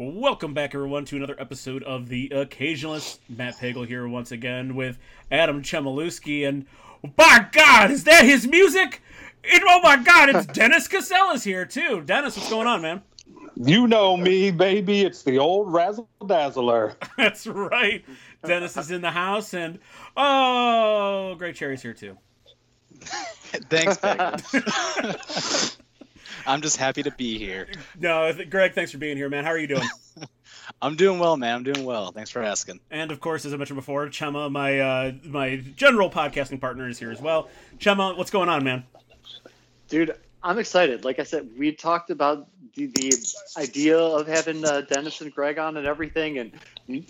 Welcome back, everyone, to another episode of The Occasionalist. Matt Pagel here once again with Adam Chmielewski. And, by God, is that his music? And, oh my God, it's Dennis Kisela's here, too. Dennis, what's going on, man? You know me, baby. It's the old razzle dazzler. That's right. Dennis is in the house, and, oh, Greg Cherry's here, too. Thanks, Pagel. I'm just happy to be here. No, th- Greg, thanks for being here, man. How are you doing? I'm doing well, man. I'm doing well. Thanks for asking. And of course, as I mentioned before, Chemma, my uh, my general podcasting partner, is here as well. Chemma, what's going on, man? Dude, I'm excited. Like I said, we talked about the, the idea of having uh, Dennis and Greg on and everything, and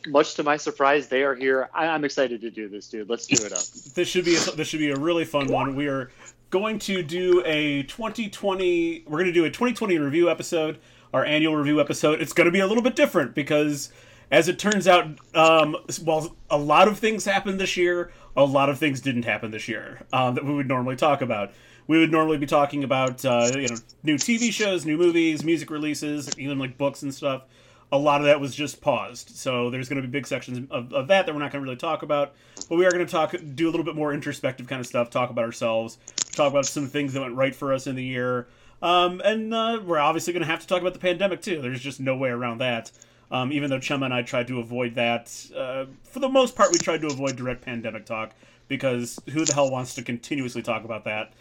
much to my surprise, they are here. I, I'm excited to do this, dude. Let's do it up. This should be a, this should be a really fun one. We are going to do a 2020. We're going to do a 2020 review episode, our annual review episode. It's going to be a little bit different because, as it turns out, um, while a lot of things happened this year, a lot of things didn't happen this year um, that we would normally talk about. We would normally be talking about uh, you know new TV shows, new movies, music releases, even like books and stuff. A lot of that was just paused, so there's going to be big sections of, of that that we're not going to really talk about. But we are going to talk, do a little bit more introspective kind of stuff, talk about ourselves, talk about some things that went right for us in the year, um, and uh, we're obviously going to have to talk about the pandemic too. There's just no way around that. Um, even though Chemma and I tried to avoid that, uh, for the most part, we tried to avoid direct pandemic talk because who the hell wants to continuously talk about that?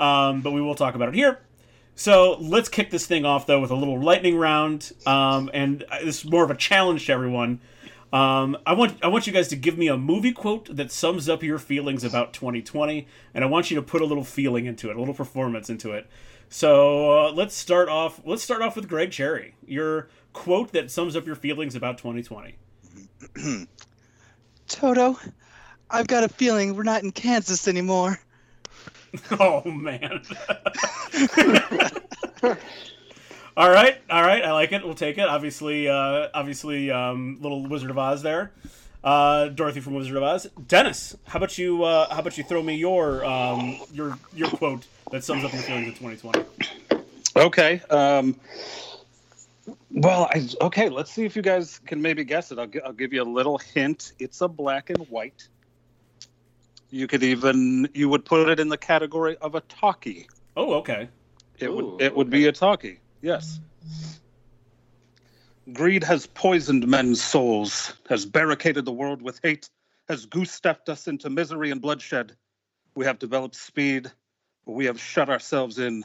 Um, but we will talk about it here. So let's kick this thing off though with a little lightning round, um, and this is more of a challenge to everyone. Um, I want I want you guys to give me a movie quote that sums up your feelings about 2020, and I want you to put a little feeling into it, a little performance into it. So uh, let's start off. Let's start off with Greg Cherry. Your quote that sums up your feelings about 2020. Toto, I've got a feeling we're not in Kansas anymore. oh man. all right, all right. I like it. We'll take it. Obviously, uh, obviously, um, little Wizard of Oz there. Uh, Dorothy from Wizard of Oz. Dennis, how about you? Uh, how about you throw me your um, your your quote that sums up your feelings of 2020? Okay. Um, well, I, okay. Let's see if you guys can maybe guess it. I'll, gi- I'll give you a little hint. It's a black and white. You could even you would put it in the category of a talkie. Oh, okay. It Ooh, would it would be a talkie. Yes. Greed has poisoned men's souls, has barricaded the world with hate, has goose stepped us into misery and bloodshed. We have developed speed, but we have shut ourselves in.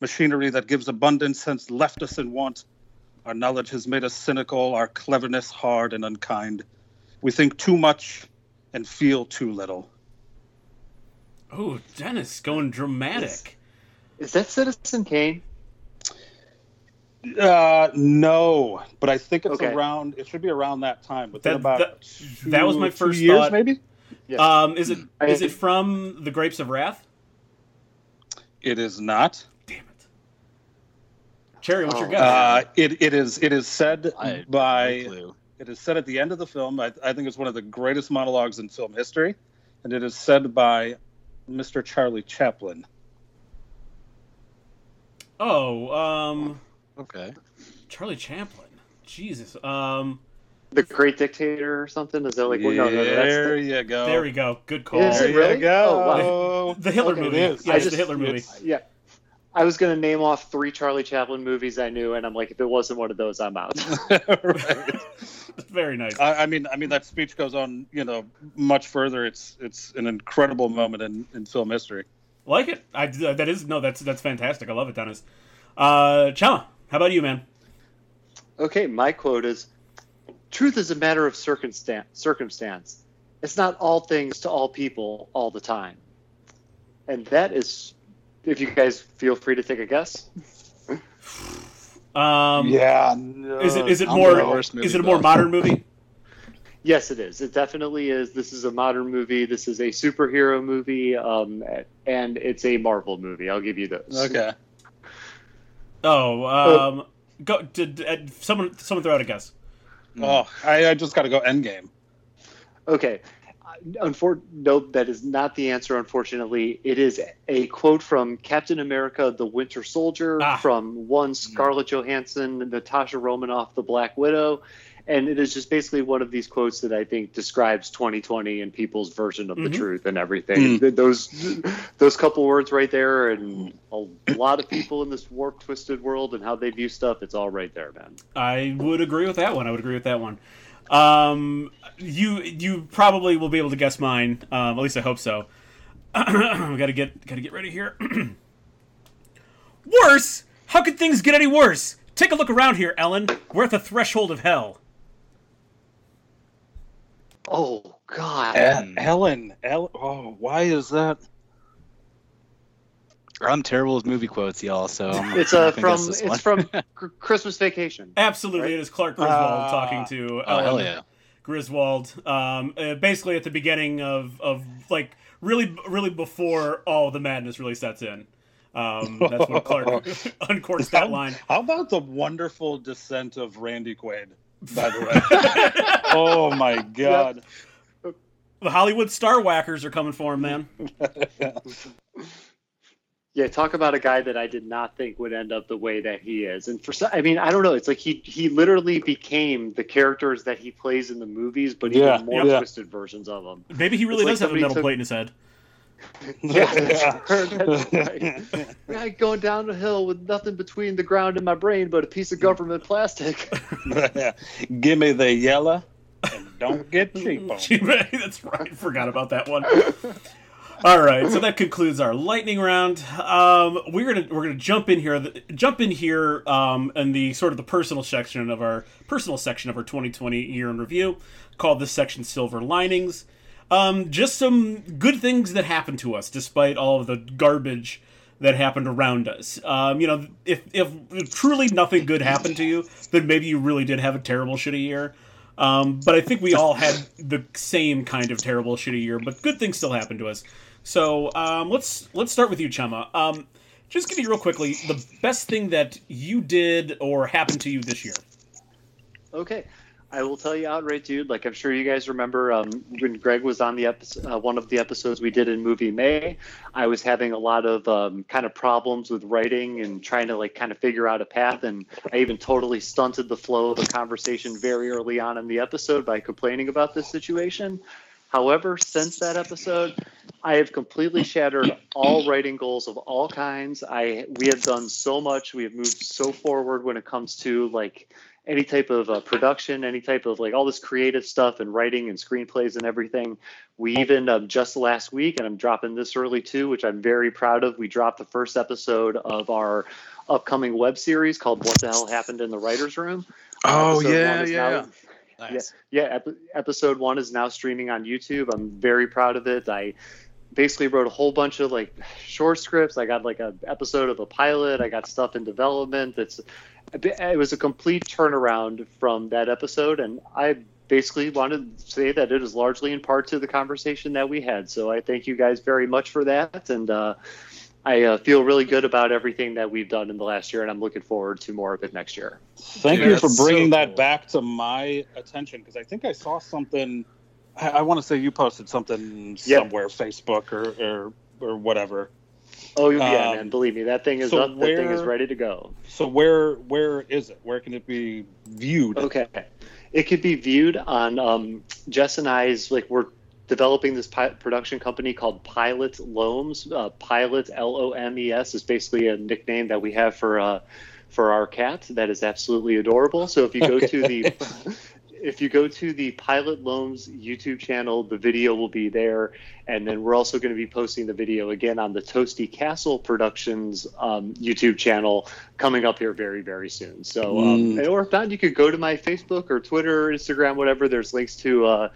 Machinery that gives abundance has left us in want. Our knowledge has made us cynical, our cleverness hard and unkind. We think too much and feel too little. Oh, Dennis going dramatic. Is that Citizen Kane? Uh, no, but I think it's Okay. around. It should be around that time. Within That- about that- two, that was my two first years, thought. maybe. Yes. Um, is it I- is it from The Grapes of Wrath? It is not. Damn it. Cherry, what's your Oh. guess? Uh, it it is it is said I by no it is said at the end of the film. I, I think it's one of the greatest monologues in film history, and it is said by Mr. Charlie Chaplin. oh, um, Okay. Charlie Chaplin. Jesus. Um, the Great Dictator or something? Is that like no, no, no, that's there the, you go. there we go. Good call. Is There it you really? go. The Hitler Okay, movie. it is. Yeah, I just- the Hitler movie. yeah. I was gonna name off three Charlie Chaplin movies I knew, and I'm like, if it wasn't one of those, I'm out. right. Very nice. I, I mean, I mean that speech goes on, you know, much further. It's it's an incredible moment in, in film history. like it. I that is no. That's that's fantastic. I love it, Dennis. Uh, Chemma, how about you, man? okay, my quote is: "Truth is a matter of circumstance. Circumstance. It's not all things to all people all the time." And that is, if you guys feel free to take a guess. Um, yeah. Is it is it I'm more the worst movie is it a more buff. modern movie? Yes, it is. It definitely is. This is a modern movie. This is a superhero movie, um, and it's a Marvel movie. I'll give you those. Okay. Oh, um, go. Did uh, someone someone throw out a guess? Oh, I, I just got to go Endgame. Okay. Unfor- no, that is not the answer. Unfortunately, it is a quote from Captain America: The Winter Soldier, Ah. from one Scarlett Johansson, Natasha Romanoff, the Black Widow, and it is just basically one of these quotes that I think describes 2020 and people's version of Mhm. the truth and everything. Th- Those those couple words right there, and a lot of people in this warped, twisted world and how they view stuff. It's all right there, man. I would agree with that one. I would agree with that one. Um, you you probably will be able to guess mine. Um, at least I hope so. We gotta get gotta get ready here. worse? How could things get any worse? Take a look around here, Ellen. We're at the threshold of hell. Oh God. E- Ellen, Ellen. Oh, why is that? I'm terrible with movie quotes, y'all. So It's uh, from it's one. from Christmas Vacation. Absolutely, Right? it is Clark Griswold Ah. talking to Oh Ellen hell yeah! Griswold. Um, uh, basically at the beginning of of like really really before all the madness really sets in. Um, that's when Clark uncorks that line. How about the wonderful descent of Randy Quaid? By the way, oh my God! The Hollywood star whackers are coming for him, man. Yeah, talk about a guy that I did not think would end up the way that he is. And for some, I mean, I don't know. It's like he he literally became the characters that he plays in the movies, but Yeah, even more yeah. twisted versions of them. Maybe he really It's does like have a metal took- plate in his head. Yeah, that's, right. Guy going down the hill with nothing between the ground and my brain but a piece of government plastic. Give me the yellow and don't get cheap on me. That's right. Forgot about that one. All right, so that concludes our lightning round. Um, we're gonna we're gonna jump in here, jump in here, um, in the sort of the personal section of our personal section of our 2020 year in review, called this section "Silver Linings." Um, just some good things that happened to us despite all of the garbage that happened around us. Um, you know, if if truly nothing good happened to you, then maybe you really did have a terrible, shitty year. Um, but I think we all had the same kind of terrible, shitty year. But good things still happened to us. So um, let's let's start with you, Chemma. Um, just give me real quickly the best thing that you did or happened to you this year. Okay. I will tell you outright, dude. Like I'm sure you guys remember um, when Greg was on the episode, uh, one of the episodes we did in Movie May. I was having a lot of um, kind of problems with writing and trying to like kind of figure out a path, and I even totally stunted the flow of the conversation very early on in the episode by complaining about this situation. However, since that episode, I have completely shattered all writing goals of all kinds. I we have done so much. We have moved so forward when it comes to like any type of uh, production, any type of like all this creative stuff and writing and screenplays and everything. We even um, just last week, and I'm dropping this early too, which I'm very proud of. We dropped the first episode of our upcoming web series called "What the Hell Happened in the Writers' Room." Oh yeah, yeah. now- Nice. yeah, ep- episode one is now streaming on YouTube. I'm very proud of it. I basically wrote a whole bunch of like short scripts. I got like an episode of a pilot. I got stuff in development. That's it was a complete turnaround from that episode, and I basically wanted to say that it is largely in part to the conversation that we had. So I thank you guys very much for that, and uh, I uh, feel really good about everything that we've done in the last year, and I'm looking forward to more of it next year. Thank Dude, you for that's so bringing that back to my attention because I think I saw something. I, I want to say you posted something Yeah. somewhere, Facebook or or, or whatever. Oh yeah, Um, man! Believe me, that thing is so up. That thing is ready to go. So where where is it? Where can it be viewed? Okay. It could be viewed on um, Jess and I's, like, we're developing this pi- production company called Pilot Lomes. Uh, Pilot, L O M E S, is basically a nickname that we have for. Uh, for our cat, that is absolutely adorable. So if you go to the, if you go to the Pilot Lomes YouTube channel, the video will be there, and then we're also going to be posting the video again on the Toasty Castle Productions um, YouTube channel coming up here very very soon. So, um, Mm. or if not, you could go to my Facebook or Twitter, or Instagram, whatever. There's links to uh,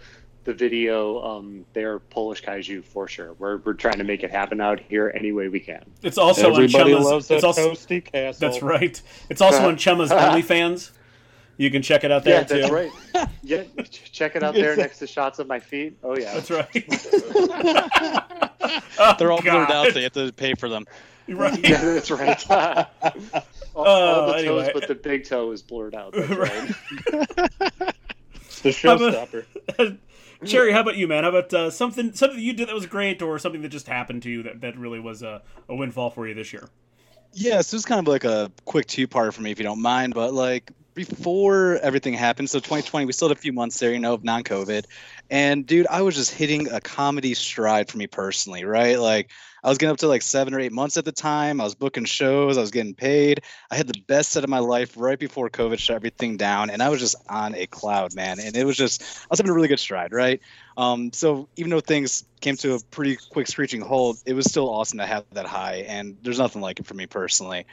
the video. Um, they're Polish kaiju for sure. We're we're trying to make it happen out here any way we can. It's also Everybody on Chemma's. loves that it's also toasty castle. that's right. It's also on Chemma's OnlyFans. You can check it out there yeah, too. that's right. Yeah, check it out there next to shots of my feet. Oh yeah. That's right. Oh, They're all blurred God. out. They have to pay for them. Right. Yeah, that's right. all, all Oh, the toes, but the big toe is blurred out. That's Right. right. the showstopper. Cherry, how about you, man? How about uh, something something you did that was great, or something that just happened to you that, that really was a, a windfall for you this year? Yeah, so it's kind of like a quick two part for me, if you don't mind. But like before everything happened, so 2020, we still had a few months there, you know, of non COVID. And dude, I was just hitting a comedy stride for me personally, right? Like I was getting up to like seven or eight months at the time. I was booking shows, I was getting paid. I had the best set of my life right before COVID shut everything down. And I was just on a cloud, man. And it was just, I was having a really good stride, right? Um, so even though things came to a pretty quick screeching halt, it was still awesome to have that high. And there's nothing like it for me personally.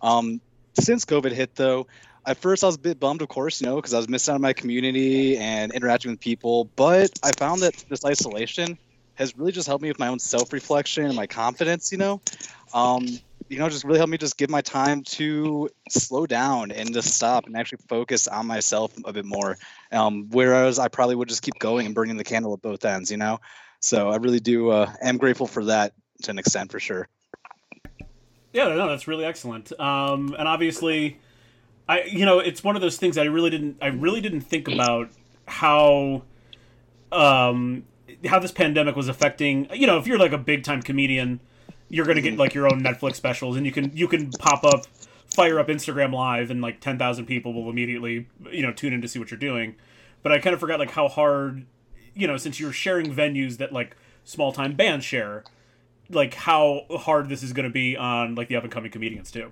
Um, since COVID hit, though, at first I was a bit bummed, of course, you know, because I was missing out on my community and interacting with people. But I found that this isolation has really just helped me with my own self-reflection and my confidence. You know, um, you know, just really helped me just give my time to slow down and just stop and actually focus on myself a bit more. Um, whereas I probably would just keep going and burning the candle at both ends. You know, so I really do uh, am grateful for that to an extent, for sure. Yeah, no, that's really excellent. Um, and obviously I you know it's one of those things I really didn't I really didn't think about how um how this pandemic was affecting you know if you're like a big time comedian you're gonna get like your own Netflix specials and you can you can pop up fire up Instagram live and like ten thousand people will immediately you know tune in to see what you're doing but I kind of forgot like how hard you know since you're sharing venues that like small time bands share like how hard this is to be on like the up and coming comedians too.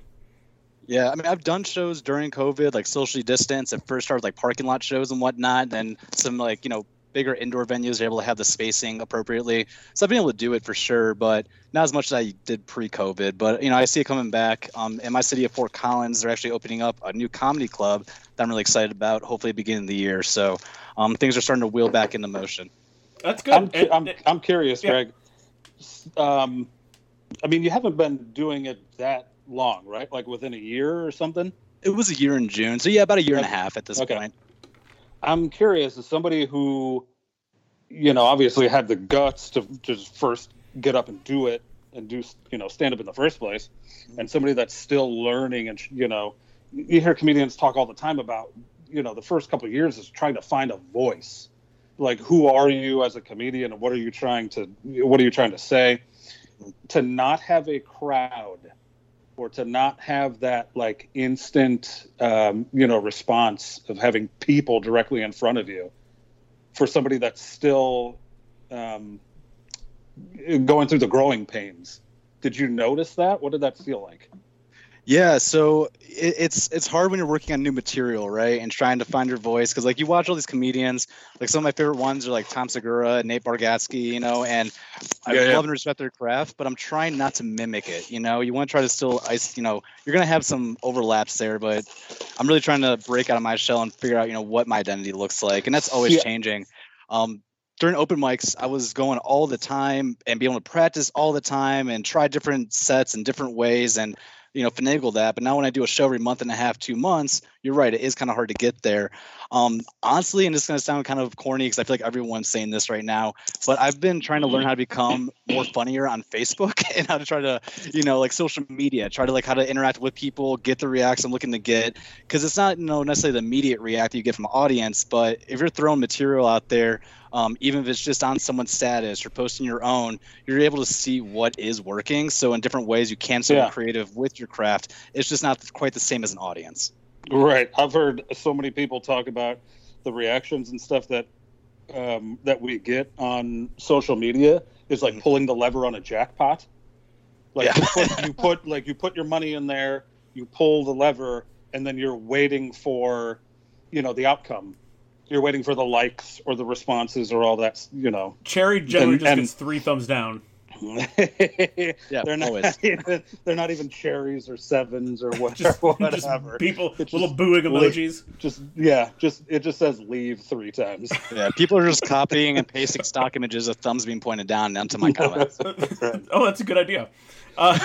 Yeah, I mean, I've done shows during COVID, like socially distanced. At first, started like parking lot shows and whatnot. And then some like you know bigger indoor venues are able to have the spacing appropriately. So I've been able to do it for sure, but not as much as I did pre-COVID. But you know, I see it coming back. Um, in my city of Fort Collins, they're actually opening up a new comedy club that I'm really excited about. Hopefully, beginning of the year. So um, things are starting to wheel back into motion. That's good. I'm, And- I'm, I'm curious, Yeah. Greg. Um, I mean, you haven't been doing it that long, right? Like within a year or something. It was a year in June, so yeah, about a year and a half at this Okay. point. I'm curious as somebody who, you know, obviously had the guts to just first get up and do it and do, you know, stand up in the first place, and somebody that's still learning and, you know, you hear comedians talk all the time about, you know, the first couple years is trying to find a voice. Like, who are you as a comedian and what are you trying to, what are you trying to say? To not have a crowd or to not have that like instant um, you know response of having people directly in front of you for somebody that's still um, going through the growing pains. Did you notice that? What did that feel like Yeah, so it, it's it's hard when you're working on new material, right? And trying to find your voice because like you watch all these comedians, like some of my favorite ones are like Tom Segura, Nate Bargatze, you know, and I Yeah, yeah. love and respect their craft, but I'm trying not to mimic it. You know, you want to try to still, ice, you know, you're gonna have some overlaps there, but I'm really trying to break out of my shell and figure out, you know, what my identity looks like, and that's always Yeah. changing. Um, during open mics, I was going all the time and be able to practice all the time and try different sets in different ways and you know finagle that. But now when I do a show every month and a half, two months, you're right, it is kind of hard to get there. Um, honestly, and it's going to sound kind of corny because I feel like everyone's saying this right now, but I've been trying to learn how to become more funnier on Facebook and how to try to, you know, like social media, try to like how to interact with people, get the reacts I'm looking to get. Because it's not, you know, necessarily the immediate react you get from audience, but if you're throwing material out there, um, even if it's just on someone's status or posting your own, you're able to see what is working. So in different ways, you can still Yeah. be creative with your craft. It's just not quite the same as an audience. right i've heard so many people talk about the reactions and stuff that um, that we get on social media is like Mhm. pulling the lever on a jackpot like Yeah. you, put, you put like you put your money in there you pull the lever and then you're waiting for you know the outcome you're waiting for the likes or the responses or all that you know Cherry generally And- just and- gets three thumbs down. Yeah, they're not always. even, they're not even cherries or sevens or what, Just, just whatever people, It's little just booing like- emojis. just yeah just it just says leave three times Yeah, people are just copying and pasting stock images of thumbs being pointed down onto my comments. oh, that's a good idea. Uh,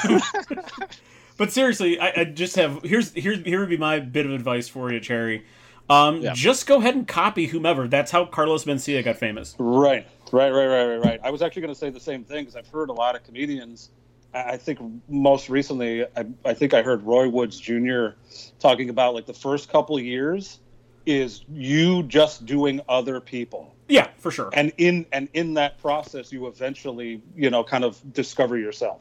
but seriously, I, I just have here's here's here would be my bit of advice for you, Cherry. Um, Yeah. Just go ahead and copy whomever. That's how Carlos Mencia got famous. Right, right, right, right, right, right. I was actually going to say the same thing because I've heard a lot of comedians. I I think most recently, I, I think I heard Roy Woods Jr. talking about like the first couple years, is you just doing other people Yeah, for sure. and in and in that process you eventually you know kind of discover yourself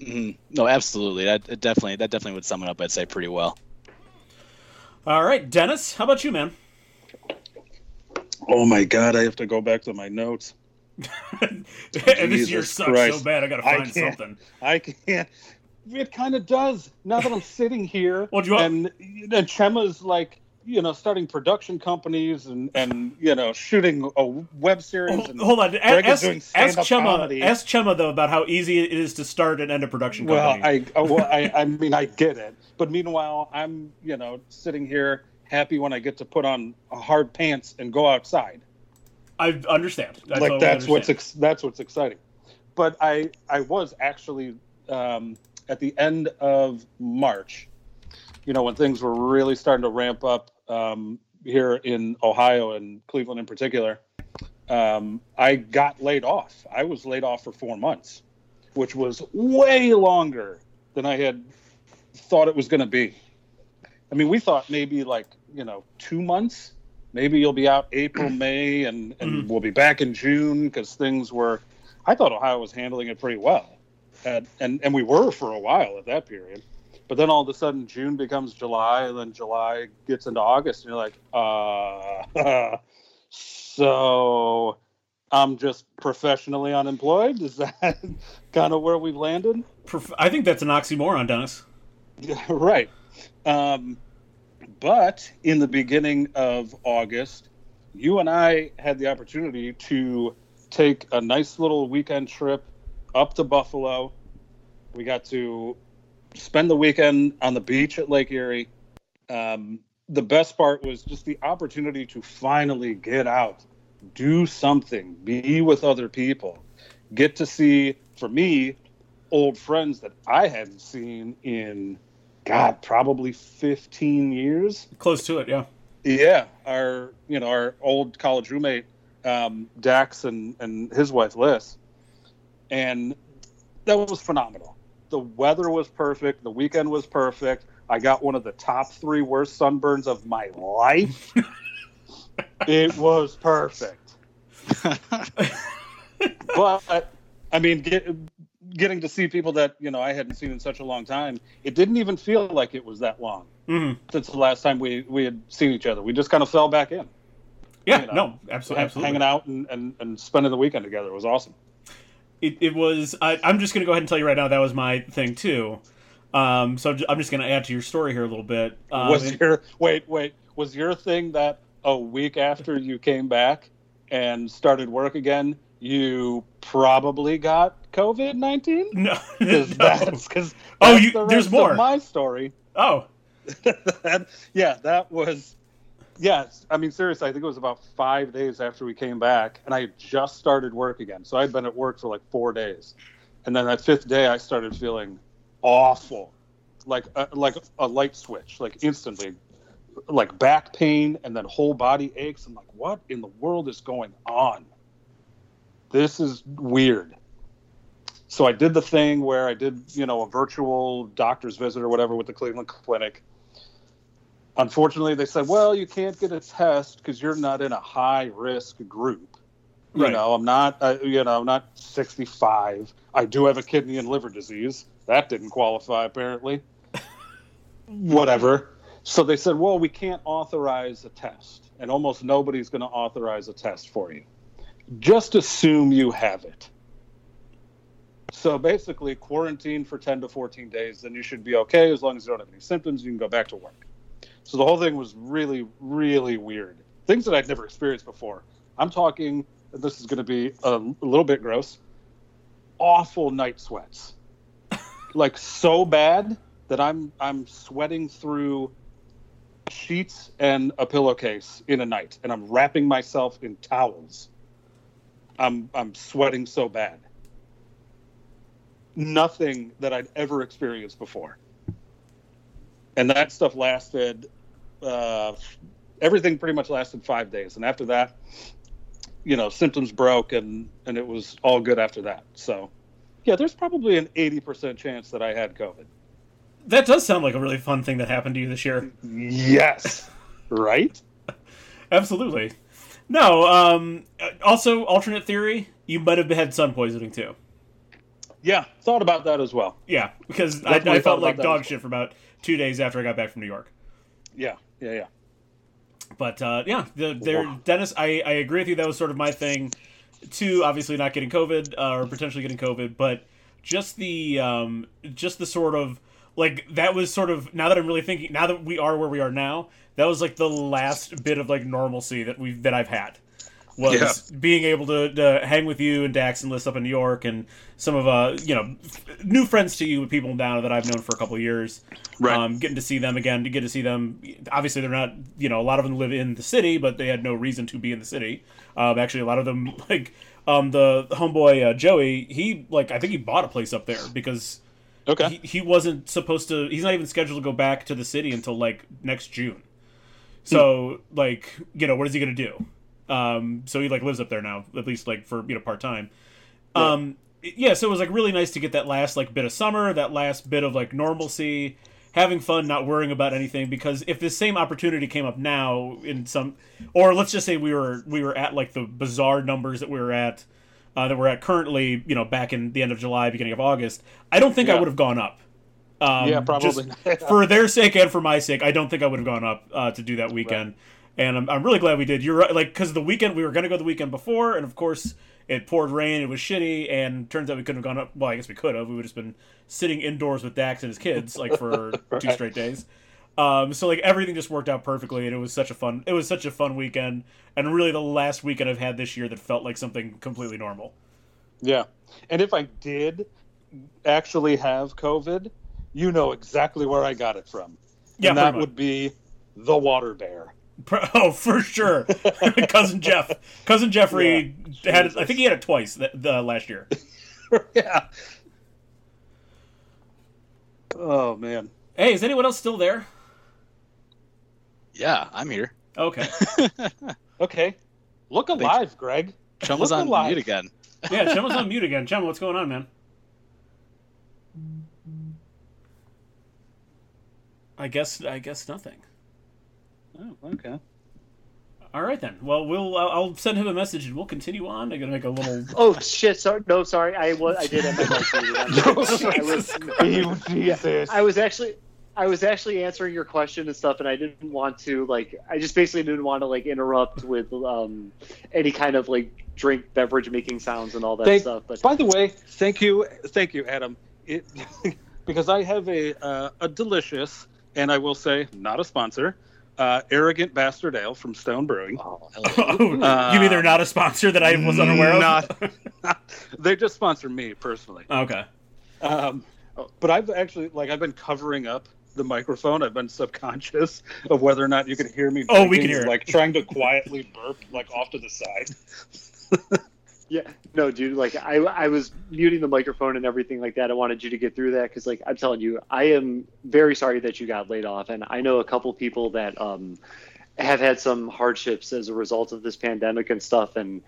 Mhm. No, absolutely. That it definitely that definitely would sum it up. I'd say pretty well. All right, Dennis, how about you, man? oh my god i have to go back to my notes and this year sucks so bad. I gotta find can't. something. i can't it kind of does now that i'm sitting here Well, do you want- and and chemma's like you know starting production companies and and you know shooting a web series Hold, and hold on. Greg Ask, ask Chemma. comedy. Ask Chemma though about how easy it is to start and end a production Well, company. I, uh, well, I, I mean, I get it, but meanwhile, I'm, you know, sitting here happy when I get to put on hard pants and go outside. I, understand. I like totally that's what's ex- that's what's exciting. But I, I was actually um, at the end of March, you know, when things were really starting to ramp up um, here in Ohio and Cleveland in particular. Um, I got laid off. I was laid off for four months, which was way longer than I had thought it was going to be. I mean, we thought maybe like you know two months. Maybe you'll be out April, May, and and Mhm. we'll be back in June because things were. I thought Ohio was handling it pretty well, and and and we were for a while at that period. But then all of a sudden, June becomes July, and then July gets into August, and you're like, uh, so I'm just professionally unemployed. Is that kind of where we've landed? I think that's an oxymoron, Dennis. Right. Um, but in the beginning of August, you and I had the opportunity to take a nice little weekend trip up to Buffalo. We got to spend the weekend on the beach at Lake Erie. Um, the best part was just the opportunity to finally get out, do something, be with other people, get to see, for me, old friends that I hadn't seen in, God, probably 15 years. Close to it, yeah. Yeah, our you know our old college roommate um, Dax and and his wife Liz, and that was phenomenal. The weather was perfect. The weekend was perfect. I got one of the top three worst sunburns of my life. it was perfect. but I mean, get, getting to see people that you know I hadn't seen in such a long time, it didn't even feel like it was that long hmm since the last time we we had seen each other. We just kind of fell back in, Yeah, You know, no, absolutely, absolutely. hanging out and, and, and spending the weekend together. It was awesome. It, it was. I, I'm just going to go ahead and tell you right now that was my thing too. Um, so I'm just going to add to your story here a little bit. Um, was and- your wait wait was your thing that a week after you came back and started work again, you probably got COVID nineteen? no, Because no. that's because Oh, you- there's more. my story. Oh, That- yeah, that was. Yes, I mean seriously, I think it was about five days after we came back, and I had just started work again. So I'd been at work for like four days, and then that fifth day, I started feeling awful, like a, like a light switch, like instantly, like back pain and then whole body aches. I'm like, what in the world is going on? This is weird. So I did the thing where I did, you know, a virtual doctor's visit or whatever with the Cleveland Clinic. Unfortunately, they said, "Well, you can't get a test because you're not in a high risk group." You Right. know, I'm not. Uh, you know, I'm not 65. I do have a kidney and liver disease. That didn't qualify apparently. Whatever. So they said, "Well, we can't authorize a test, and almost nobody's going to authorize a test for you. Just assume you have it." So basically, quarantine for 10 to 14 days, then you should be okay as long as you don't have any symptoms. You can go back to work. So the whole thing was really, really weird. Things that I'd never experienced before. I'm talking, this is going to be a, a little bit gross, awful night sweats. like so bad that I'm I'm sweating through sheets and a pillowcase in a night, and I'm wrapping myself in towels. I'm I'm sweating so bad nothing that I'd ever experienced before. And that stuff lasted, uh, everything pretty much lasted five days. And after that, you know, symptoms broke and, and it was all good after that. So, yeah, there's probably an 80% chance that I had COVID. that does sound like a really fun thing that happened to you this year. Yes. right? Absolutely. No. Um. Also, alternate theory. You might have had sun poisoning too. Yeah, thought about that as well. Yeah, because I, I felt like dog shit for about two days after I got back from New York. Yeah, yeah, yeah. But uh, yeah, the, there, Dennis, I, I agree with you. That was sort of my thing, too. Obviously, not getting COVID uh, or potentially getting COVID, but just the um, just the sort of like that was sort of now that I'm really thinking now that we are where we are now, that was like the last bit of like normalcy that we that I've had was being able to, to hang with you and Dax and Liz up in New York and some of uh you know new friends to you people now that I've known for a couple of years. Right. um, getting to see them again to get to see them. Obviously they're not you know a lot of them live in the city but they had no reason to be in the city. Um, actually a lot of them like um, the homeboy uh, Joey he like I think he bought a place up there because Okay. he, he wasn't supposed to he's not even scheduled to go back to the city until like next june. So like you know what is he gonna do um so he like lives up there now at least like for you know part-time. Um yeah so it was like really nice to get that last like bit of summer that last bit of like normalcy having fun not worrying about anything because if the same opportunity came up now in some or let's just say we were we were at like the bizarre numbers that we were at uh, that we're at currently you know back in the end of july beginning of august i don't think i would have gone up. Um, Yeah, probably. for their sake and for my sake i don't think i would have gone up uh, to do that weekend and I'm, I'm really glad we did you're right like because the weekend we were going to go the weekend before and of course it poured rain it was shitty and turns out we couldn't have gone up well i guess we could have we would have just been sitting indoors with dax and his kids like for two straight days um, so like everything just worked out perfectly and it was such a fun it was such a fun weekend and really the last weekend i've had this year that felt like something completely normal Yeah. And if I did actually have COVID, you know exactly where I got it from. Yeah, and that much. would be the water bear. Pro- Oh, for sure, cousin Jeff, cousin Jeffrey had. it- I think he had it twice that, the last year. yeah. Oh man. Hey, is anyone else still there? Yeah, I'm here. Okay, Okay. Look alive, Greg. Chum was on alive. mute again. yeah, Chemma's on mute again. Chemma, what's going on, man? I guess I guess nothing. Oh, okay. All right then. Well, we'll I'll I'll send him a message and we'll continue on. I'm gonna make a little. Oh shit! Sorry, no, sorry. I was I did have my. I'm sorry. I was, You Jesus. I was actually I was actually answering your question and stuff, and I didn't want to like I just basically didn't want to like interrupt with um any kind of like drink beverage making sounds and all that Thank- stuff. But By the way, thank you, thank you, Adam. It, because I have a uh, a delicious, and I will say not a sponsor, uh, arrogant bastard ale from Stone Brewing. Oh, hell yeah. Oh, you mean they're not a sponsor that I was unaware of? Not- they just sponsor me personally. okay. Um, but I've actually like I've been covering up the microphone. I've been subconscious of whether or not you could hear me. Oh, we can hear it. Like trying to quietly burp, like off to the side. Yeah, no, dude. Like I I was muting the microphone and everything like that. I wanted you to get through that because like I'm telling you, I am very sorry that you got laid off, and I know a couple people that um have had some hardships as a result of this pandemic and stuff and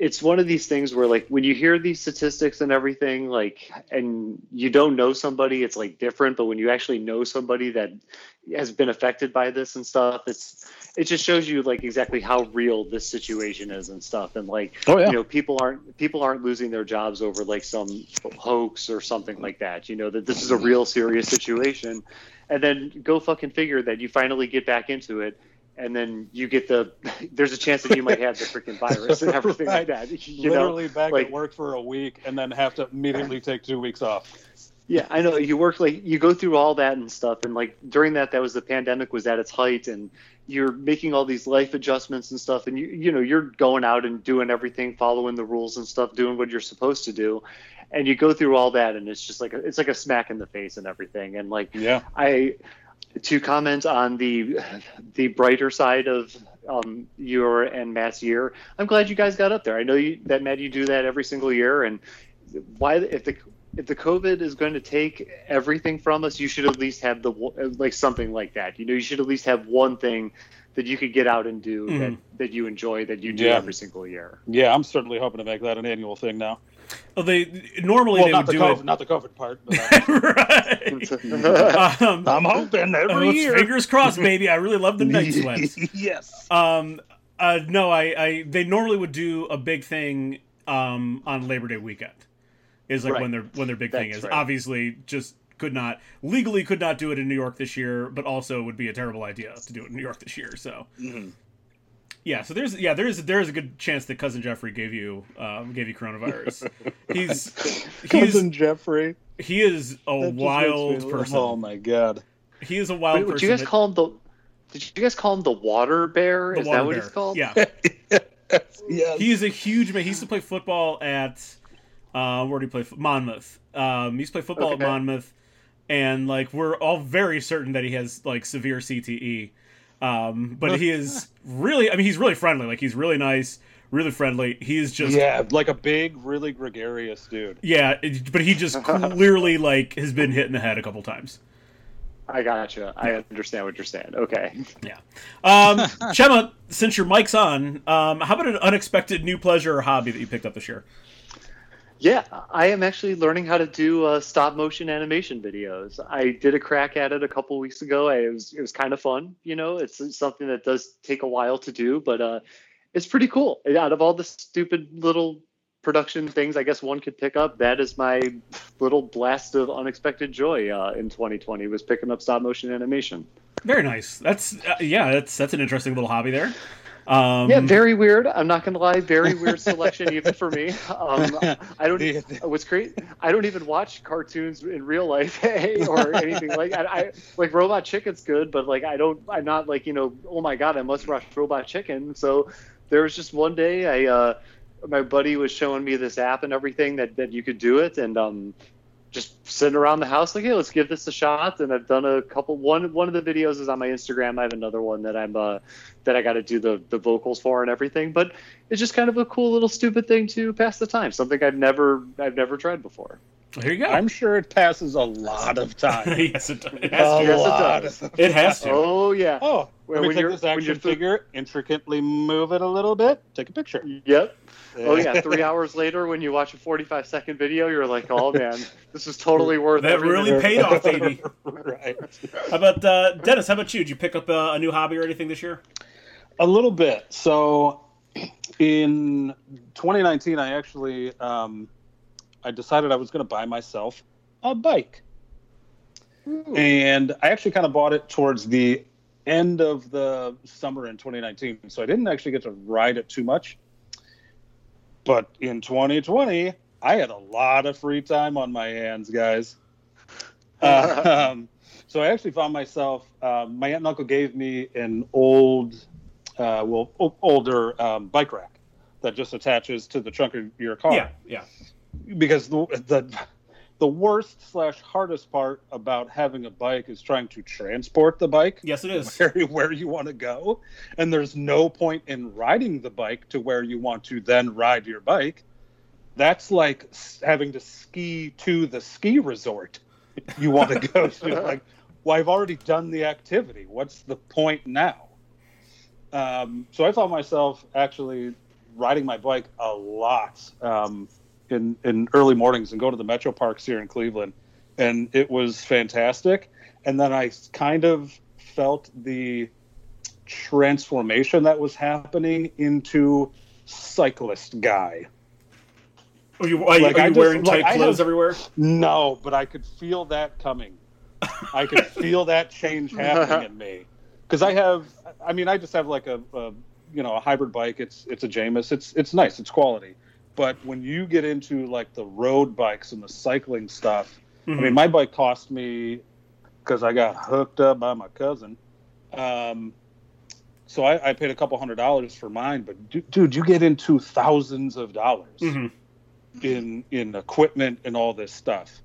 it's one of these things where like when you hear these statistics and everything like and you don't know somebody it's like different but when you actually know somebody that has been affected by this and stuff it's it just shows you like exactly how real this situation is and stuff. And like Oh, yeah. you know people aren't people aren't losing their jobs over like some hoax or something like that you know that this is a real serious situation. And then go fucking figure that you finally get back into it and then you get the there's a chance that you might have the freaking virus and everything like that you know Literally back like- at work for a week and then have to immediately take two weeks off. Yeah, I know. You work like you go through all that and stuff, and like during that, that was the pandemic was at its height, and you're making all these life adjustments and stuff, and you you know you're going out and doing everything, following the rules and stuff, doing what you're supposed to do, and you go through all that, and it's just like a, it's like a smack in the face and everything, and like Yeah. I to comment on the the brighter side of um, your and Matt's year. I'm glad you guys got up there. I know you, that Matt, you do that every single year, and why if the if the COVID is going to take everything from us, you should at least have the like something like that. You know, you should at least have one thing that you could get out and do that, Mhm. that you enjoy that you do Yeah. every single year. Yeah, I'm certainly hoping to make that an annual thing now. Oh, they normally well, they not would the do COVID, it. not the COVID part. But right. um, I'm hoping every uh, year. fingers crossed, baby. I really love the night sweats. yes. Um, uh, no, I, I, they normally would do a big thing um, on Labor Day weekend. Is like Right. when their when their big thing is. right. Obviously, just could not legally could not do it in New York this year, but also would be a terrible idea to do it in New York this year. So Mhm. yeah, so there's yeah there's there's a good chance that cousin Jeffrey gave you um, gave you coronavirus. he's he's Cousin Jeffrey. he is a That wild me- person. Oh my god. He is a wild Wait, would person. you guys that- call him the? Did you guys call him the water bear? the Is water that what bear. he's called? Yeah. yes. He is a huge man. He used to play football at uh, where did he play? Monmouth. Um, he used to play football Okay. at Monmouth, and like we're all very certain that he has like severe CTE. Um, but he is really, I mean, he's really friendly. Like he's really nice, really friendly. He is just yeah, like a big, really gregarious dude. yeah. it- but he just clearly like has been hit in the head a couple times. I gotcha. I understand what you're saying. Okay. Yeah. Um, Chemma, since your mic's on, um, how about an unexpected new pleasure or hobby that you picked up this year? Yeah, I am actually learning how to do uh, stop motion animation videos. I did a crack at it a couple weeks ago. I, it was it was kind of fun. You know, it's something that does take a while to do, but uh, it's pretty cool. Out of all the stupid little production things, I guess one could pick up. That is my little blast of unexpected joy uh, in 2020 was picking up stop motion animation. Very nice. That's uh, yeah. That's that's an interesting little hobby there. Um, Yeah, very weird. I'm not gonna lie, very weird selection even for me. Um, I don't. What's great? I don't even watch cartoons in real life or anything like. I, I like Robot Chicken's good, but like I don't. I'm not like you know. Oh my god, I must watch Robot Chicken. So there was just one day I. Uh, my buddy was showing me this app and everything that, that you could do it and um just sitting around the house like hey let's give this a shot and i've done a couple one one of the videos is on my instagram i have another one that i'm uh that i got to do the the vocals for and everything but it's just kind of a cool little stupid thing to pass the time something i've never i've never tried before well, here you go. I'm sure it passes a lot of time. yes, it, does. it a has to. Yes, it lot does. It has to. oh yeah Oh, When let me you're- take this action you're th- figure, intricately move it a little bit, take a picture. yep oh yeah three hours later when you watch a 45 second video you're like oh man this is totally worth it. That every really minute. paid off, baby. right. How about uh, Dennis? How about you? Did you pick up uh, a new hobby or anything this year? A little bit. So, in 2019, I actually um, I decided I was going to buy myself a bike, and I actually kind of bought it towards the end of the summer in 2019. So I didn't actually get to ride it too much. But in 2020, I had a lot of free time on my hands, guys. um, so I actually found myself. Um, my aunt and uncle gave me an old, uh, well, o- older um, bike rack that just attaches to the trunk of your car. Yeah, yeah. Because the the the worst slash hardest part about having a bike is trying to transport the bike Yes, it is. where, where you want to go. And there's no point in riding the bike to where you want to then ride your bike. That's like having to ski to the ski resort you want to go to. Like, well, I've already done the activity. What's the point now? Um, so I found myself actually riding my bike a lot um, in in early mornings and go to the metro parks here in Cleveland, and it was fantastic. And then I kind of felt the transformation that was happening into cyclist guy. Are you, are you, Like, are you just- wearing like, tight I clothes have- everywhere? No, but I could feel that coming. I could feel that change happening in me because I have. I mean, I just have like a, a you know a hybrid bike. It's it's a Jamis. It's it's nice. It's quality. But when you get into like the road bikes and the cycling stuff, I Mhm. mean, my bike cost me because I got hooked up by my cousin. Um, so I, I paid a couple hundred dollars for mine. But du- dude, you get into thousands of dollars Mhm. in in equipment and all this stuff.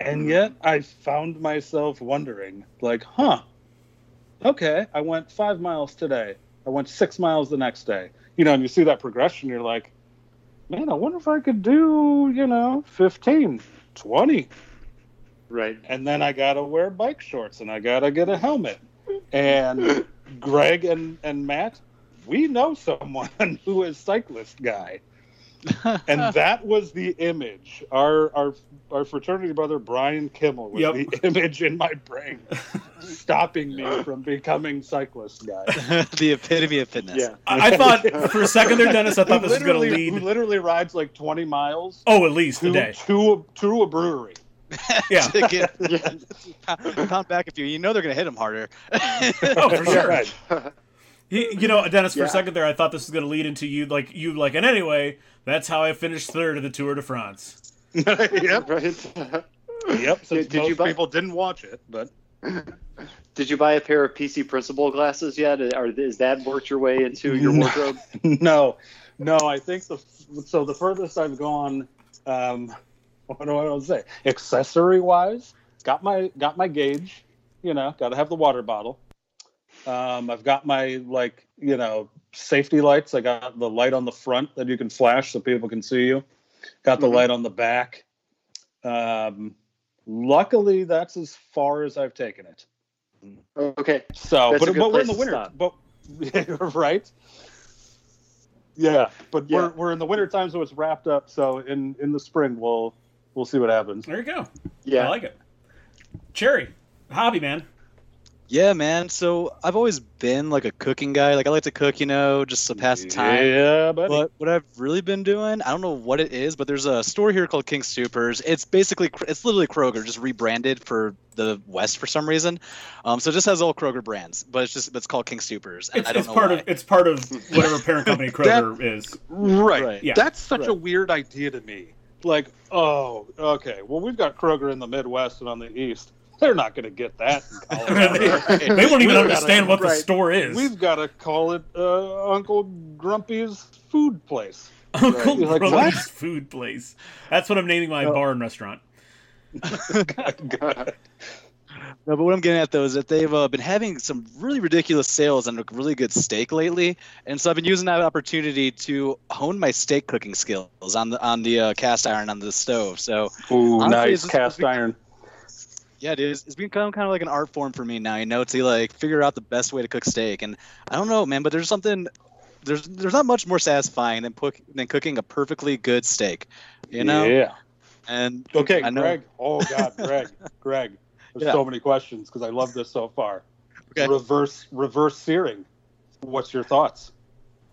And yet I found myself wondering, like, huh, okay, I went five miles today. I went six miles the next day. You know, and you see that progression, you're like, man, I wonder if I could do, you know, 15, 20. right And then I got to wear bike shorts and I got to get a helmet. And Greg and, and Matt, we know someone who is cyclist guy. and that was the image. Our our our fraternity brother Brian Kimmel was Yep. the image in my brain, stopping me from becoming cyclist guy. the epitome of fitness. Yeah. I, I thought for a second there, Dennis, I thought this was going to lead. Who literally rides like twenty miles Oh, at least a to day. to to a brewery. Yeah. To get- Yeah. pound, pound back a few. You know they're gonna hit him harder. Oh, for sure. Right. He, you know, Dennis, for Yeah. a second there, I thought this was going to lead into you, like you, like, and anyway, that's how I finished third of the Tour de France. yep. Right. Yep. Since Did- did most you buy- people didn't watch it, but Did you buy a pair of PC Principal glasses yet? Or is that worked your way into your No. wardrobe? no, no. I think the so the furthest I've gone. Um, what do I want to say? Accessory wise, got my got my gauge. You know, got to have the water bottle. Um, I've got my like you know safety lights. I got the light on the front that you can flash so people can see you. Got the Mhm. light on the back. Um, luckily, that's as far as I've taken it. Okay. So, That's a but, good but we're in the winter, stop. but right? Yeah, but Yeah. we're we're in the winter time, so it's wrapped up. So in in the spring, we'll we'll see what happens. There you go. Yeah, I like it. Cherry, hobby man. Yeah, man. So I've always been like a cooking guy. Like I like to cook, you know, just to pass the time. Yeah, buddy. But what I've really been doing, I don't know what it is, but there's a store here called King Supers. It's basically, it's literally Kroger, just rebranded for the West for some reason. Um, so it just has all Kroger brands, but it's just it's called King Supers. And It's, I don't it's know part why. of it's part of whatever parent company Kroger is. right. Right. Yeah. That's such a weird idea to me. Like, oh, okay. Well, we've got Kroger in the Midwest and on the East. They're not going to get that in Colorado. they, they won't even We've understand gotta- what the right. store is. We've got to call it uh, Uncle Grumpy's food place. Uncle You're like, Grumpy's food place. That's what I'm naming my No. bar and restaurant. God. No, but what I'm getting at though is that they've uh, been having some really ridiculous sales on a really good steak lately, and so I've been using that opportunity to hone my steak cooking skills on the on the uh, cast iron on the stove. So Ooh, Honestly, nice cast iron. Yeah, dude, it is. It's become kind of like an art form for me now. You know, to like figure out the best way to cook steak, and I don't know, man, but there's something. There's there's not much more satisfying than cook, than cooking a perfectly good steak, you know. Yeah. And Okay. Greg. Oh God, Greg, Greg. There's Yeah. so many questions because I love this so far. Okay. Reverse reverse searing. What's your thoughts?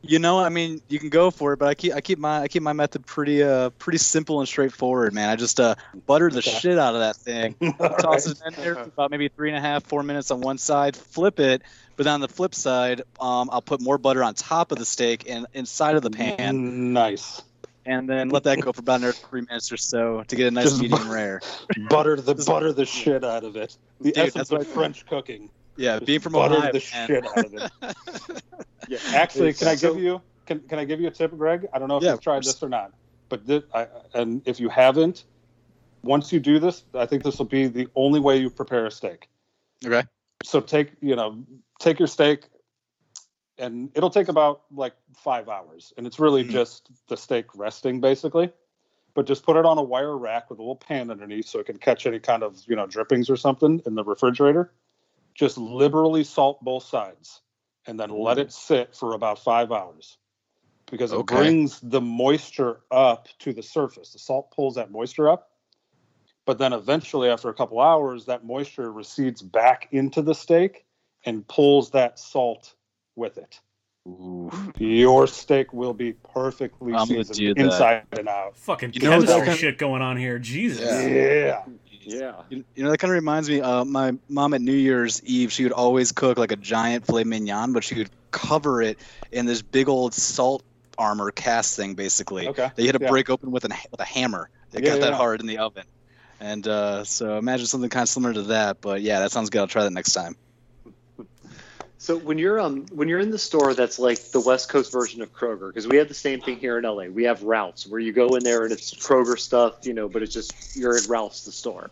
You know, I mean, you can go for it, but I keep I keep my I keep my method pretty uh pretty simple and straightforward, man. I just uh butter the Okay. shit out of that thing, toss it in there for about maybe three and a half four minutes on one side, flip it, but then on the flip side, um, I'll put more butter on top of the steak and inside of the pan, Nice. and then let that go for about another three minutes or so to get a nice Just medium rare. Butter the butter the shit out of it. The Dude, essence that's of French cooking. Yeah, being from Ohio, the man. shit out of it. Yeah. Actually, It's can I so- give you can, can I give you a tip, Greg? I don't know if Yeah, you've tried this or not, but this, I, and if you haven't, once you do this, I think this will be the only way you prepare a steak. Okay. So take you know take your steak, and it'll take about like five hours, and it's really Mhm. just the steak resting basically. But just put it on a wire rack with a little pan underneath so it can catch any kind of you know drippings or something in the refrigerator. Just liberally salt both sides, and then let mm. it sit for about five hours, because it Okay. brings the moisture up to the surface. The salt pulls that moisture up, but then eventually, after a couple hours, that moisture recedes back into the steak and pulls that salt with it. Ooh. Your steak will be perfectly I'm seasoned do that. inside and out. Fucking You know chemistry that kind- shit going on here. Jesus. Yeah. Yeah. You, you know, that kind of reminds me. Uh, my mom at New Year's Eve, she would always cook like a giant filet mignon, but she would cover it in this big old salt armor cast thing, basically. Okay. That you had to Yeah. break open with, an, with a hammer. It Yeah, got that yeah. hard in the oven. And uh, so imagine something kind of similar to that. But yeah, that sounds good. I'll try that next time. So when you're um when you're in the store that's like the West Coast version of Kroger, because we have the same thing here in LA. We have Ralph's where you go in there and it's Kroger stuff, you know, but it's just you're at Ralph's the store.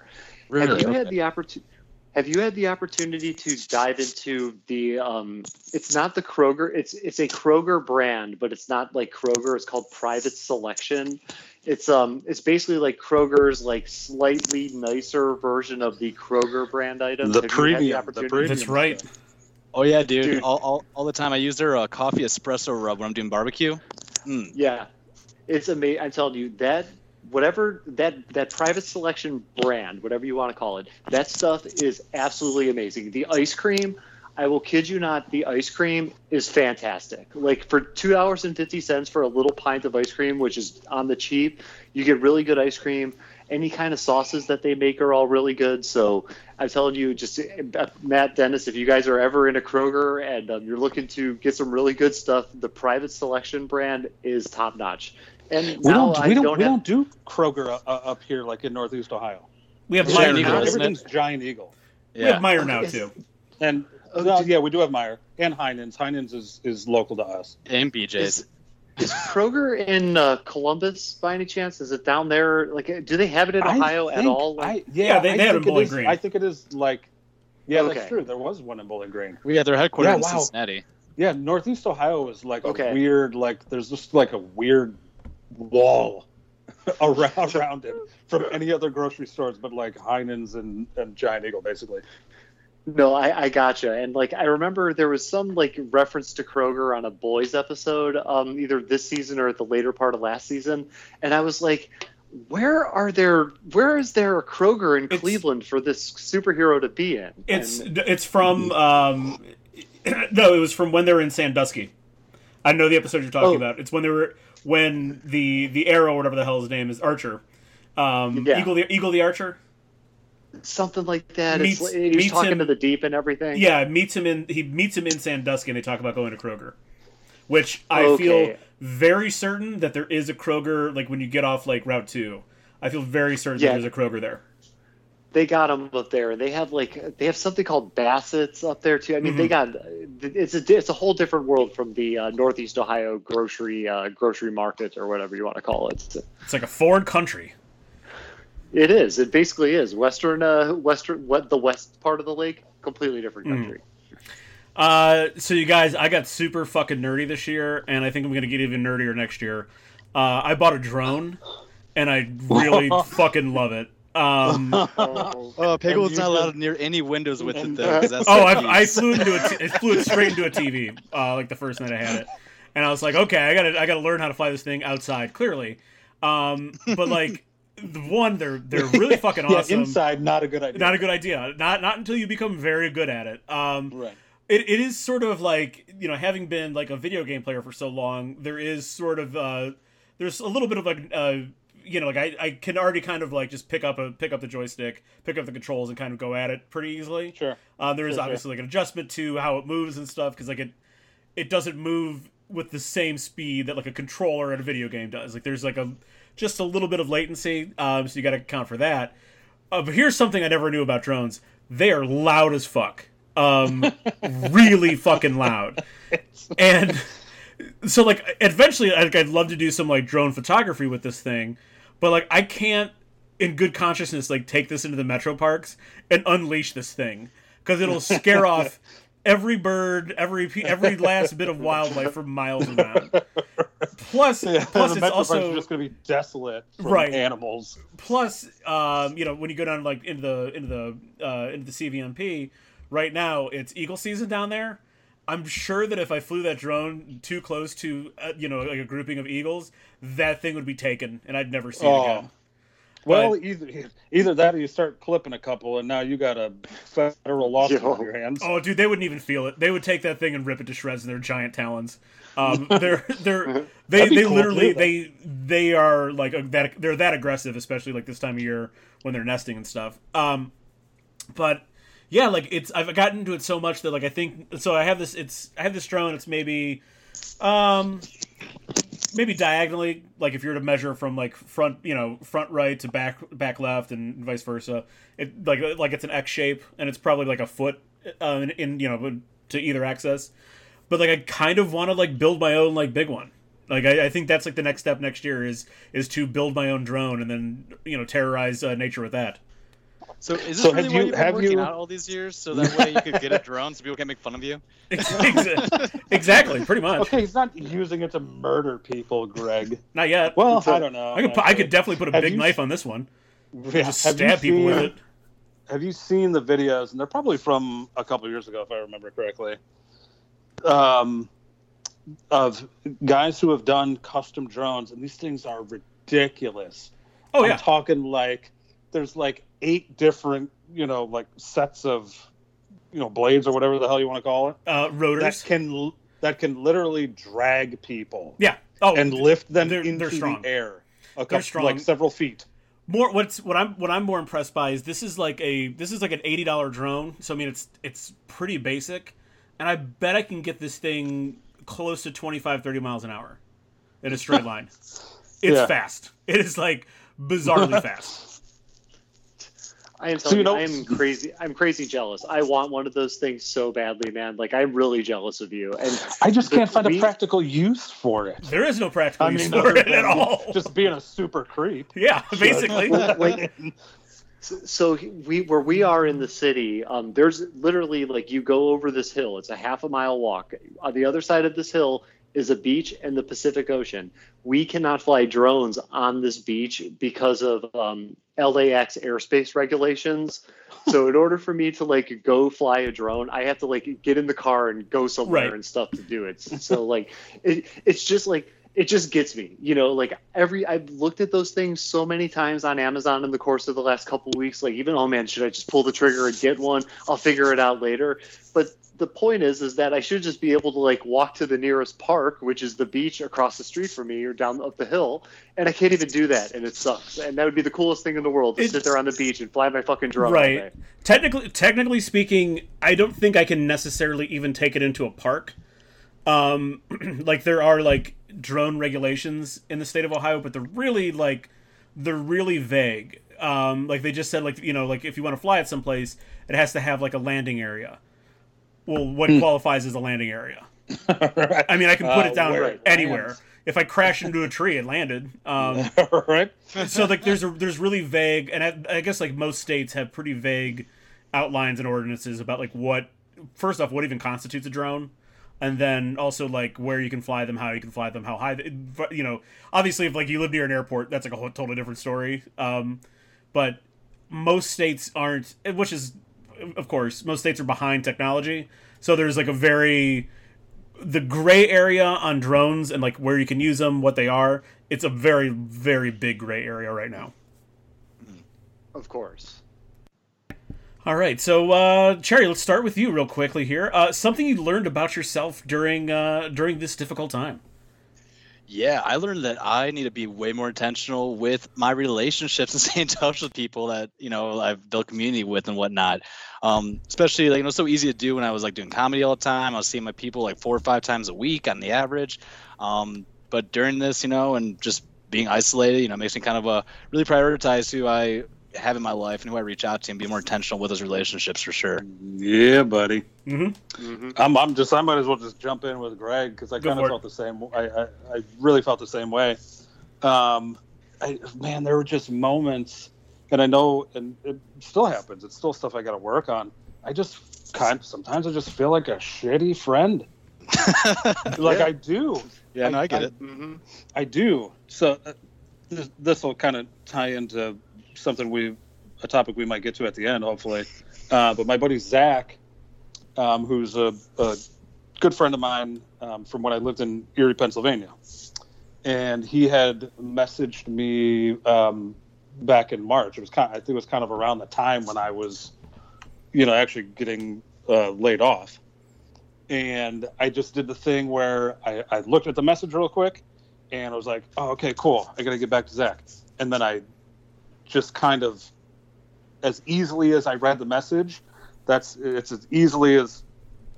Really? Have you had the opportunity? Have you had the opportunity to dive into the? Um, it's not the Kroger. It's it's a Kroger brand, but it's not like Kroger. It's called Private Selection. It's um it's basically like Kroger's like slightly nicer version of the Kroger brand items. The Have premium, the opportunity- premium. That's right. Oh yeah, dude. Dude. All, all, all the time. I use their uh, coffee espresso rub when I'm doing barbecue. Mm. Yeah, it's amazing. I'm telling you that whatever that that private selection brand, whatever you want to call it, that stuff is absolutely amazing. The ice cream, I will kid you not, the ice cream is fantastic. Like for two dollars and fifty cents for a little pint of ice cream, which is on the cheap, you get really good ice cream. Any kind of sauces that they make are all really good. So I'm telling you, just uh, Matt Dennis, if you guys are ever in a Kroger and um, you're looking to get some really good stuff, the private selection brand is top notch. And We don't. We don't. don't we have, don't do Kroger uh, uh, up here like in Northeast Ohio. We have Giant Meijer Eagle, now. Everything's Giant Eagle, We have Yeah. Meijer now too. and Oh, well, did- yeah, we do have Meijer and Heinen's. Heinen's is is local to us. And BJ's. Is, is Kroger in uh, Columbus by any chance? Is it down there? Like, do they have it in I Ohio at think- all? Like, I, yeah, Yeah, they- I they had think it in Bowling is- Green. I think it is like. Yeah, Okay. that's true. There was one in Bowling Green. we got their headquarters Yeah, in wow. Cincinnati. Yeah, Northeast Ohio is like Okay. a weird, like there's just like a weird wall around around it from any other grocery stores, but like Heinen's and, and Giant Eagle, basically. No, I, I gotcha. And like, I remember there was some like reference to Kroger on a boys episode, um, either this season or at the later part of last season, and I was like. Where are there? Where is there a Kroger in It's- Cleveland for this superhero to be in? It's And- it's from um, no, it was from when they were in Sandusky. I know the episode you're talking Oh. about. It's when they were when the the arrow, whatever the hell his name is, Archer, um, Yeah. Eagle the Eagle the Archer. Something like that. Meets- it's, he's meets talking him- to the deep and everything. Yeah, meets him in he meets him in Sandusky, and they talk about going to Kroger, which I Okay. feel very certain that there is a Kroger. Like when you get off like Route Two, I feel very certain Yeah. that there's a Kroger there. they got them up there. They have like they have something called Bassett's up there too. I mean, they got it's a it's a whole different world from the uh, Northeast Ohio grocery uh, grocery market or whatever you want to call it. It's like a foreign country. It is. It basically is western uh, western what the west part of the lake, completely different Mhm. country. Uh, so you guys, I got super fucking nerdy this year, and I think I'm gonna get even nerdier next year. Uh, I bought a drone, and I really fucking love it. Um, Oh, Oh, And not just- allowed near any windows with it though. though. 'cause that's oh, I, I flew into a, t- I flew it straight into a TV, uh, like the first night I had it, and I was like, okay, I gotta, I gotta learn how to fly this thing outside, clearly. Um, but like, the one, they're they're really fucking awesome. Yeah, inside, not a good idea. Not a good idea. Not not until you become very good at it. Um, right. it, it is sort of like you know having been like a video game player for so long there is sort of uh there's a little bit of like uh you know like I, I can already kind of like just pick up a pick up the joystick pick up the controls and kind of go at it pretty easily Sure. uh, there is Sure, sure. obviously like an adjustment to how it moves and stuff because like it it doesn't move with the same speed that like a controller in a video game does like there's like a just a little bit of latency um so you got to account for that. Uh, but here's something i never knew about drones. They are loud as fuck. Um really fucking loud. And so like eventually I'd, I'd love to do some like drone photography with this thing but like i can't in good consciousness like take this into the metro parks and unleash this thing because it'll scare off every bird every every last bit of wildlife for miles around plus Yeah, plus it's also just going to be desolate Right. animals. plus um, you know when you go down like into the into the uh, into the CVNP right now it's eagle season down there I'm sure that if I flew that drone too close to uh, you know like a grouping of eagles that thing would be taken and I'd never see it Oh. again Well, either either that or you start clipping a couple, and now you got a federal lawsuit Yo. on your hands. oh dude they wouldn't even feel it they would take that thing and rip it to shreds in their giant talons um, they're they're they they cool literally do that. they they are like a, that they're that aggressive especially like this time of year when they're nesting and stuff um but yeah like it's i've gotten into it so much that like i think so i have this it's i have this drone it's maybe um maybe diagonally like if you're to measure from like front you know front right to back back left and vice versa it like like it's an x shape and it's probably like a foot uh, in, in you know to either axis. But like i kind of want to like build my own like big one. Like I, I think that's like the next step next year is is to build my own drone and then you know terrorize uh, nature with that So is this So really have why you- you've been have working you- out all these years? So that way you could get a drone so people can't make fun of you? exactly pretty much Okay, he's not using it to murder people, Greg. not yet Well, So- I don't know. i could i could definitely put a Have big you- knife on this one Yeah, just have you stab people with seen- it have you seen the videos? And they're probably from a couple years ago, if I remember correctly. Um, of guys who have done custom drones, and these things are ridiculous. Oh I'm yeah, talking like there's like eight different, you know, like sets of, you know, blades or whatever the hell you want to call it uh, rotors that can that can literally drag people Yeah. Oh, and lift them they're- into they're strong. the air, a couple, strong. like several feet. more what's what I'm what I'm more impressed by is this is like a this is like an eighty dollar drone. So I mean it's it's pretty basic, and I bet I can get this thing close to 25, 30 miles an hour in a straight line. It's Yeah. fast. It is like bizarrely fast. I am So, telling you you, know- I am crazy. I'm crazy jealous. I want one of those things so badly, man. Like I'm really jealous of you. And I just can't find We- a practical use for it. There is no practical I use mean, for it at all. Just being a super creep. yeah, basically. like so, so we where we are in the city um, there's literally like you go over this hill it's a half a mile walk on the other side of this hill is a beach and the pacific ocean. We cannot fly drones on this beach because of um, lax airspace regulations. So in order for me to like go fly a drone i have to like get in the car and go somewhere Right. and stuff to do it. So like it, it's just like it just gets me you know like every i've looked at those things so many times on amazon in the course of the last couple of weeks like even oh man should i just pull the trigger and get one? I'll figure it out later. But the point is is that i should just be able to like walk to the nearest park which is the beach across the street from me or down up the hill and i can't even do that and it sucks and that would be the coolest thing in the world to It- sit there on the beach and fly my fucking drone right. Technically, technically speaking, I don't think I can necessarily even take it into a park. Um, like there are like drone regulations in the state of Ohio, but they're really like they're really vague. Um, like they just said, like you know, like if you want to fly it someplace, it has to have like a landing area. Well, what qualifies as a landing area? I mean, I can put Uh, it down where it anywhere. lands. If I crash into a tree, it landed. Um, right? so like there's a there's really vague and I, I guess like most states have pretty vague outlines and ordinances about like what first off what even constitutes a drone and then also like where you can fly them how you can fly them how high they, you know obviously if like you live near an airport that's like a whole totally different story um but most states aren't which is of course most states are behind technology so there's like a very the gray area on drones and like where you can use them, what they are, it's a very very big gray area right now. of course All right, so uh, Cherry, let's start with you real quickly here. Uh, something you learned about yourself during uh, during this difficult time. Yeah, I learned that I need to be way more intentional with my relationships and stay in touch with people that you know I've built community with and whatnot. Um, especially like you know, so easy to do when I was like doing comedy all the time. I was seeing my people like four or five times a week on the average. Um, but during this, you know, and just being isolated, you know, makes me kind of uh, really prioritize who I have in my life and who I reach out to and be more intentional with those relationships for sure. Yeah, buddy. hmm hmm I'm, I'm just I might as well just jump in with Greg because I kind of felt the same. I, I I really felt the same way. Um, I, man, there were just moments, and I know, and it still happens. It's still stuff I got to work on. I just kind sometimes I just feel like a shitty friend. like Yeah. I do. Yeah, no, I get I- it. hmm I do. So uh, this this will kind of tie into something we a topic we might get to at the end, hopefully. Uh, but my buddy Zach, um, who's a, a good friend of mine um, from when I lived in Erie, Pennsylvania, and he had messaged me um, back in March. It was kind. I think it was kind of around the time when I was, you know, actually getting uh, laid off. And I just did the thing where I, I looked at the message real quick, and I was like, "Oh, okay, cool. I got to get back to Zach." And then I just kind of, as easily as I read the message, that's it's as easily as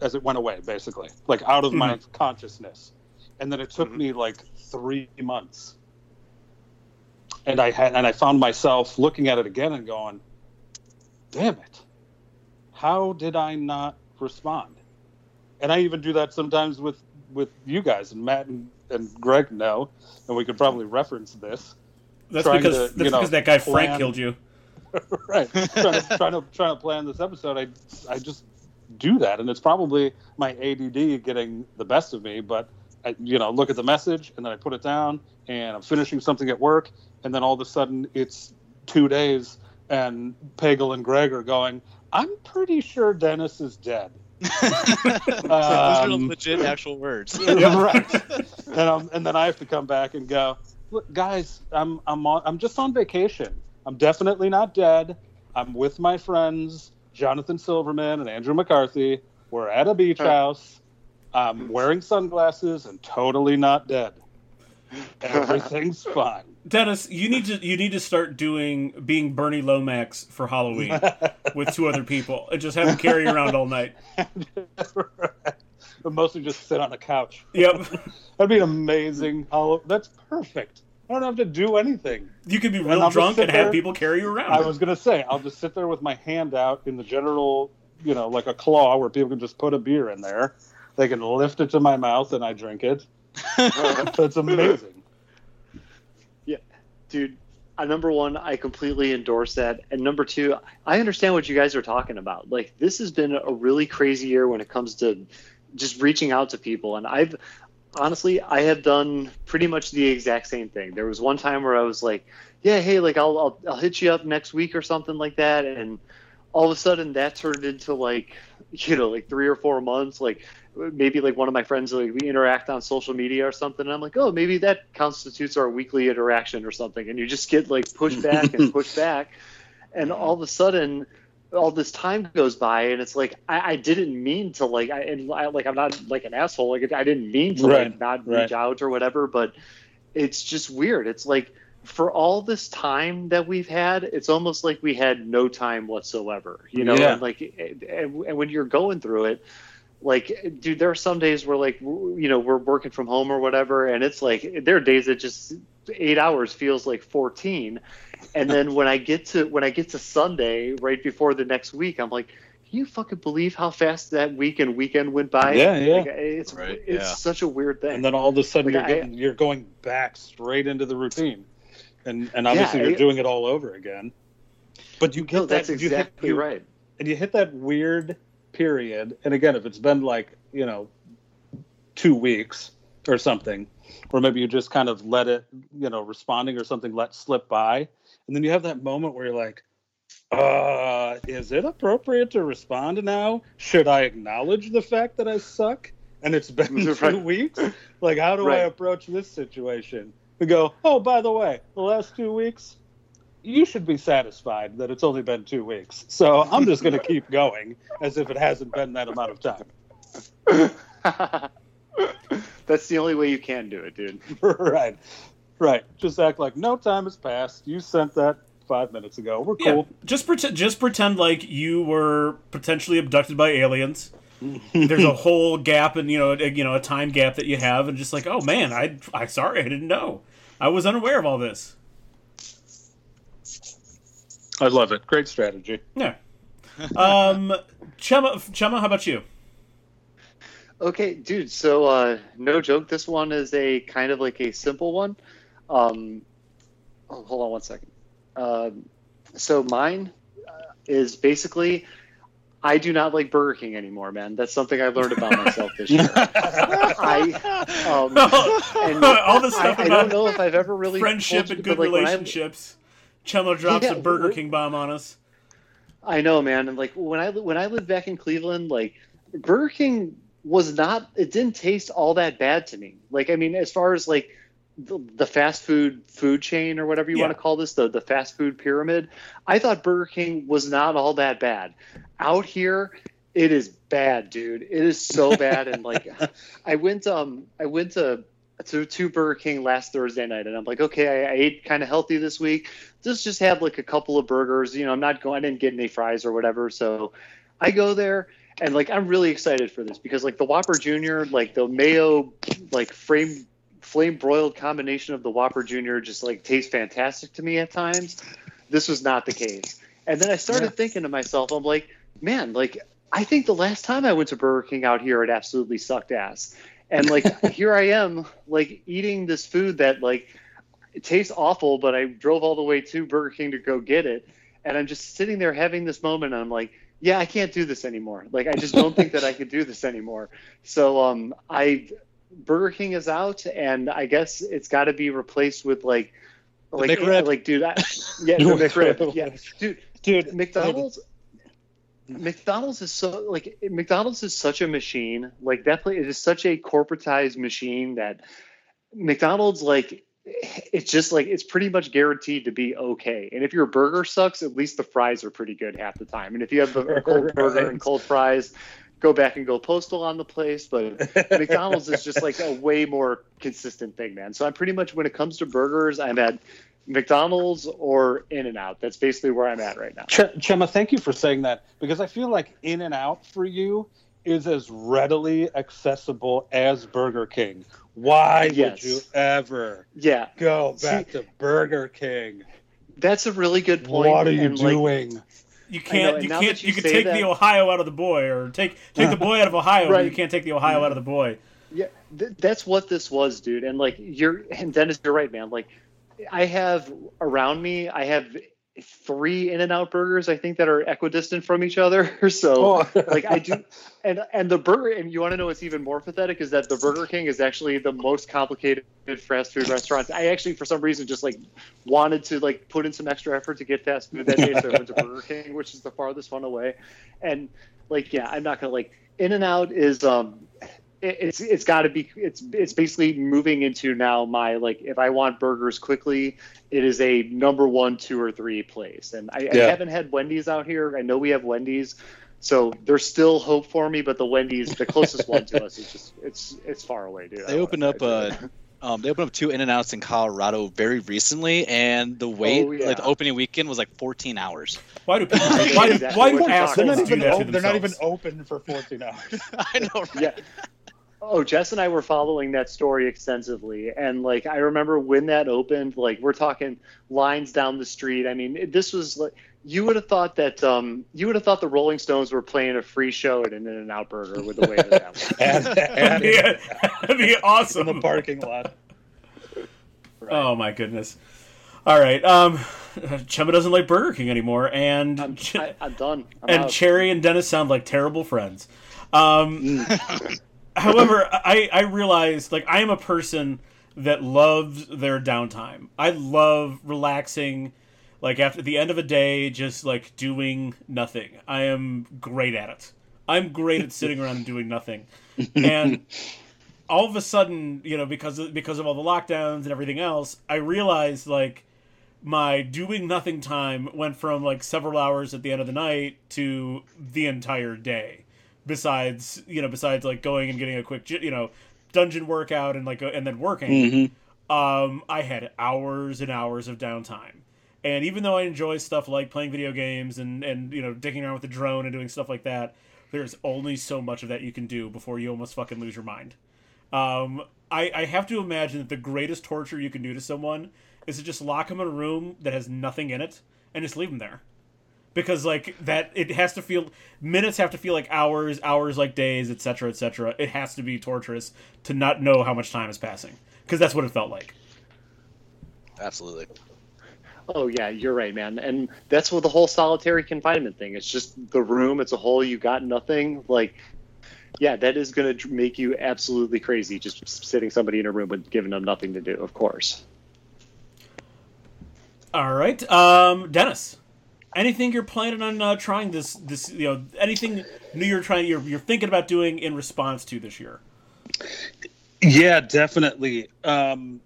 as it went away, basically, like out of my consciousness. And then it took Mhm. me like three months, and I had and I found myself looking at it again and going, "Damn it, how did I not respond?" And I even do that sometimes with with you guys and Matt and, and Greg know, and we could probably reference this. That's Trying because to, that's you know, because that guy Frank plan- killed you. right trying, to, trying to trying to plan this episode i i just do that and it's probably my add getting the best of me but i you know look at the message and then i put it down and i'm finishing something at work and then all of a sudden it's two days and Pagel and Greg are going. I'm pretty sure Dennis is dead. Those are Um, legit actual words. Yeah, right. And, um, and then I have to come back and go, look, guys, I'm I'm on, I'm just on vacation. I'm definitely not dead. I'm with my friends Jonathan Silverman and Andrew McCarthy. We're at a beach house. I'm wearing sunglasses and totally not dead. Everything's fine. Dennis, you need to you need to start doing being Bernie Lomax for Halloween with two other people and just have him carry around all night. but mostly just sit on the couch. Yep. That'd be an amazing. Hollow- That's perfect. I don't have to do anything. You could be real I'll drunk sit and have people carry you around. I was gonna say I'll just sit there with my hand out in the general, you know, like a claw where people can just put a beer in there. They can lift it to my mouth and I drink it. That's amazing. Yeah, dude uh, number one i completely endorse that and number two i understand what you guys are talking about like this has been a really crazy year when it comes to just reaching out to people and i've honestly i have done pretty much the exact same thing. There was one time where i was like yeah hey like i'll i'll, I'll hit you up next week or something like that. And all of a sudden that turned into like you know like three or four months like maybe like one of my friends like we interact on social media or something. And i'm like oh maybe that constitutes our weekly interaction or something. And you just get like pushed back and pushed back. And all of a sudden all this time goes by and it's like i, I didn't mean to like I, and I like i'm not like an asshole like i didn't mean to Right, like not right. reach out or whatever but it's just weird it's like for all this time that we've had it's almost like we had no time whatsoever you know Yeah. and like and, and when you're going through it like dude there are some days where like you know we're working from home or whatever and it's like there are days that just eight hours feels like 14 and then when i get to when i get to sunday right before the next week i'm like can you fucking believe how fast that week and weekend went by Yeah, yeah. Like, it's Right, it's yeah. such a weird thing And then all of a sudden Like, you're I- getting, you're going back straight into the routine, and and obviously Yeah, you're I- doing it all over again. But you get no that's that, you hit- exactly you- right and you hit that weird period and again if it's been like you know two weeks or something or maybe you just kind of let it you know responding or something let slip by and then you have that moment where you're like uh is it appropriate to respond now should i acknowledge the fact that i suck and it's been two Right. weeks like how do i approach this situation we go oh by the way the last two weeks you should be satisfied that it's only been two weeks. So I'm just going to keep going as if it hasn't been that amount of time. that's the only way you can do it dude right. Right. Just act like no time has passed. You sent that five minutes ago. We're Yeah, cool. just pretend just pretend like you were potentially abducted by aliens. There's a whole gap and you know a, you know a time gap that you have, and just like oh man, I I sorry I didn't know, I was unaware of all this. I love it. Great strategy. Yeah. Um, Chemma, Chemma, how about you? Okay, dude. So, uh, no joke. This one is a kind of like a simple one. Um, oh, hold on one second. Um, so mine uh, is basically, I do not like Burger King anymore, man. That's something I learned about myself this year. I, um, and all the stuff I, I don't know if I've ever really friendship told you, and good like, relationships. Chemma drops Yeah, a Burger King bomb on us. I know, man. And like when I when I lived back in Cleveland, like Burger King was not. It didn't taste all that bad to me. Like I mean, as far as like the, the fast food food chain or whatever you Yeah. want to call this, the the fast food pyramid, I thought Burger King was not all that bad. Out here, it is bad, dude. It is so bad. and like, I went um I went to to, to Burger King last Thursday night, and I'm like, okay, I, I ate kind of healthy this week. Just just have like a couple of burgers. You know, I'm not going. I didn't get any fries or whatever. So I go there, and like I'm really excited for this because like the Whopper Junior, like the mayo, like frame flame broiled combination of the Whopper Junior, just like tastes fantastic to me at times. This was not the case. And then I started Yeah. thinking to myself, I'm like, man, like I think the last time I went to Burger King out here, it absolutely sucked ass. And like here I am, like eating this food that like it tastes awful, but I drove all the way to Burger King to go get it, and I'm just sitting there having this moment, and I'm like, yeah, I can't do this anymore. Like I just don't think that I could do this anymore. So um, I Burger King is out, and I guess it's got to be replaced with like like, McRib. like, dude, I, yeah, the McRib, yeah, dude, Dude, McDonald's. McDonald's is so like McDonald's is such a machine. Like that place it is such a corporatized machine that McDonald's like it's just like it's pretty much guaranteed to be okay. And if your burger sucks, at least the fries are pretty good half the time. And if you have a cold burger and cold fries, go back and go postal on the place. But McDonald's is just like a way more consistent thing, man. So I'm pretty much when it comes to burgers, I'm at McDonald's or In and Out. That's basically where I'm at right now. Ch- Chemma, thank you for saying that because I feel like In and Out for you is as readily accessible as Burger King. Why Yes. would you ever Yeah, go See- back to Burger King? that's a really good point. What are you and, like, doing? You can't. you can't. You, you can take that- the Ohio out of the boy, or take take the boy out of Ohio, but Right. you can't take the Ohio out of the boy. Yeah, th- that's what this was, dude. And like you're, and Dennis, you're right, man. Like I have around me, I have three In and Out burgers. I think that are equidistant from each other. So like I do, and and the burger, and you want to know what's even more pathetic is that the Burger King is actually the most complicated fast food restaurant. I actually, for some reason, just like wanted to like put in some extra effort to get fast food that day, so I went to Burger King, which is the farthest one away. And like, yeah, I'm not gonna like In and Out is um it- it's it's got to be it's it's basically moving into now my like if I want burgers quickly, it is a number one, two or three place. And I, I haven't had Wendy's out here. I know we have Wendy's, so there's still hope for me. But the Wendy's, the closest one to us, is just it's it's far away, dude. They don't opened up try to- Um, they opened up two In and Outs in Colorado very recently, and the wait, Oh, yeah. like the opening weekend, was like 14 hours. Why do people? Why do, exactly why do assholes talking They're not, about. do that to they're not even open for 14 hours. I know, right? yeah. Oh, Jess and I were following that story extensively, and like I remember when that opened. Like we're talking lines down the street. I mean, this was like you would have thought that um, you would have thought the Rolling Stones were playing a free show at an In-N-Out Burger with the way that that was. and, That'd and be, that'd be in awesome. the parking lot. Oh my goodness. All right. Um, Chumba doesn't like Burger King anymore, and I'm, Ch- I, I'm done. I'm and out. Cherry and Dennis sound like terrible friends. Um, however, I I realized like I am a person that loves their downtime. I love relaxing. Like after the end of a day, just like doing nothing. I am great at it. I'm great at sitting around and doing nothing. And all of a sudden, you know, because of, because of all the lockdowns and everything else, I realized like my doing nothing time went from like several hours at the end of the night to the entire day. Besides, you know, besides like going and getting a quick, you know, dungeon workout and like uh, and then working, um, I had hours and hours of downtime. And even though I enjoy stuff like playing video games and and you know dicking around with the drone and doing stuff like that, there's only so much of that you can do before you almost fucking lose your mind. Um, I, I have to imagine that the greatest torture you can do to someone is to just lock them in a room that has nothing in it and just leave them there. Because like that, it has to feel minutes have to feel like hours, hours like days, etc., etc. It has to be torturous to not know how much time is passing because that's what it felt like. Absolutely. Oh yeah, you're right, man. And that's what the whole solitary confinement thing. It's just the room. It's a hole. You got nothing. Like, yeah, that is going to make you absolutely crazy. Just sitting somebody in a room with giving them nothing to do. Of course. All right, um, Dennis. Anything you're planning on uh, trying this this you know anything new you're trying you're you're thinking about doing in response to this year? Yeah, definitely. Um,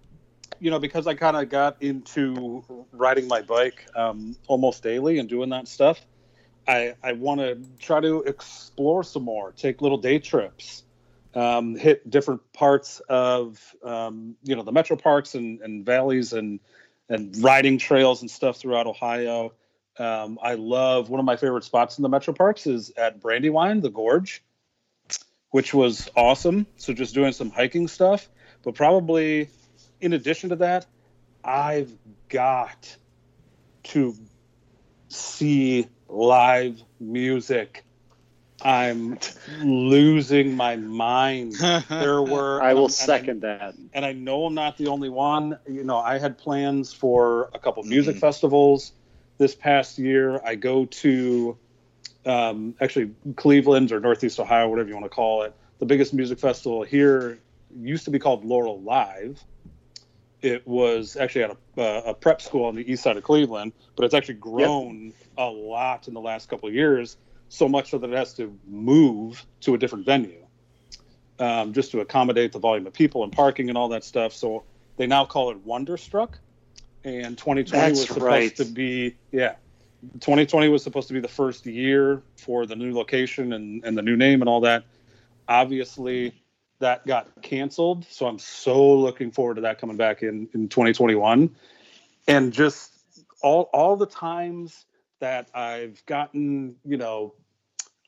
you know, because I kind of got into riding my bike um, almost daily and doing that stuff, I, I want to try to explore some more, take little day trips, um, hit different parts of, um, you know, the metro parks and, and valleys and, and riding trails and stuff throughout Ohio. Um, I love one of my favorite spots in the metro parks is at Brandywine, the Gorge which was awesome. So just doing some hiking stuff, but probably in addition to that, I've got to see live music. I'm losing my mind. There were I will and second that. and I know I'm not the only one. You know, I had plans for a couple music festivals this past year. I go to um, actually Cleveland or Northeast Ohio, whatever you want to call it. The biggest music festival here used to be called LaureLive. it was actually at a, uh, a prep school on the east side of Cleveland, but it's actually grown a lot in the last couple of years, so much so that it has to move to a different venue um, just to accommodate the volume of people and parking and all that stuff. So they now call it Wonderstruck, and 2020 That's was supposed right. to be yeah. 2020 was supposed to be the first year for the new location and, and the new name and all that. Obviously, that got canceled. So I'm so looking forward to that coming back in, in 2021. And just all all the times that I've gotten, you know,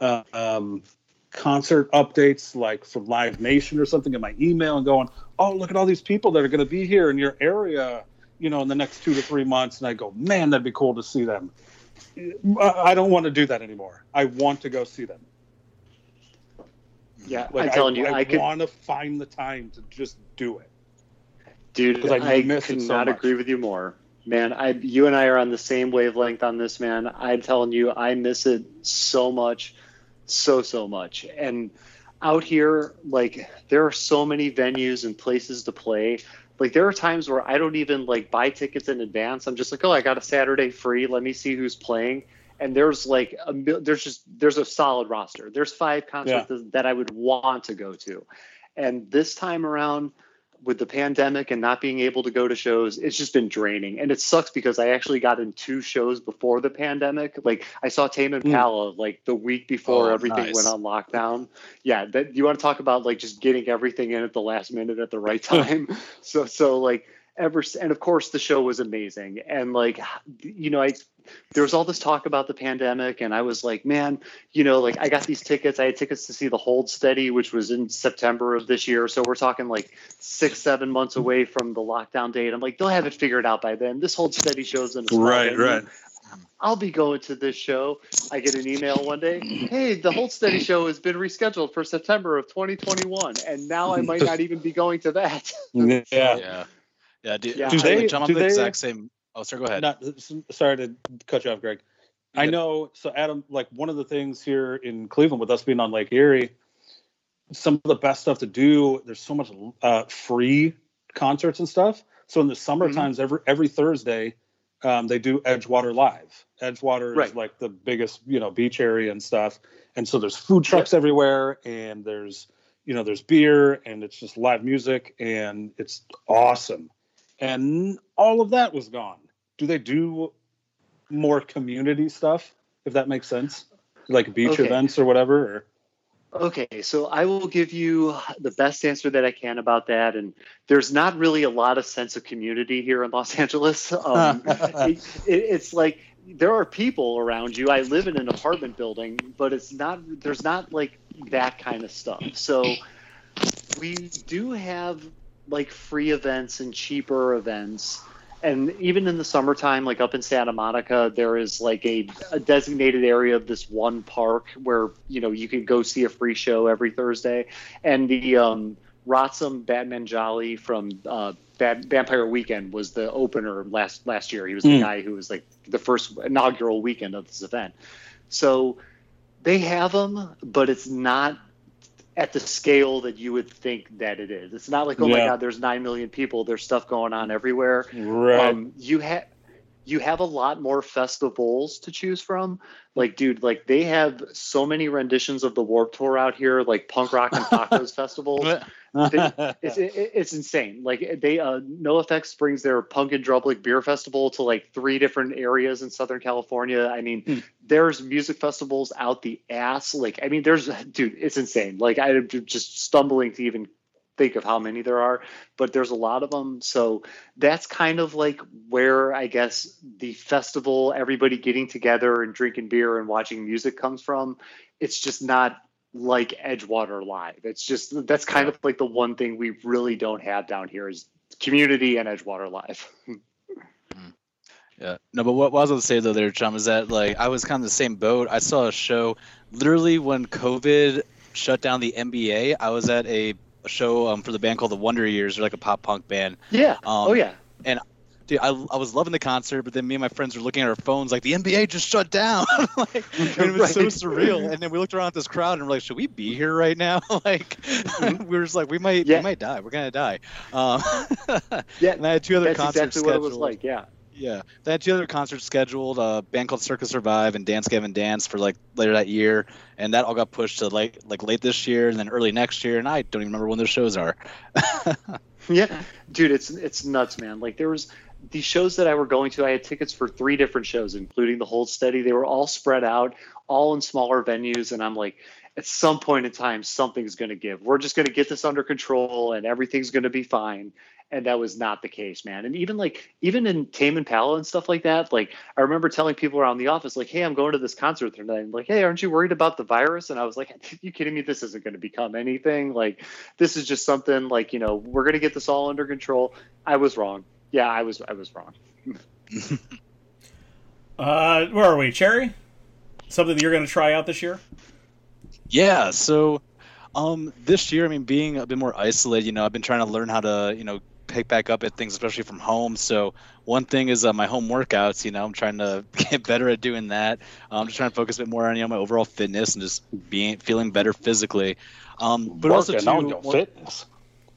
uh, um, concert updates like from Live Nation or something in my email and going, oh, look at all these people that are going to be here in your area, you know, in the next two to three months. And I go, man, that'd be cool to see them. I don't want to do that anymore. I want to go see them. Yeah, Like I'm telling I, you, I, I could, want to find the time to just do it. dude. I I, miss could it so not much. agree with you more, man. I, you and I are on the same wavelength on this, man. I'm telling you, I miss it so much, so so much. And out here, like, there are so many venues and places to play. Like, there are times where I don't even like buy tickets in advance. I'm just like, oh, I got a Saturday free. Let me see who's playing. And there's like a there's just there's a solid roster. There's five concerts that I would want to go to. And this time around, with the pandemic and not being able to go to shows, it's just been draining. And it sucks because I actually got in two shows before the pandemic. Like I saw Tame hmm. Impala like the week before Oh, everything nice. went on lockdown. Yeah, that you want to talk about like just getting everything in at the last minute at the right time. so so like ever and of course the show was amazing and like you know I there was all this talk about the pandemic and I was like man you know like I got these tickets I had tickets to see the Hold Steady which was in September of this year so we're talking like six seven months away from the lockdown date I'm like they'll have it figured out by then this Hold Steady shows in right small venue. I'll be going to this show. I get an email one day. Hey, the Hold Steady show has been rescheduled for September of 2021, and now I might not even be going to that. Yeah. Yeah. Yeah, dude. Yeah. Do Do they, they- John, do the they- exact same. Oh, sorry, go ahead. Not, sorry to cut you off, Greg. I know. So, Adam, like one of the things here in Cleveland with us being on Lake Erie, some of the best stuff to do. There's so much uh, free concerts and stuff. So in the summer Mhm. times, every every Thursday, um, they do Edgewater Live. Edgewater Right. is like the biggest, you know, beach area and stuff. And so there's food trucks everywhere, and there's you know there's beer, and it's just live music, and it's awesome. And all of that was gone. Do they do more community stuff? If that makes sense, like beach Okay. events or whatever. Or? Okay, so I will give you the best answer that I can about that. And there's not really a lot of sense of community here in Los Angeles. Um, it, it, it's like there are people around you. I live in an apartment building, but it's not. There's not like that kind of stuff. So we do have like free events and cheaper events. And even in the summertime, like up in Santa Monica, there is like a, a designated area of this one park where you know you can go see a free show every Thursday. And the um, Rostam Batmanglij from uh, Bat- Vampire Weekend was the opener last last year. He was the Hmm. guy who was like the first inaugural weekend of this event. So they have them, but it's not at the scale that you would think that it is. It's not like, oh my God, there's nine million people. There's stuff going on everywhere. Right. Um, you have you have a lot more festivals to choose from. Like, dude, like they have so many renditions of the Warp Tour out here, like Punk Rock and Tacos festivals. It's it, it's insane. Like they uh NOFX brings their Punk in Drublic Beer Festival to like three different areas in Southern California. I mean, Hmm. there's music festivals out the ass. Like, I mean, there's dude, it's insane. Like I'm just stumbling to even think of how many there are, but there's a lot of them. So that's kind of like where I guess the festival, everybody getting together and drinking beer and watching music comes from. It's just not like Edgewater Live. It's just that's kind of like the one thing we really don't have down here is community and Edgewater Live. Yeah. No, but what, what I was going to say though, there, Chum, is that like I was kind of the same boat. I saw a show literally when COVID shut down the NBA. I was at a show um, for the band called the Wonder Years, they're like a pop punk band. yeah. Um, oh yeah. And dude, I, I was loving the concert, but then me and my friends were looking at our phones like the NBA just shut down. like, and it was so surreal. And then we looked around at this crowd and we're like, should we be here right now? like, we were just like, we might, Yeah. we might die. We're gonna die. Um, Yeah, and I had two other That's concerts exactly what it was like. Yeah. Yeah, they had two other concerts scheduled. A band called Circa Survive and Dance Gavin Dance for like later that year, and that all got pushed to like like late this year and then early next year. And I don't even remember when those shows are. Yeah, dude, it's it's nuts, man. Like there was these shows that I were going to. I had tickets for three different shows, including the Hold Steady. They were all spread out, all in smaller venues, and I'm like, at some point in time, something's going to give. We're just going to get this under control, and everything's going to be fine. And that was not the case, man. And even like even in Tame Impala and stuff like that, like I remember telling people around the office, like, "Hey, I'm going to this concert tonight." And like, "Hey, aren't you worried about the virus?" And I was like, "You kidding me? This isn't going to become anything. Like, this is just something like you know we're going to get this all under control." I was wrong. Yeah, I was. I was wrong. Uh, where are we? Cherry? Something that you're going to try out this year? Yeah, so um, this year, I mean, being a bit more isolated, you know, I've been trying to learn how to, you know, pick back up at things, especially from home. So one thing is uh, my home workouts. You know, I'm trying to get better at doing that. I'm just trying to focus a bit more on you know my overall fitness and just being feeling better physically. Um, but also too, on your one- fitness.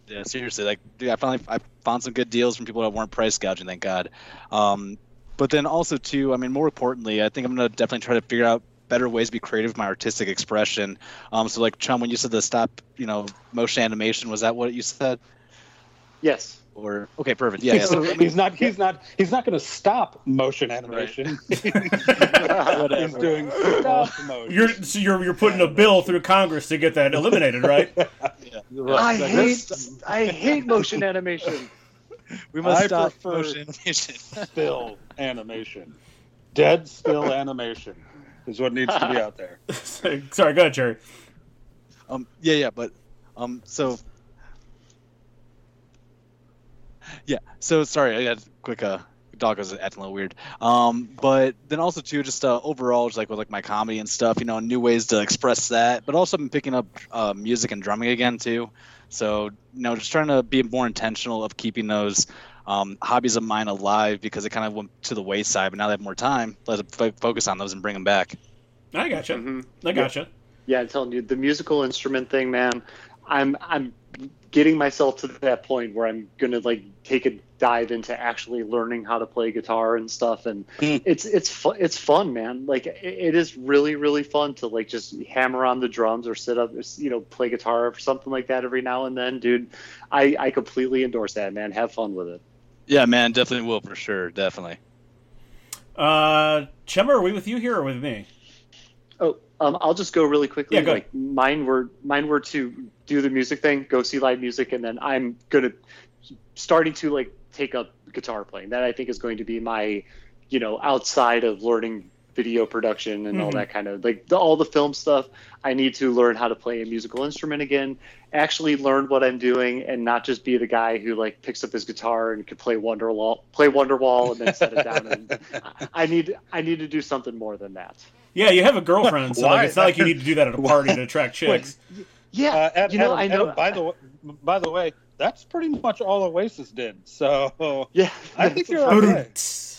yeah, seriously, like, dude, I finally I found some good deals from people that weren't price gouging, thank God. Um, but then also too, I mean, more importantly, I think I'm gonna definitely try to figure out better ways to be creative with my artistic expression. Um, so like Chum, when you said the stop, you know, motion animation, was that what you said? Yes. Or okay, perfect. Yeah, yeah. he's, So, he's not. He's not. He's not going to stop motion animation. he's doing stop motion. You're so you're you're putting a bill through Congress to get that eliminated, right? yeah. I Like, hate I hate motion animation. we must I stop prefer- motion animation. still animation. Dead still animation is what needs to be out there. Sorry, go ahead, Cherry. Um, yeah, yeah, but um, so yeah, so sorry, I had a quick uh, dog was acting a little weird. Um, but then also too, just uh, overall, just like with like my comedy and stuff, you know, new ways to express that. But also, I've been picking up uh, music and drumming again too. So you know, just trying to be more intentional of keeping those um, hobbies of mine alive because it kind of went to the wayside. But now that I have more time, let's fo- focus on those and bring them back. I gotcha. Mhm. I gotcha. Yeah, I'm telling you, the musical instrument thing, man. I'm I'm getting myself to that point where I'm gonna like take a dive into actually learning how to play guitar and stuff, and Hmm. it's it's fu- it's fun, man. Like it, it is really really fun to like just hammer on the drums or sit up, you know, play guitar or something like that every now and then, dude. I I completely endorse that, man. Have fun with it. Yeah, man, definitely will for sure, definitely. Uh, Chemma, are we with you here or with me? Oh, um, I'll just go really quickly. Yeah, go like mine were mine were to do the music thing, go see live music, and then I'm gonna starting to like take up guitar playing. That I think is going to be my, you know, outside of learning video production and all Mhm. that kind of like the, all the film stuff. I need to learn how to play a musical instrument again, actually learn what I'm doing, and not just be the guy who like picks up his guitar and can play Wonderwall, play Wonderwall, and then set it down. And I need I need to do something more than that. Yeah, you have a girlfriend, so Why? like it's not like you need to do that at a party to attract chicks. Yeah, Uh, Ed- you know, Adam- I know. By the way, by the way, that's pretty much all Oasis did. So yeah, I think you're okay.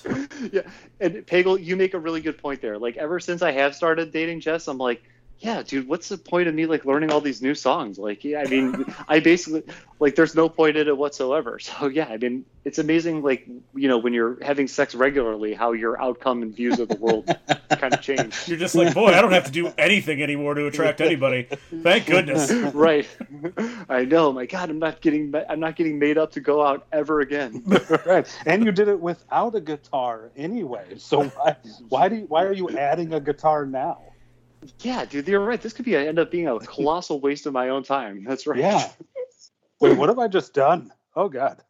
yeah, and Pagel, you make a really good point there. Like ever since I have started dating Jess, I'm like, yeah, dude, what's the point of me like learning all these new songs? Like, yeah, I mean, I basically like there's no point in it whatsoever. So yeah, I mean, it's amazing. Like you know, when you're having sex regularly, how your outcome and views of the world kind of change. You're just like, boy, I don't have to do anything anymore to attract anybody. Thank goodness. right. I know. My God, I'm not getting I'm not getting made up to go out ever again. right, and you did it without a guitar anyway. So why why do you, why are you adding a guitar now? Yeah, dude, you're right. This could be end up being a colossal waste of my own time. That's right. Yeah. Wait, what have I just done? Oh God.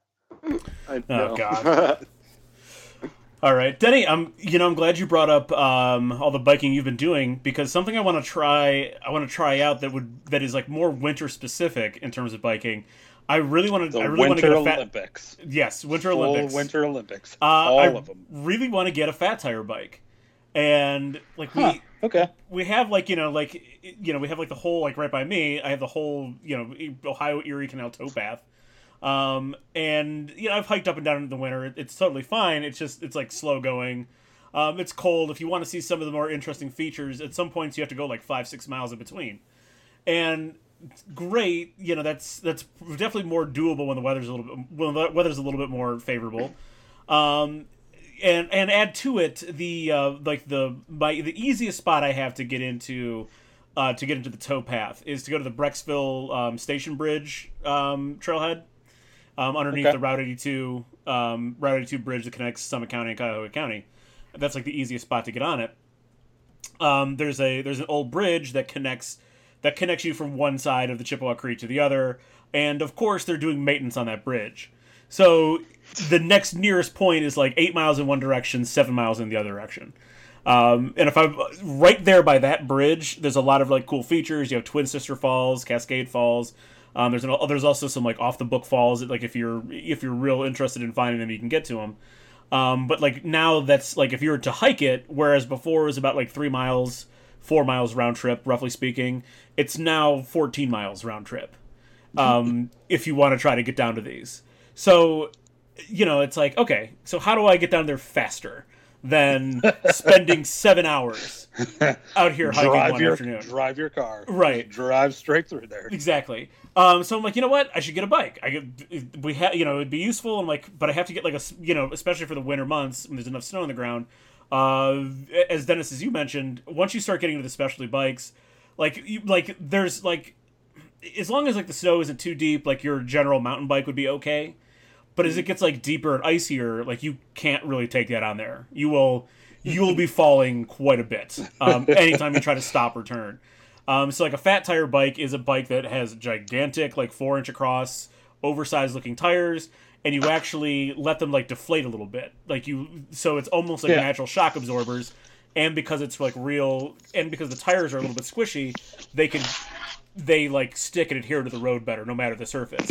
I Oh. God. All right, Denny. I'm you know I'm glad you brought up um, all the biking you've been doing because something I want to try I want to try out that would that is like more winter specific in terms of biking. I really want The to I really want to Winter get a fat Olympics. yes Winter Full Olympics. Winter Olympics. Uh, All I of them. really want to get a fat tire bike, and like Huh. we Okay. we have like you know like you know we have like the whole like right by me I have the whole you know Ohio Erie Canal towpath. Um, and you know, I've hiked up and down in the winter. It, it's totally fine. It's just it's like slow going. Um, it's cold. If you want to see some of the more interesting features, at some points you have to go like five, six miles in between. And great, you know, that's that's definitely more doable when the weather's a little bit when the weather's a little bit more favorable. Um, and and add to it the uh, like the my the easiest spot I have to get into uh, to get into the towpath is to go to the Brecksville um, Station Bridge um, trailhead um, underneath Okay. the Route 82 um, Route 82 bridge that connects Summit County and Cuyahoga County. That's like the easiest spot to get on it. Um, there's a there's an old bridge that connects that connects you from one side of the Chippewa Creek to the other, and of course they're doing maintenance on that bridge. So the next nearest point is like eight miles in one direction, seven miles in the other direction. Um, and if I'm right there by that bridge, there's a lot of like cool features. You have Twin Sister Falls, Cascade Falls. Um, there's an, there's also some like off the book falls that like if you're if you're real interested in finding them, you can get to them. Um, but like now that's like if you were to hike it, whereas before it was about like three miles, four miles round trip, roughly speaking, it's now 14 miles round trip. Um, if you want to try to get down to these, so you know it's like okay, so how do I get down there faster than spending seven hours out here hiking drive one your afternoon? drive your car. Right. Drive straight through there. Exactly. Um, so I'm like, you know what? I should get a bike. I get, we have, you know, it'd be useful. I'm like, but I have to get like a, you know, especially for the winter months when there's enough snow on the ground. Uh, as Dennis, as you mentioned, once you start getting into the specialty bikes, like, you, like there's like, as long as like the snow isn't too deep, like your general mountain bike would be okay. But as it gets like deeper and icier, like you can't really take that on there. You will, you will be falling quite a bit um, anytime you try to stop or turn. Um, so like a fat tire bike is a bike that has gigantic, like four inch across, oversized looking tires, and you actually let them like deflate a little bit. Like you, so it's almost like Yeah. natural shock absorbers. And because it's like real, and because the tires are a little bit squishy, they can they like stick and adhere to the road better, no matter the surface.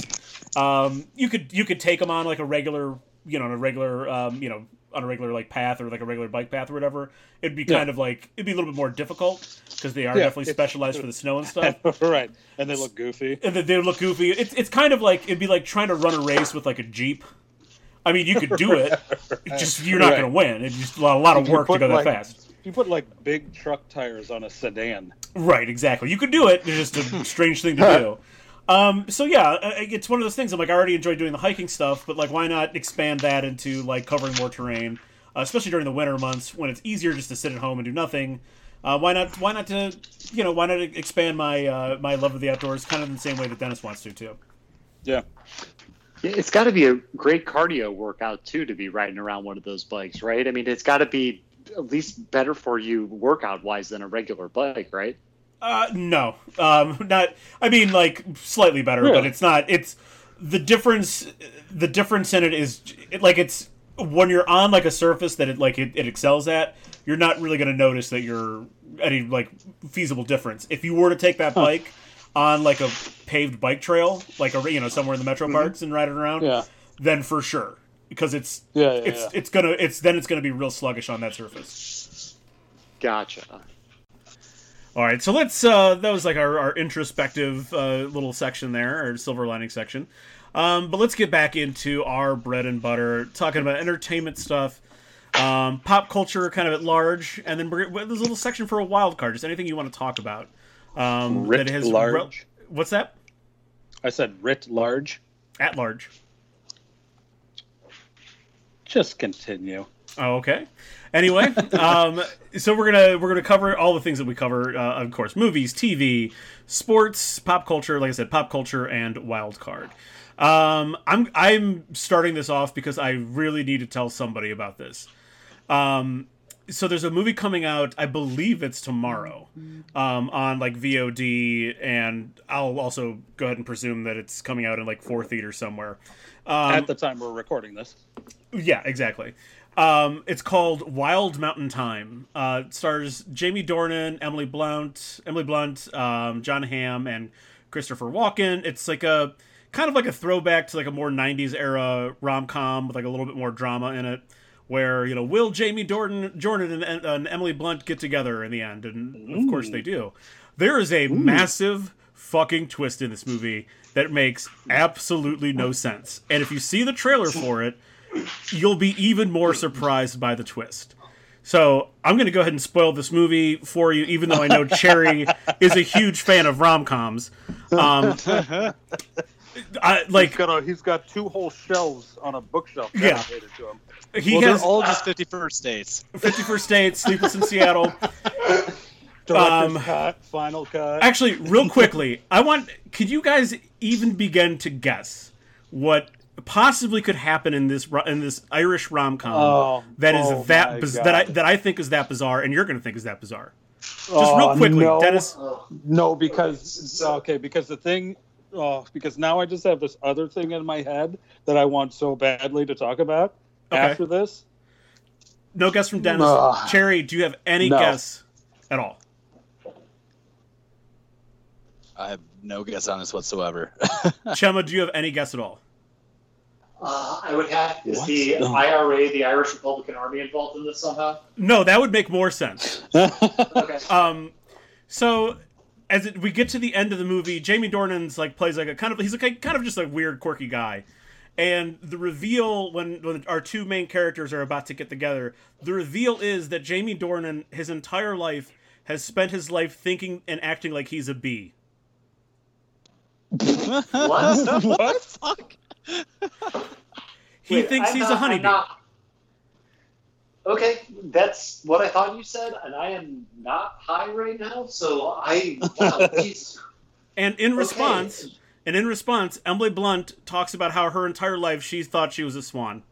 Um, you could you could take them on like a regular, you know, on a regular, um, you know, on a regular like path or like a regular bike path or whatever. It'd be Yeah. kind of like it'd be a little bit more difficult because they are Yeah, definitely specialized for the snow and stuff. right. And they look goofy. and they look goofy. It's it's kind of like it'd be like trying to run a race with like a jeep. I mean, you could do it, just you're not Right. going to win. It's just a lot, a lot of work to go that like- fast. You put like big truck tires on a sedan. Right, exactly. You could do it. It's just a strange thing to do. Um, so yeah, uh, it's one of those things. I'm like, I already enjoy doing the hiking stuff, but like, why not expand that into like covering more terrain, uh, especially during the winter months when it's easier just to sit at home and do nothing. Uh, why not? Why not to you know? Why not expand my uh, my love of the outdoors, kind of in the same way that Dennis wants to too. Yeah. Yeah, It's got to be a great cardio workout too to be riding around one of those bikes, right? I mean, it's got to be at least better for you workout wise than a regular bike, right? Uh, no, um, not. I mean, like slightly better, but it's not. It's the difference. The difference in it is it, like it's when you're on like a surface that it like it, it excels at. You're not really going to notice that you're any like feasible difference. If you were to take that bike on like a paved bike trail, like a you know somewhere in the metro parks and ride it around, Yeah. then for sure because it's Yeah. yeah, it's yeah. it's gonna it's then it's gonna be real sluggish on that surface. Gotcha. All right, so let's. Uh, that was like our, our introspective uh, little section there, our silver lining section. Um, but let's get back into our bread and butter, talking about entertainment stuff, um, pop culture kind of at large, and then we're, there's a little section for a wild card. Just anything you want to talk about. Um, Writ that has large. rel- what's that? I said writ large. At large. Just continue. Oh, okay. Anyway, um, so we're gonna we're gonna cover all the things that we cover, uh, of course, movies, TV, sports, pop culture. Like I said, pop culture and wild card. Um, I'm I'm starting this off because I really need to tell somebody about this. Um, so there's a movie coming out. I believe it's tomorrow, um, on like VOD, and I'll also go ahead and presume that it's coming out in like four theaters somewhere. Um, At the time we're recording this. Yeah, exactly. Um, it's called Wild Mountain Time. Uh, stars Jamie Dornan, Emily Blunt, Emily Blunt, um, Jon Hamm, and Christopher Walken. It's like a kind of like a throwback to like a more '90s era rom com with like a little bit more drama in it. Where you know will Jamie Dornan, Jordan, and, and Emily Blunt get together in the end, and of course they do. There is a massive fucking twist in this movie that makes absolutely no sense. And if you see the trailer for it, you'll be even more surprised by the twist. So I'm going to go ahead and spoil this movie for you, even though I know Cherry is a huge fan of rom coms. Um, I, like He's got, a, he's got two whole shelves on a bookshelf Yeah. to him. he well, has all just 51st dates. 51st Dates, Sleepless in Seattle. Director's Um, cut, final cut. Actually, real quickly, I want. Could you guys even begin to guess what possibly could happen in this in this Irish rom com Oh, that is oh that biz- that I that I think is that bizarre, and you're going to think is that bizarre? Just Oh, real quickly, no. Dennis. No, because okay, because the thing, oh, because now I just have this other thing in my head that I want so badly to talk about Okay. after this. No guess from Dennis. Ugh. Cherry, do you have any No. guess at all? I have no guess on this whatsoever. Chemma, do you have any guess at all? Uh, I would have. Is What? the No. IRA, the Irish Republican Army, involved in this somehow? No, that would make more sense. Okay. Um, so as it, we get to the end of the movie, Jamie Dornan's like plays like a kind of he's like kind of just a weird, quirky guy. And the reveal when when our two main characters are about to get together, the reveal is that Jamie Dornan, his entire life, has spent his life thinking and acting like he's a bee. what? What? what the fuck? He Wait, thinks I'm he's not- a I'm honeybee. not- Okay, that's what I thought you said, and I am not high right now, so I. Wow, Jesus. And in Okay. response, and in response, Emily Blunt talks about how her entire life she thought she was a swan.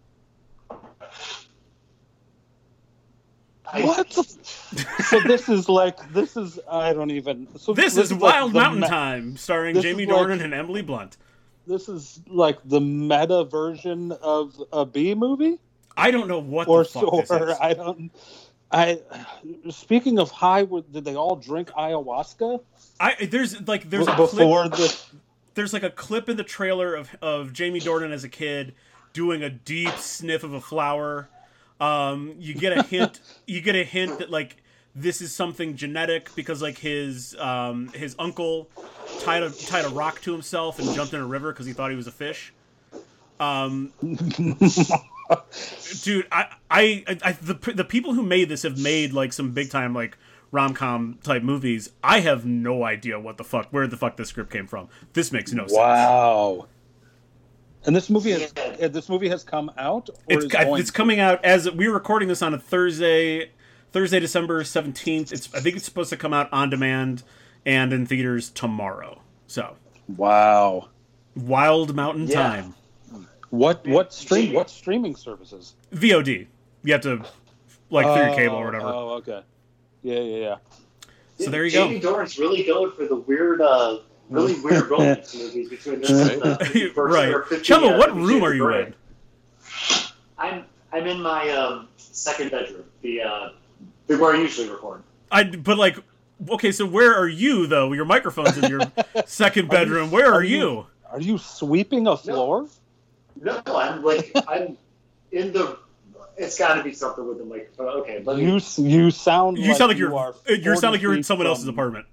What? So this is like this is I don't even. So This is like Wild the Mountain me- Time, starring Jamie is like- Dornan and Emily Blunt. This is like the meta version of a B movie, I don't know what or the fuck this or is. I don't. I speaking of high, did they all drink ayahuasca I there's like there's a before clip, the? there's like a clip in the trailer of of Jamie Dornan as a kid doing a deep sniff of a flower. Um, you get a hint. you get a hint that like this is something genetic because like his um, his uncle tied a tied a rock to himself and jumped in a river because he thought he was a fish. Um, dude, I, I, I, the the people who made this have made like some big time like rom com type movies. I have no idea what the fuck where the fuck this script came from. This makes no sense. Wow. And this movie has uh, this movie has come out. Or It's is going it's to? coming out as we're recording this on a Thursday, Thursday December seventeenth. It's I think it's supposed to come out on demand and in theaters tomorrow. So Wow. Wild Mountain Yeah. Time What what stream what streaming services? VOD. You have to like through your cable or whatever. Oh, okay. Yeah, yeah, yeah. So there you go. Jamie Dornan's really going for the weird, uh, really weird romance movies between this and the 51st right, or 50, Chemma, uh, what room are you Grey. in? I'm I'm in my um, second bedroom, the uh, the where I usually record. I but like okay, so where are you though? Your microphone's in your second bedroom. Where are are you- you? Are you sweeping a floor? No, I'm like I'm in the. It's got to be something with the microphone. Okay, let me. You you sound You like sound like you you're you sound like you're in someone feet else's apartment.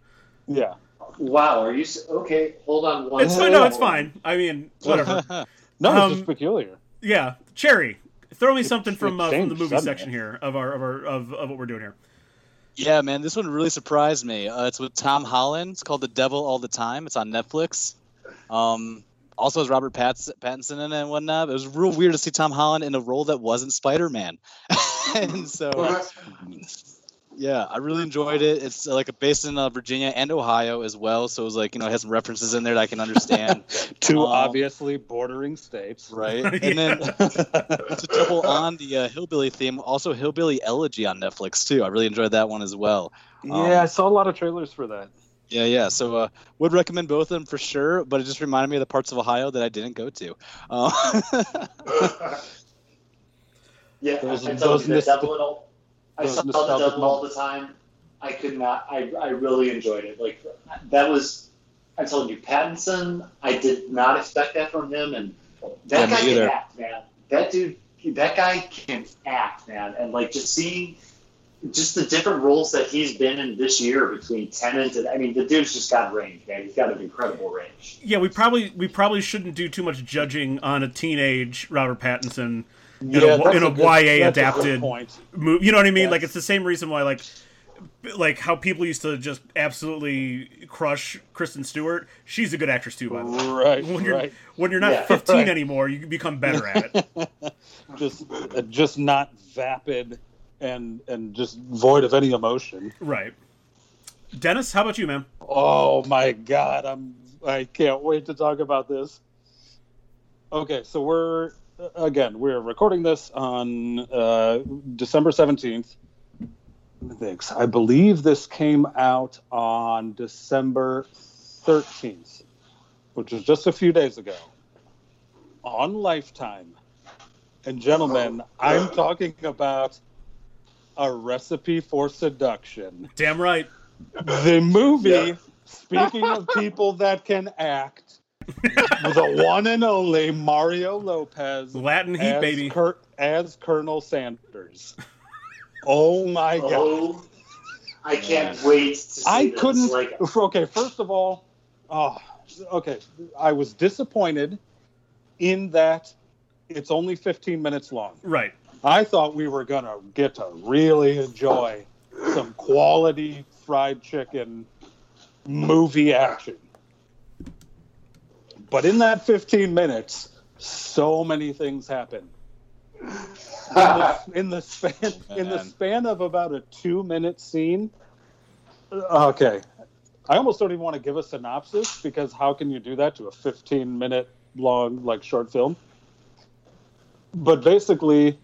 Yeah. Wow, are you okay? Hold on one. It's fine. No, it's fine. I mean, whatever. No, Um, it's just peculiar. Yeah, Cherry, throw me something from uh, from the movie suddenly. section here of our of our of, of what we're doing here. Yeah, man, this one really surprised me. Uh, it's with Tom Holland. It's called The Devil All the Time. It's on Netflix. Um, also has Robert Patts- Pattinson in it and whatnot. It was real weird to see Tom Holland in a role that wasn't Spider Man. and so, yeah, I really enjoyed it. It's uh, like based in uh, Virginia and Ohio as well. So it was like, you know, it has some references in there that I can understand. Two um, obviously bordering states. right? And then to double on the uh, hillbilly theme, also Hillbilly Elegy on Netflix too. I really enjoyed that one as well. yeah, I saw a lot of trailers for that. Yeah, yeah. So uh, would recommend both of them for sure, but it just reminded me of the parts of Ohio that I didn't go to. Uh, yeah, Those- I, I those I saw the nostalgic devil all the time. I could not. I I really enjoyed it. Like that was. I told you, Pattinson. I did not expect that from him, and that Yeah, guy can act, man. That dude. That guy can act, man. And like just seeing just the different roles that he's been in this year between Tenet and I mean, the dude's just got range, man. He's got an incredible range. Yeah, we probably we probably shouldn't do too much judging on a teenage Robert Pattinson in Yeah, a, in a, good- YA adapted movie. You know what I mean? Like it's the same reason why like like how people used to just absolutely crush Kristen Stewart. She's a good actress too, by the way. Right, When you're right. when you're not Yeah. 15 Right. anymore, you become better at it. Just, uh, just not vapid and and just void of any emotion. right. Dennis, how about you, man? Oh my god, I'm I can't wait to talk about this. Okay, so we're again we're recording this on uh, December seventeenth. Thanks. I believe this came out on December thirteenth, which was just a few days ago, on Lifetime. And gentlemen, I'm talking about a recipe for seduction Damn right. the movie Yeah. speaking of people that can act the one and only mario lopez Latin heat, as, baby. Cur- as colonel sanders oh my oh, god Oh, I can't wait to see i this. couldn't Like, okay first of all oh okay i was disappointed in that it's only 15 minutes long Right. I thought we were gonna get to really enjoy some quality fried chicken movie action. But in that 15 minutes, so many things happen. In the, in the span in the span of about a two minute scene. Uh, okay. I almost don't even want to give a synopsis because how can you do that to a 15 minute long like short film? But basically,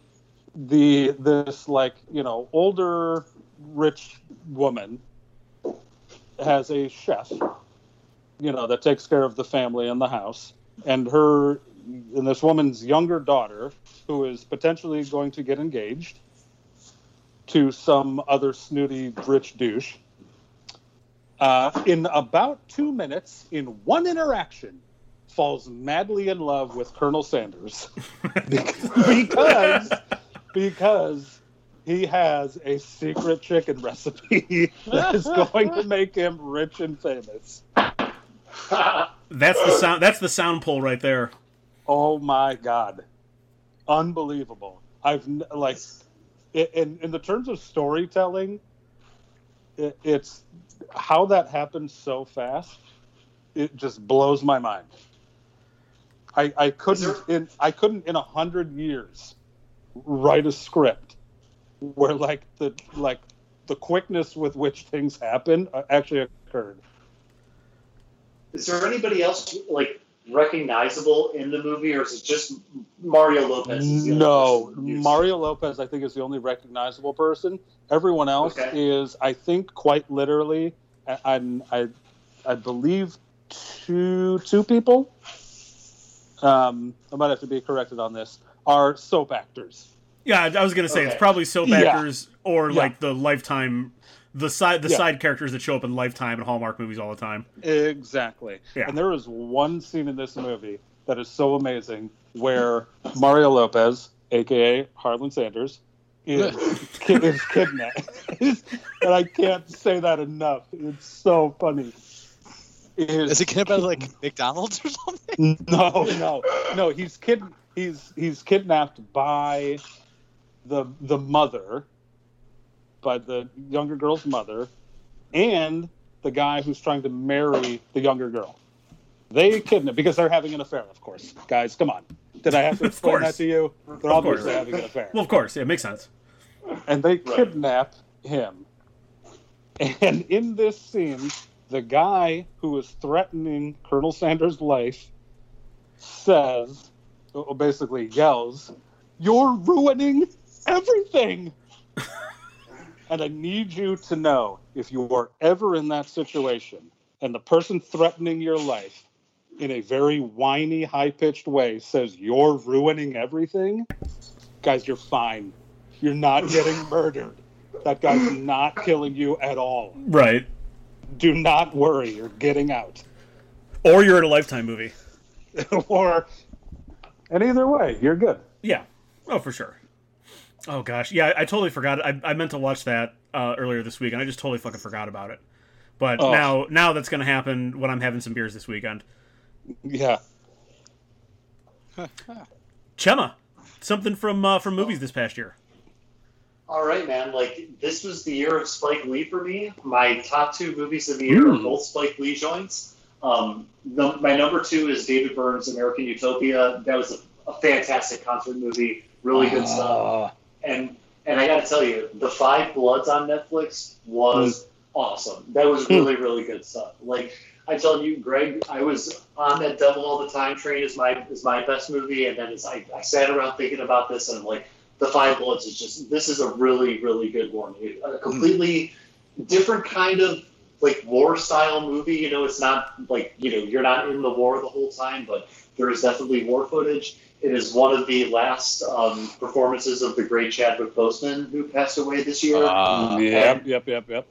the this like you know older rich woman has a chef you know that takes care of the family and the house and her and this woman's younger daughter who is potentially going to get engaged to some other snooty rich douche uh, in about two minutes in one interaction falls madly in love with colonel sanders because because he has a secret chicken recipe that is going to make him rich and famous. That's the sound. That's the sound pull right there. Oh my god, unbelievable! I've like in in the terms of storytelling, it, it's how that happened so fast. It just blows my mind. I I couldn't in I couldn't in a hundred years write a script where like the like the quickness with which things happen uh, actually occurred. Is there anybody else like recognizable in the movie, or is it just Mario Lopez? is No, person you see? Mario Lopez, I think, is the only recognizable person. Everyone else Okay. is, I think, quite literally, I, I, I, I believe, two two people. Um, I might have to be corrected on this. Are soap actors. Yeah, I I was gonna say it's probably soap Yeah. actors or Yeah. like the Lifetime, the side the Yeah. side characters that show up in Lifetime and Hallmark movies all the time. Exactly. Yeah. And there is one scene in this movie that is so amazing where Mario Lopez, aka Harlan Sanders, is, ki- is kidnapped. and I can't say that enough. It's so funny. Is, Is it gonna be like McDonald's or something? no, no, no. He's kid. He's he's kidnapped by the the mother, by the younger girl's mother, and the guy who's trying to marry the younger girl. They kidnap because they're having an affair. Of course, guys, come on. Did I have to explain that to you? They're Of course. obviously having an affair, Well, of course, yeah, it makes sense. and they kidnap him. And in this scene, the guy who is threatening Colonel Sanders' life says, or basically yells, You're ruining everything. and I need you to know if you are ever in that situation and the person threatening your life in a very whiny, high pitched way says, You're ruining everything, guys, you're fine. You're not getting murdered. That guy's not killing you at all. Right. Do not worry, you're getting out. Or you're in a Lifetime movie. or, and either way, you're good. Yeah. Oh, for sure. Oh gosh, yeah, I, I totally forgot. I, I meant to watch that uh, earlier this week, and I just totally fucking forgot about it. But Oh. now, now that's gonna happen when I'm having some beers this weekend. Yeah. Chemma, something from uh, from movies this past year. All right, man. Like this was the year of Spike Lee for me. My top two movies of the year are Hmm. both Spike Lee joints. Um, no, my number two is David Byrne's American Utopia. That was a, a fantastic concert movie. Really good stuff. And and I got to tell you, The Five Bloods on Netflix was hmm. awesome. That was hmm. really really good stuff. Like I tell you, Greg, I was on that Devil All the Time train is my is my best movie, and then as I, I sat around thinking about this, and I'm like, The Five Bloods is just this is a really really good one. A hmm. completely different kind of like war style movie. You know, it's not like you know you're not in the war the whole time, but there is definitely war footage. It is one of the last um, performances of the great Chadwick Boseman, who passed away this year. Ah. yep, yep, yep, yep.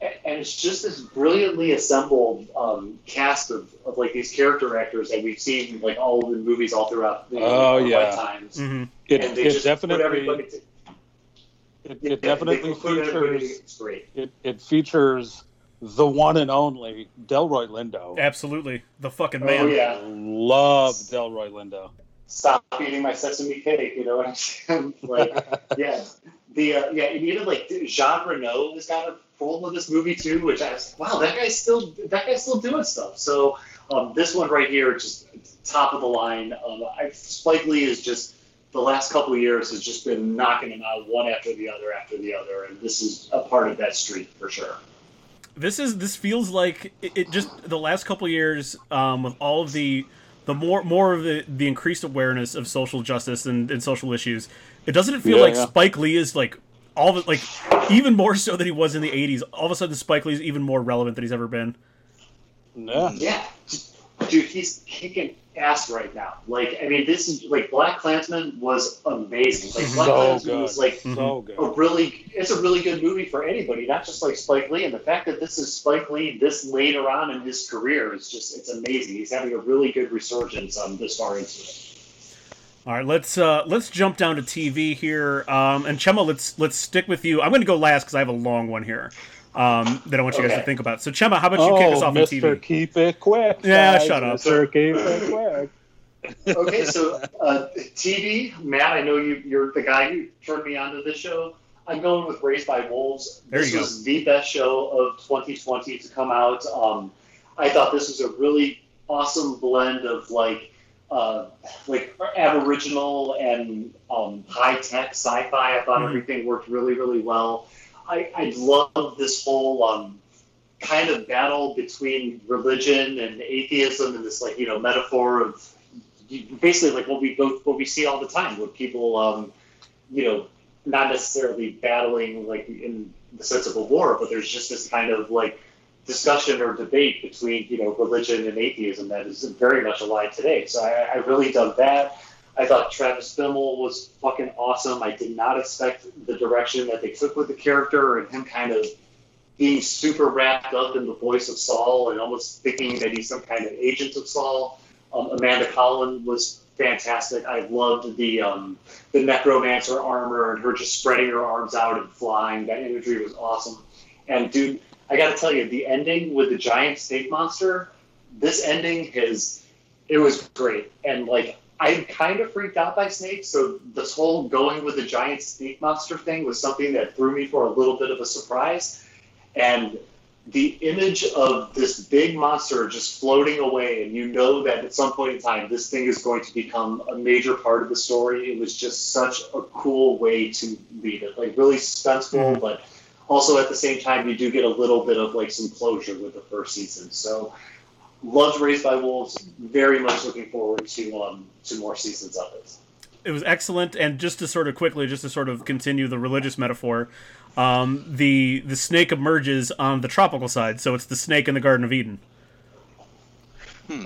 and it's just this brilliantly assembled um, cast of, of like these character actors that we've seen like all in movies all throughout the Oh, our yeah. lifetimes. hmm It, and they it just put everybody definitely, to- it, it definitely they put everybody features, to- It's great. it, it features the one and only Delroy Lindo. Absolutely, the fucking man. Oh man. yeah. Love Delroy Lindo. Stop eating my sesame cake. You know what I'm saying? Like, yeah, the uh, yeah, and even like Jean Reno has got a role in this movie too, which I was wow, that guy's still that guy's still doing stuff. So um, this one right here, just top of the line. Um, I, Spike Lee is just the last couple of years has just been knocking them out one after the other after the other, and this is a part of that streak for sure. This is this feels like it, it just the last couple of years um, with all of the the more more of the, the increased awareness of social justice and, and social issues. It doesn't it feel Yeah, like yeah. Spike Lee is like all of it like even more so than he was in the '80s. All of a sudden, Spike Lee is even more relevant than he's ever been. Yeah. Yeah, dude, he's kicking ass right now. Like, I mean, this is like Black Klansman was amazing. Like, Black So Klansman good. was like So a really, it's a really good movie for anybody, not just like Spike Lee. And the fact that this is Spike Lee this later on in his career is just, it's amazing. He's having a really good resurgence um, this far into it. All right, let's uh, let's jump down to TV here. Um, and Chemma, let's let's stick with you. I'm going to go last because I have a long one here um, that I want you guys to think about. So Chemma, how about you kick us Oh, off on Mr. TV? Keep It Quick. Yeah, guys. shut up. Mr. Keep It Quick. Okay, so uh, TV, Matt, I know you, you're the guy who turned me onto this show. I'm going with Raised by Wolves. There this you go. was the best show of 2020 to come out. Um, I thought this was a really awesome blend of like uh, like aboriginal and um, high tech sci-fi. I thought Mhm. everything worked really really well. I, I love this whole um, kind of battle between religion and atheism and this like you know metaphor of basically like what we go what we see all the time with people um, you know not necessarily battling like in the sense of a war but there's just this kind of like discussion or debate between you know religion and atheism that is very much alive today. So I, I really dug that I thought Travis Fimmel was fucking awesome. I did not expect the direction that they took with the character and him kind of being super wrapped up in the voice of Sol and almost thinking that he's some kind of agent of Sol. Um, Amanda Collin was fantastic. I loved the um, the necromancer armor and her just spreading her arms out and flying. That imagery was awesome. And dude, I got to tell you, the ending with the giant snake monster, this ending is it was great. And like I'm kind of freaked out by snakes, so this whole going with the giant snake monster thing was something that threw me for a little bit of a surprise. And the image of this big monster just floating away, and you know that at some point in time, this thing is going to become a major part of the story. It was just such a cool way to leave it, like really suspenseful, mm-hmm. but also at the same time, you do get a little bit of like some closure with the first season. So, loved Raised by Wolves. Very much looking forward to um to more seasons of it. it was excellent and just to sort of quickly just to sort of continue the religious metaphor um, the the snake emerges on the tropical side so it's the snake in the garden of eden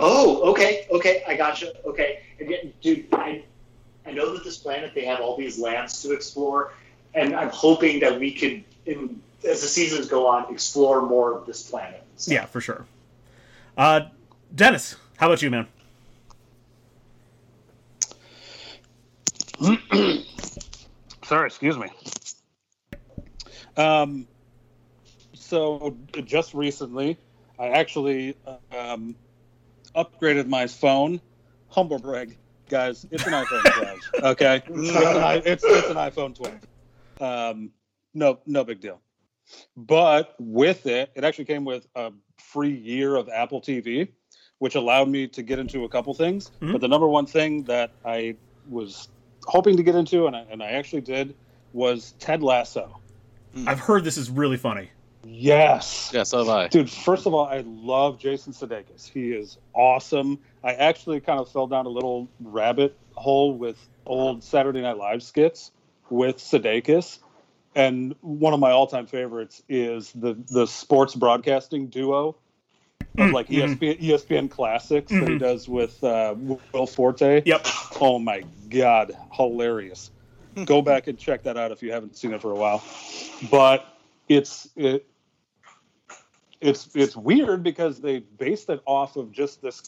Oh, okay, okay, I gotcha. Okay, and yet, dude, I I know that this planet they have all these lands to explore, and I'm hoping that we could, in, as the seasons go on, explore more of this planet. So- yeah for sure uh, dennis how about you man Sorry, excuse me. Um, so just recently, I actually um, upgraded my phone. Humble brag, guys. It's an iPhone 12. Okay, it's an, it's, it's an iPhone 12. Um, no, no big deal. But with it, it actually came with a free year of Apple TV, which allowed me to get into a couple things. Mhm. But the number one thing that I was hoping to get into, and I, and I actually did, was Ted Lasso. I've heard this is really funny. Yes. Yes, so have I. Dude, first of all, I love Jason Sudeikis. He is awesome. I actually kind of fell down a little rabbit hole with old Saturday Night Live skits with Sudeikis. And one of my all-time favorites is the the sports broadcasting duo of like E mhm. ESPN, ESPN classics that he Mhm. does with uh, Will Forte. Yep. Oh my god, hilarious! Go back and check that out if you haven't seen it for a while. But it's it, it's it's weird because they based it off of just this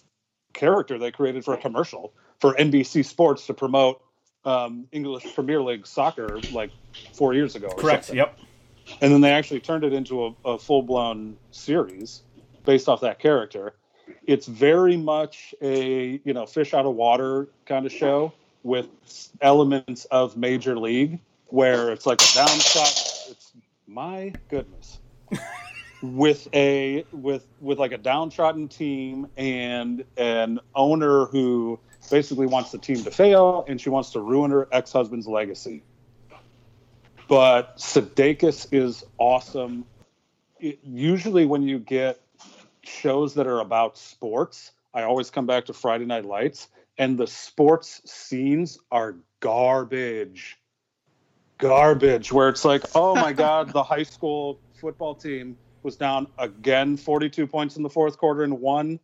character they created for a commercial for NBC Sports to promote um, English Premier League soccer like four years ago. Correct. something. Yep. And then they actually turned it into a, a full blown series based off that character. It's very much a you know fish out of water kind of show with elements of Major League, where it's like a downside. It's my goodness. with a with with like a downtrodden team and an owner who basically wants the team to fail and she wants to ruin her ex-husband's legacy but Sudeikis is awesome. It, usually, when you get shows that are about sports, I always come back to Friday Night Lights, and the sports scenes are garbage. Garbage, where it's like, oh my God, the high school football team was down again 42 points in the fourth quarter and won,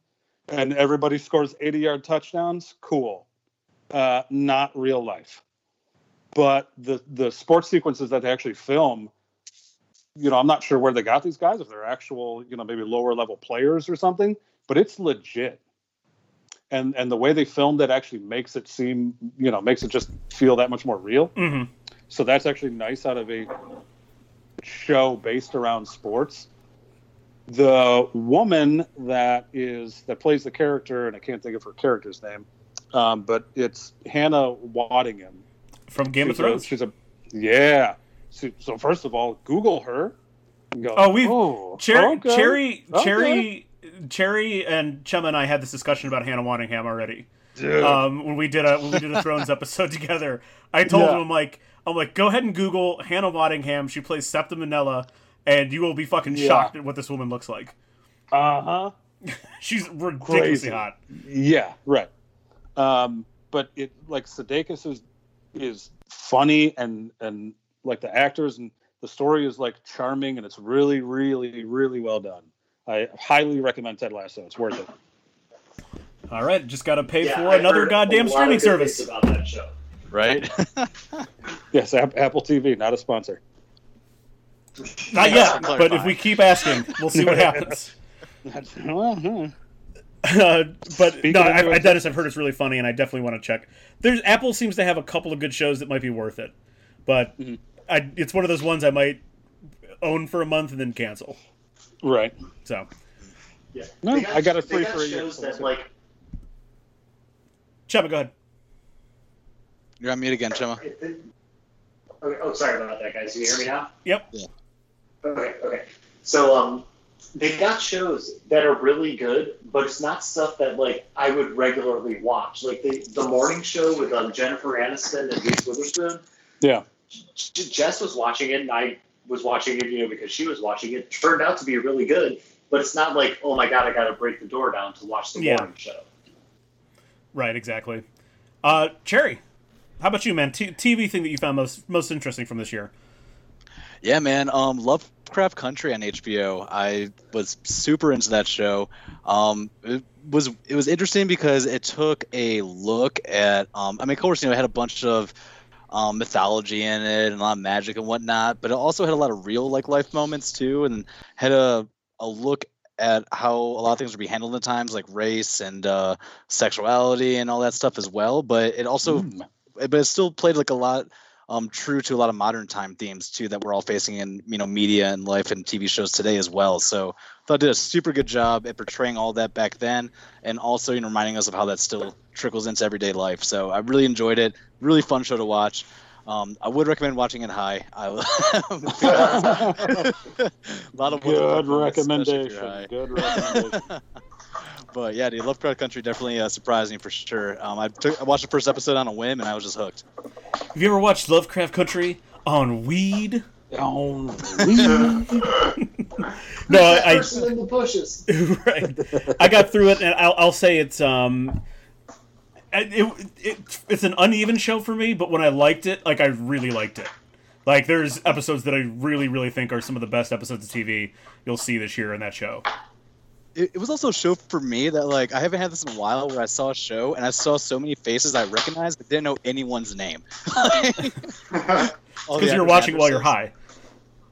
and everybody scores 80 yard touchdowns. Cool. Uh, not real life but the the sports sequences that they actually film you know i'm not sure where they got these guys if they're actual you know maybe lower level players or something but it's legit and and the way they filmed it actually makes it seem you know makes it just feel that much more real hmm so that's actually nice out of a show based around sports the woman that is that plays the character and i can't think of her character's name um, but it's hannah waddingham From Game of Thrones. A, she's a yeah. So, so first of all, Google her. go, Oh, we've- oh, Cherry, okay, Cherry, okay." Cherry, Cherry, and Chemma and I had this discussion about Hannah Waddingham already. Dude. Um, when we did a when we did a Thrones episode together, I told Yeah. him I'm like I'm like go ahead and Google Hannah Waddingham. She plays Septa Manila, and you will be fucking Yeah. shocked at what this woman looks like. uh huh. She's ridiculously Crazy. hot. Yeah, right. Um, but it like Sudeikis is is funny and and like the actors and the story is like charming and it's really really really well done. I highly recommend Ted Lasso. It's worth it. All right, just got to pay Yeah, for I've another goddamn streaming of good things service. about that show. Right? Yes, App- Apple TV, not a sponsor. Not yet, but if we keep asking, we'll see what happens. Well, huh. Uh, but Speaking no, I, I, USA- Dennis, I've heard it's really funny, and I definitely want to check. There's Apple seems to have a couple of good shows that might be worth it, but Mhm. I, it's one of those ones I might own for a month and then cancel. Right. So, Yeah, No, got- I got it they free got for a year, shows so that like Chemma, go ahead. You're on mute again, Chemma. It- it- Okay, oh, sorry about that, guys. Can you hear me now? Yep. Yeah. Okay, okay. So, um, they got shows that are really good, but it's not stuff that like I would regularly watch. Like the the morning show with um, Jennifer Aniston and Reese Witherspoon. Yeah. J- Jess was watching it, and I was watching it, you know, because she was watching it. Turned out to be really good, but it's not like, oh my god, I got to break the door down to watch the Yeah. morning show. Right, exactly. Uh, Cherry, how about you, man? T- TV thing that you found most most interesting from this year? Yeah, man. Um, Lovecraft Country on HBO. I was super into that show. Um, it was it was interesting because it took a look at. Um, I mean, of course, you know, it had a bunch of um, mythology in it and a lot of magic and whatnot, but it also had a lot of real like life moments too, and had a a look at how a lot of things would be handled at times, like race and uh, sexuality and all that stuff as well. But it also Mm. but it still played like a lot um, true to a lot of modern time themes too that we're all facing in you know media and life and TV shows today as well. So I thought it did a super good job at portraying all that back then, and also you know reminding us of how that still trickles into everyday life. So I really enjoyed it. Really fun show to watch. Um, I would recommend watching it high. I, a lot of Good wonderful moments, especially if you're recommendation. Good recommendation. But yeah, dude, Lovecraft Country definitely uh, surprised me for sure. Um, I, took, I watched the first episode on a whim and I was just hooked. Have you ever watched Lovecraft Country on weed? On weed. No, I, person in the bushes. right. I got through it, and I'll, I'll say it's um, it, it it's an uneven show for me. But when I liked it, like I really liked it. Like there's episodes that I really, really think are some of the best episodes of TV you'll see this year in that show. It, it was also a show for me that like I haven't had this in a while where I saw a show and I saw so many faces I recognized but didn't know anyone's name. Because you're watching while you're high.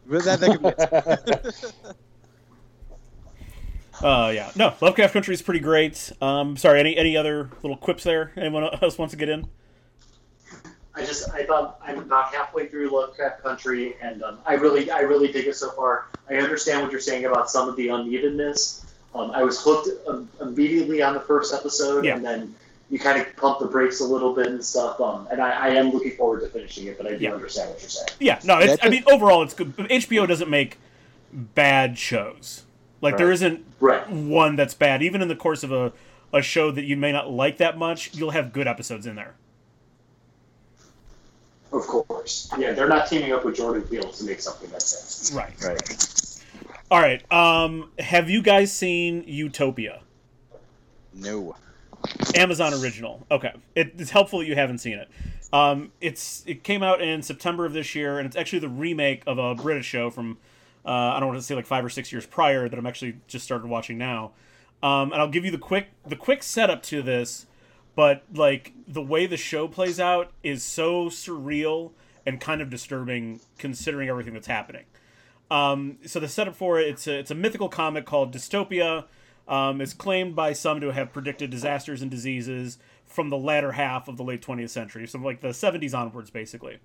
That, that could be. Uh, yeah. No, Lovecraft Country is pretty great. Um, sorry, any any other little quips there? Anyone else wants to get in? I just I thought I'm about halfway through Lovecraft Country, and um, I really I really dig it so far. I understand what you're saying about some of the unevenness. Um, I was hooked um, immediately on the first episode, Yeah. and then you kind of pump the brakes a little bit and stuff. Um, and I, I am looking forward to finishing it, but I do Yeah. understand what you're saying. Yeah. No, it's, I mean overall it's good. HBO doesn't make bad shows. Like there Right. isn't Right. one that's bad. Even in the course of a, a show that you may not like that much, you'll have good episodes in there. Of course. Yeah, they're not teaming up with Jordan Peele to make something that sense. Right. Right. All right. Um, have you guys seen Utopia? No. Amazon original. Okay, it, it's helpful that you haven't seen it. Um, it's it came out in September of this year, and it's actually the remake of a British show from uh, I don't want to say like five or six years prior that I'm actually just started watching now. Um, and I'll give you the quick the quick setup to this, but like the way the show plays out is so surreal and kind of disturbing considering everything that's happening. Um, so the setup for it, it's a, it's a mythical comic called Dystopia. Um, it's claimed by some to have predicted disasters and diseases from the latter half of the late 20th century, so like the 70s onwards, basically.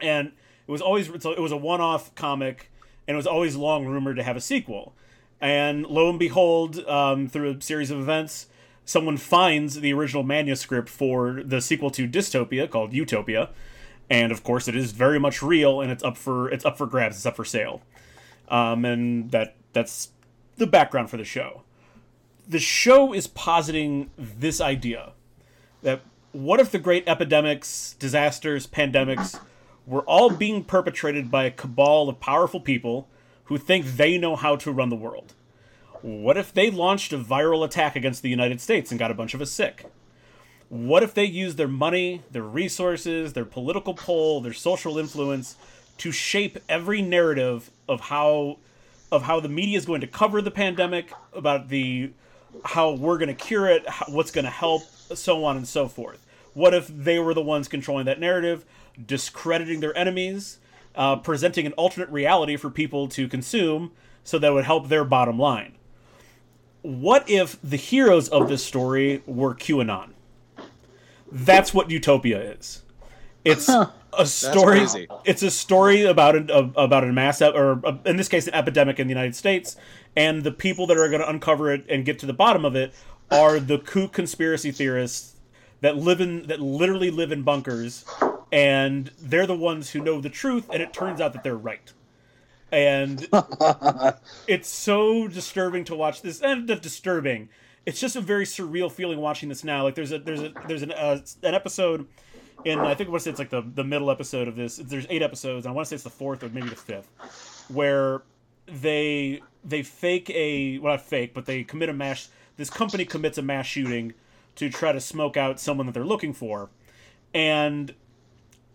And it was always it was a one-off comic, and it was always long rumored to have a sequel. And lo and behold, um, through a series of events, someone finds the original manuscript for the sequel to Dystopia called Utopia, and of course it is very much real, and it's up for it's up for grabs, it's up for sale. Um, and that that's the background for the show. The show is positing this idea that what if the great epidemics, disasters, pandemics were all being perpetrated by a cabal of powerful people who think they know how to run the world? What if they launched a viral attack against the United States and got a bunch of us sick? What if they use their money, their resources, their political pull, their social influence to shape every narrative of how of how the media is going to cover the pandemic, about the how we're going to cure it, how, what's going to help, so on and so forth. What if they were the ones controlling that narrative, discrediting their enemies, uh, presenting an alternate reality for people to consume, so that would help their bottom line? What if the heroes of this story were QAnon? That's what Utopia is. It's a story. It's a story about an a, about a mass ep- or uh, in this case an epidemic in the United States, and the people that are going to uncover it and get to the bottom of it are the kook conspiracy theorists that live in that literally live in bunkers, and they're the ones who know the truth, and it turns out that they're right. And it's so disturbing to watch this and not disturbing it's just a very surreal feeling watching this now. Like there's a there's a there's an uh, an episode in i think i want to say it's like the the middle episode of this. There's eight episodes and i want to say it's the fourth or maybe the fifth where they they fake a well not fake but they commit a mass this company commits a mass shooting to try to smoke out someone that they're looking for. And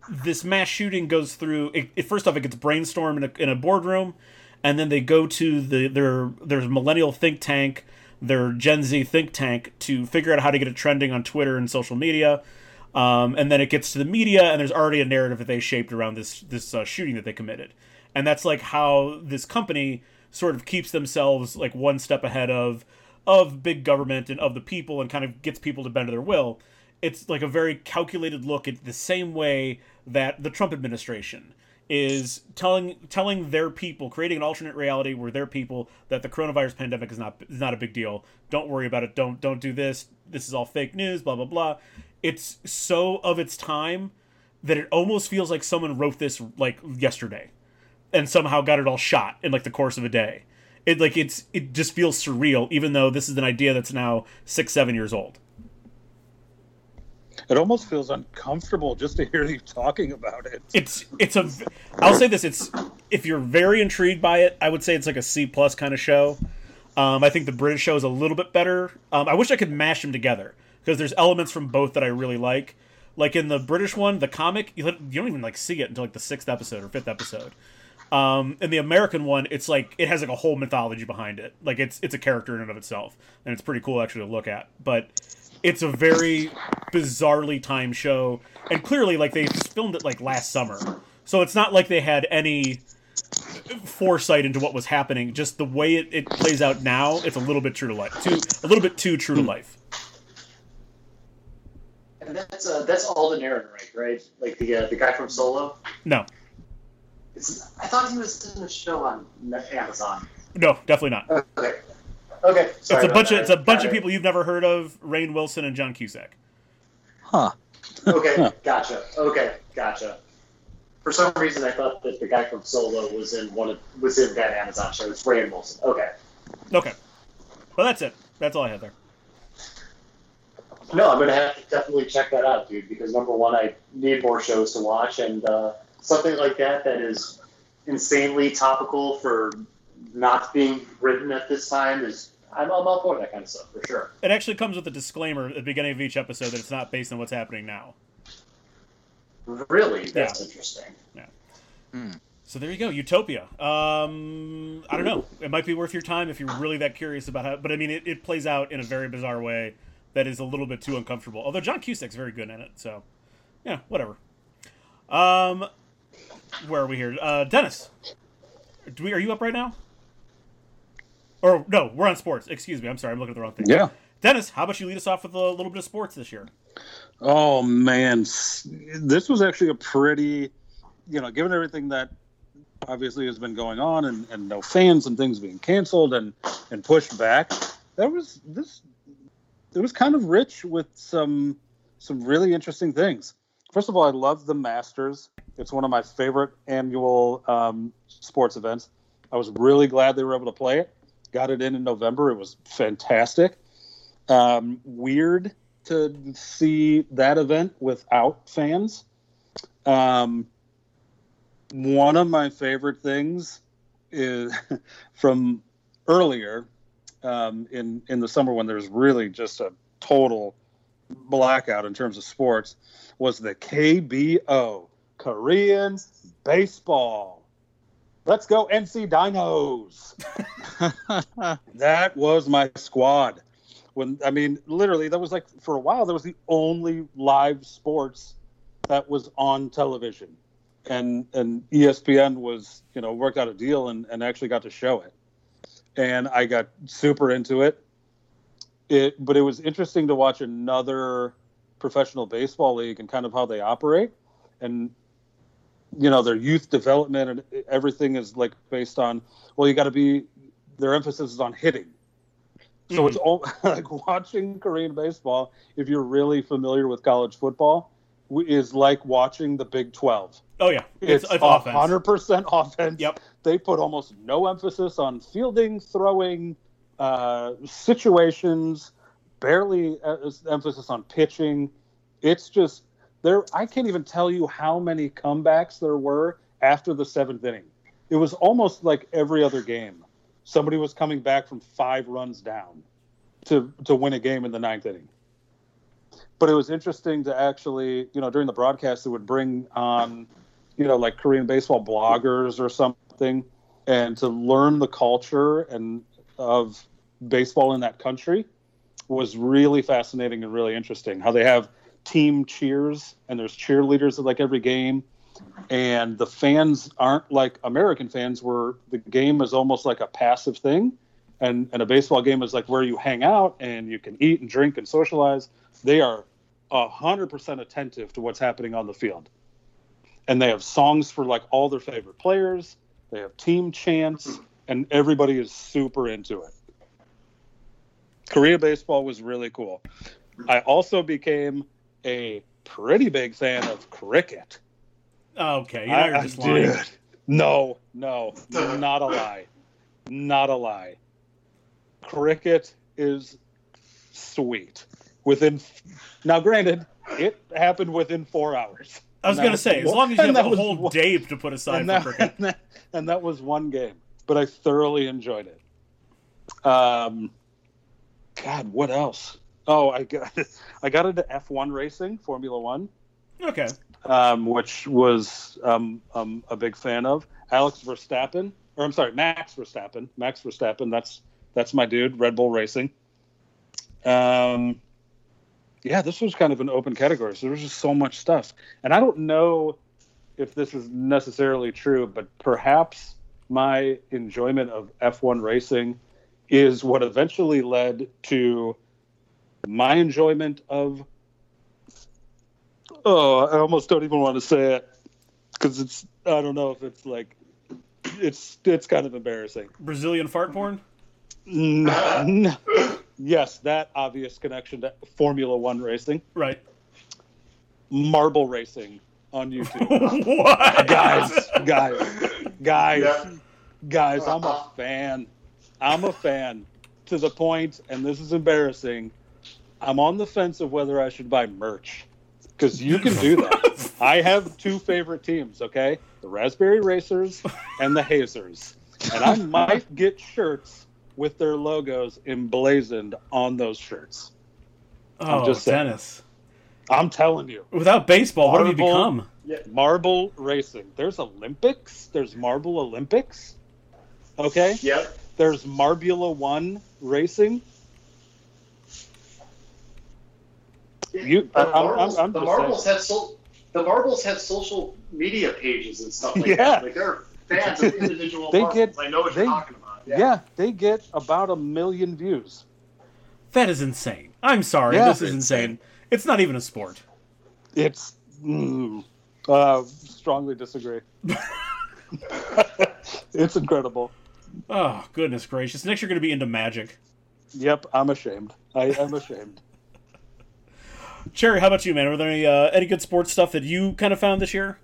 this mass shooting goes through it, it first off it gets brainstormed in a, in a boardroom and then they go to the their their millennial think tank their gen z think tank to figure out how to get it trending on twitter and social media. Um, and then it gets to the media and there's already a narrative that they shaped around this this uh, shooting that they committed. And that's like how this company sort of keeps themselves like one step ahead of of big government and of the people and kind of gets people to bend to their will. It's like a very calculated look at the same way that the Trump administration is telling telling their people, creating an alternate reality where their people that the coronavirus pandemic is not is not a big deal. Don't worry about it. Don't don't do this. This is all fake news. Blah blah blah. It's so of its time that it almost feels like someone wrote this like yesterday, and somehow got it all shot in like the course of a day. It like it's it just feels surreal, even though this is an idea that's now six seven years old. It almost feels uncomfortable just to hear you talking about it. it's it's a i'll say this it's if you're very intrigued by it i would say it's like a c plus kind of show. Um, i think the british show is a little bit better. Um, i wish i could mash them together because there's elements from both that i really like. Like in the british one the comic you, don't even like see it until like the sixth episode or fifth episode. Um, in the american one it's like it has like a whole mythology behind it. Like it's it's a character in and of itself and it's pretty cool actually to look at. But it's a very bizarrely timed show and clearly like they filmed it like last summer so it's not like they had any foresight into what was happening just the way it, it plays out now it's a little bit true to life too a little bit too true to life And that's uh, that's Alden Ehrenreich, right? Like the uh, the guy from Solo. no It's, I thought he was in a show on Amazon. no definitely not Okay. Okay. Sorry it's a about bunch of it's a bunch Got of it. people you've never heard of Rainn Wilson and john cusack Huh. Okay, gotcha. Okay, gotcha. For some reason, I thought that the guy from Solo was in one of was in that Amazon show. It's Rainn Wilson. Okay. okay well that's it that's all i had there No, I'm gonna have to definitely check that out, dude. Because number one, I need more shows to watch, and uh, something like that that is insanely topical for not being written at this time is I'm, I'm all for that kind of stuff for sure. it actually comes with a disclaimer at the beginning of each episode that it's not based on what's happening now Really, that's interesting. Yeah. So there you go, Utopia. Um, I don't know. It might be worth your time if you're really that curious about how. But I mean, it, it plays out in a very bizarre way that is a little bit too uncomfortable. Although John Cusack's very good in it, so yeah, whatever. Um, where are we here? Uh, Dennis, do we? Are you up right now? Or no, we're on sports. Excuse me. I'm sorry. I'm looking at the wrong thing. Yeah. Dennis, how about you lead us off with a little bit of sports this year? Oh man, this was actually a pretty, you know, given everything that obviously has been going on and, and no fans and things being canceled and and pushed back. That was this. It was kind of rich with some some really interesting things. First of all, I love the Masters. It's one of my favorite annual um, sports events. I was really glad they were able to play it. Got it in in November. It was fantastic. Um, weird to see that event without fans. Um, one of my favorite things is from earlier um, in in the summer when there's really just a total blackout in terms of sports was the KBO Korean baseball. Let's go NC Dinos. That was my squad. When I mean, literally, that was like for a while. That was the only live sports that was on television, and and ESPN was you know worked out a deal and, and actually got to show it, and I got super into it. It, but it was interesting to watch another professional baseball league and kind of how they operate, and you know their youth development and everything is like based on well you got to be their emphasis is on hitting. So it's all like watching korean baseball if you're really familiar with college football is like watching the big 12 Oh yeah, it's, it's, it's 100% offense. Yep. they put almost no emphasis on fielding throwing uh, situations barely uh, emphasis on pitching. It's just there i can't even tell you how many comebacks there were after the seventh inning. It was almost like every other game. Somebody was coming back from five runs down to to win a game in the ninth inning. But it was interesting to actually you know during the broadcast it would bring on you know like korean baseball bloggers or something and to learn the culture and of baseball in that country was really fascinating and really interesting. How they have team cheers and there's cheerleaders at like every game and the fans aren't like american fans where the game is almost like a passive thing and and a baseball game is like where you hang out and you can eat and drink and socialize they are 100% attentive to what's happening on the field and they have songs for like all their favorite players. They have team chants, and everybody is super into it. Korea baseball was really cool. I also became a pretty big fan of cricket. Okay, you know you're I- just I lying. did. No, no, not a lie. Not a lie. Cricket is sweet. Within now, granted, it happened within four hours. I was gonna say, as was- long as you and have that a whole one- day to put aside and for that, cricket. and, that, and that was one game, but I thoroughly enjoyed it. Um, God, what else? Oh, I got I got into F1 racing, Formula One, Okay. um, which was um, um, a big fan of. Alex Verstappen, or I'm sorry, Max Verstappen. Max Verstappen. That's that's my dude. Red Bull Racing. Um, yeah, this was kind of an open category. So there was just so much stuff, and I don't know if this is necessarily true, but perhaps my enjoyment of F1 racing is what eventually led to my enjoyment of oh i almost don't even want to say it because it's i don't know if it's like it's it's kind of embarrassing Brazilian fart porn. No, no. yes that obvious connection to formula one racing Right. marble racing on youtube what? guys guys guys Yeah. guys i'm a fan i'm a fan to the point and this is embarrassing i'm on the fence of whether i should buy merch because you can do that i have two favorite teams okay the raspberry racers and the hazers and i might get shirts with their logos emblazoned on those shirts Oh, just saying. Dennis. i'm telling you Without baseball, what have you Marble. become? marble racing there's olympics there's marble olympics okay Yep. There's Marbula One Racing. You- the I'm- I'm- marbles, I'm the just marbles have so, the marbles have social media pages and stuff like Yeah. that. Like they're fans of individual They marbles. get- I know what they- you're talking about. Yeah. Yeah. they get about a million views. That is insane. I'm sorry. Yeah. this is insane. It's not even a sport. It's mm, uh, strongly disagree. it's incredible. Oh, goodness gracious. Next, you're going to be into magic. Yep, I'm ashamed. I am ashamed. Cherry, how about you, man? Were there any, uh, any good sports stuff that you kind of found this year?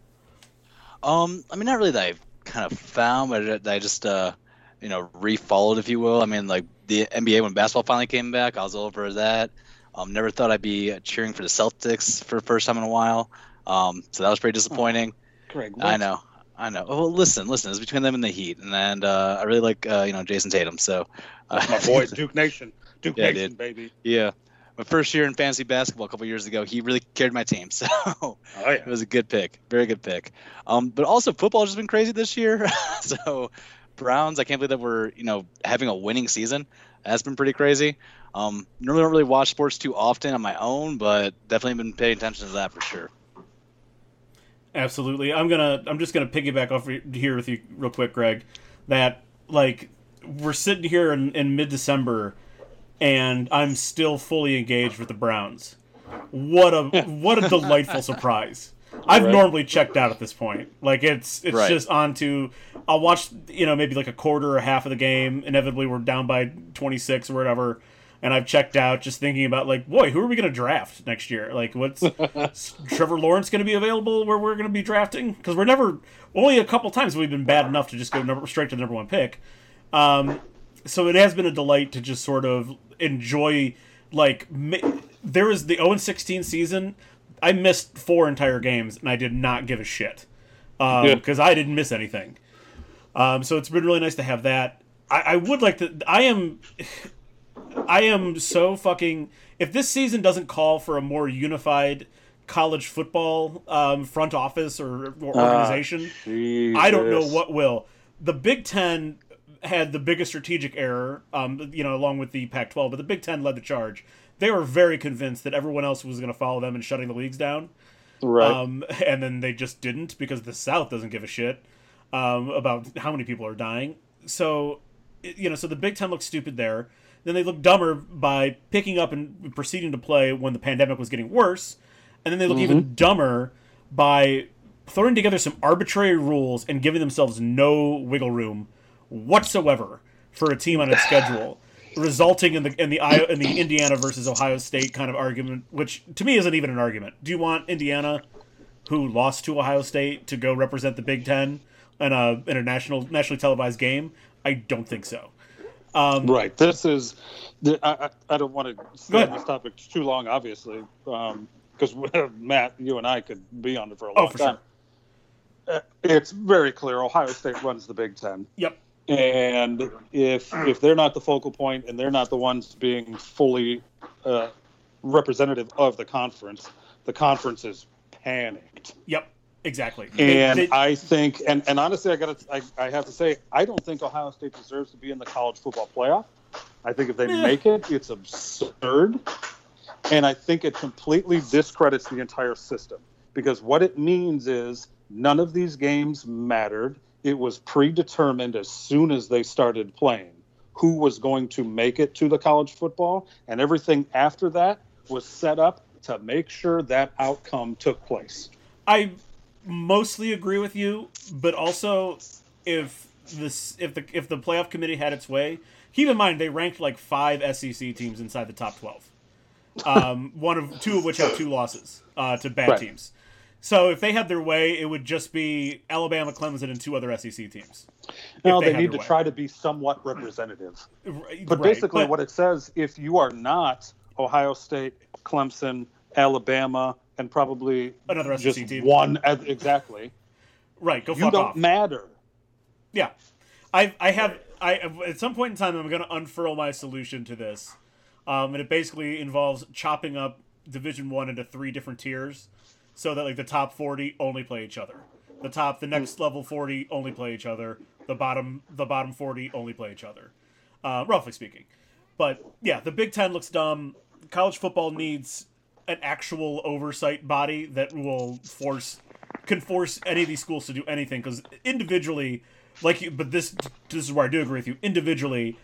Um, I mean, not really that I've kind of found, but that I just, uh, you know, refollowed, if you will. I mean, like the NBA when basketball finally came back, I was all over that. Um, never thought I'd be cheering for the Celtics for the first time in a while. Um, so that was pretty disappointing. Craig, I what? know, I know. Oh, well, listen, listen. It's between them and the Heat, and, and uh, I really like, uh, you know, Jayson Tatum. So, uh, My boy, Duke Nation. Duke Yeah, Nation, dude. baby. yeah. My first year in fantasy basketball a couple years ago, he really carried my team. So Oh, it was a good pick, very good pick. Um, but also football has just been crazy this year. so Browns, I can't believe that we're you know having a winning season. That's been pretty crazy. Um, normally don't really watch sports too often on my own, but definitely been paying attention to that for sure. Absolutely. I'm gonna. I'm just gonna piggyback off here with you real quick, Greg. That like we're sitting here in, in mid-December, and I'm still fully engaged with the Browns. What a what a delightful surprise. I've Right. normally checked out at this point. Like it's it's Right. just on to I'll watch you know maybe like a quarter or half of the game. Inevitably we're down by 26 or whatever, and I've checked out just thinking about like, boy, who are we going to draft next year? Like, what's is Trevor Lawrence going to be available where we're going to be drafting? Because we're never only a couple times we've been bad enough to just go number, straight to the number one pick. Um, so it has been a delight to just sort of enjoy like mi- there was the 0 16 season. I missed four entire games and I did not give a shit because I didn't miss anything. Um, so it's been really nice to have that. I, I would like to. I am. I am so fucking. If this season doesn't call for a more unified college football um, front office or, or organization, I don't know what will. The Big Ten had the biggest strategic error, um, you know, along with the Pac-12, but the Big Ten led the charge. They were very convinced that everyone else was going to follow them in shutting the leagues down, Right. um, and then they just didn't because the South doesn't give a shit um, about how many people are dying. So, you know, so the Big Ten looked stupid there. Then they looked dumber by picking up and proceeding to play when the pandemic was getting worse, and then they look even dumber by throwing together some arbitrary rules and giving themselves no wiggle room whatsoever for a team on its schedule, resulting in the in the in the Indiana versus Ohio State kind of argument, which to me isn't even an argument. Do you want Indiana, who lost to Ohio State, to go represent the Big Ten in a in a national nationally televised game? I don't think so. Um, Right. This is. I, I, I don't want to stay on this topic too long, obviously, because Matt, you and I could be on it for a Oh, long for time. Uh, It's very clear Ohio State runs the Big Ten. Yep. And if if they're not the focal point and they're not the ones being fully uh, representative of the conference, the conference is panicked. Yep. Exactly. They- And they- I think, and, and honestly, I got to, I, I have to say, I don't think Ohio State deserves to be in the college football playoff. I think if they Eh. make it, it's absurd, and I think it completely discredits the entire system because what it means is none of these games mattered. It was predetermined as soon as they started playing who was going to make it to the college football, and everything after that was set up to make sure that outcome took place. I mostly agree with you, but also if this if the if the playoff committee had its way, keep in mind they ranked like five SEC teams inside the top twelve. Um, one of two of which have two losses uh, to bad Right. teams. So if they had their way, it would just be Alabama, Clemson, and two other SEC teams. No, they they, need to way. try to be somewhat representative. Right, But basically, but- what it says, if you are not Ohio State, Clemson, Alabama, and probably Another just SEC team. one exactly, right, go you don't off. matter. Yeah, I I have I at some point in time I'm going to unfurl my solution to this, um, and it basically involves chopping up Division One into three different tiers, so that like the top forty only play each other, the top the next level forty only play each other, the bottom the bottom forty only play each other, uh, roughly speaking. But yeah, the Big Ten looks dumb. College football needs an actual oversight body that will force can force any of these schools to do anything because individually, like you, but this this is where I do agree with you. Individually,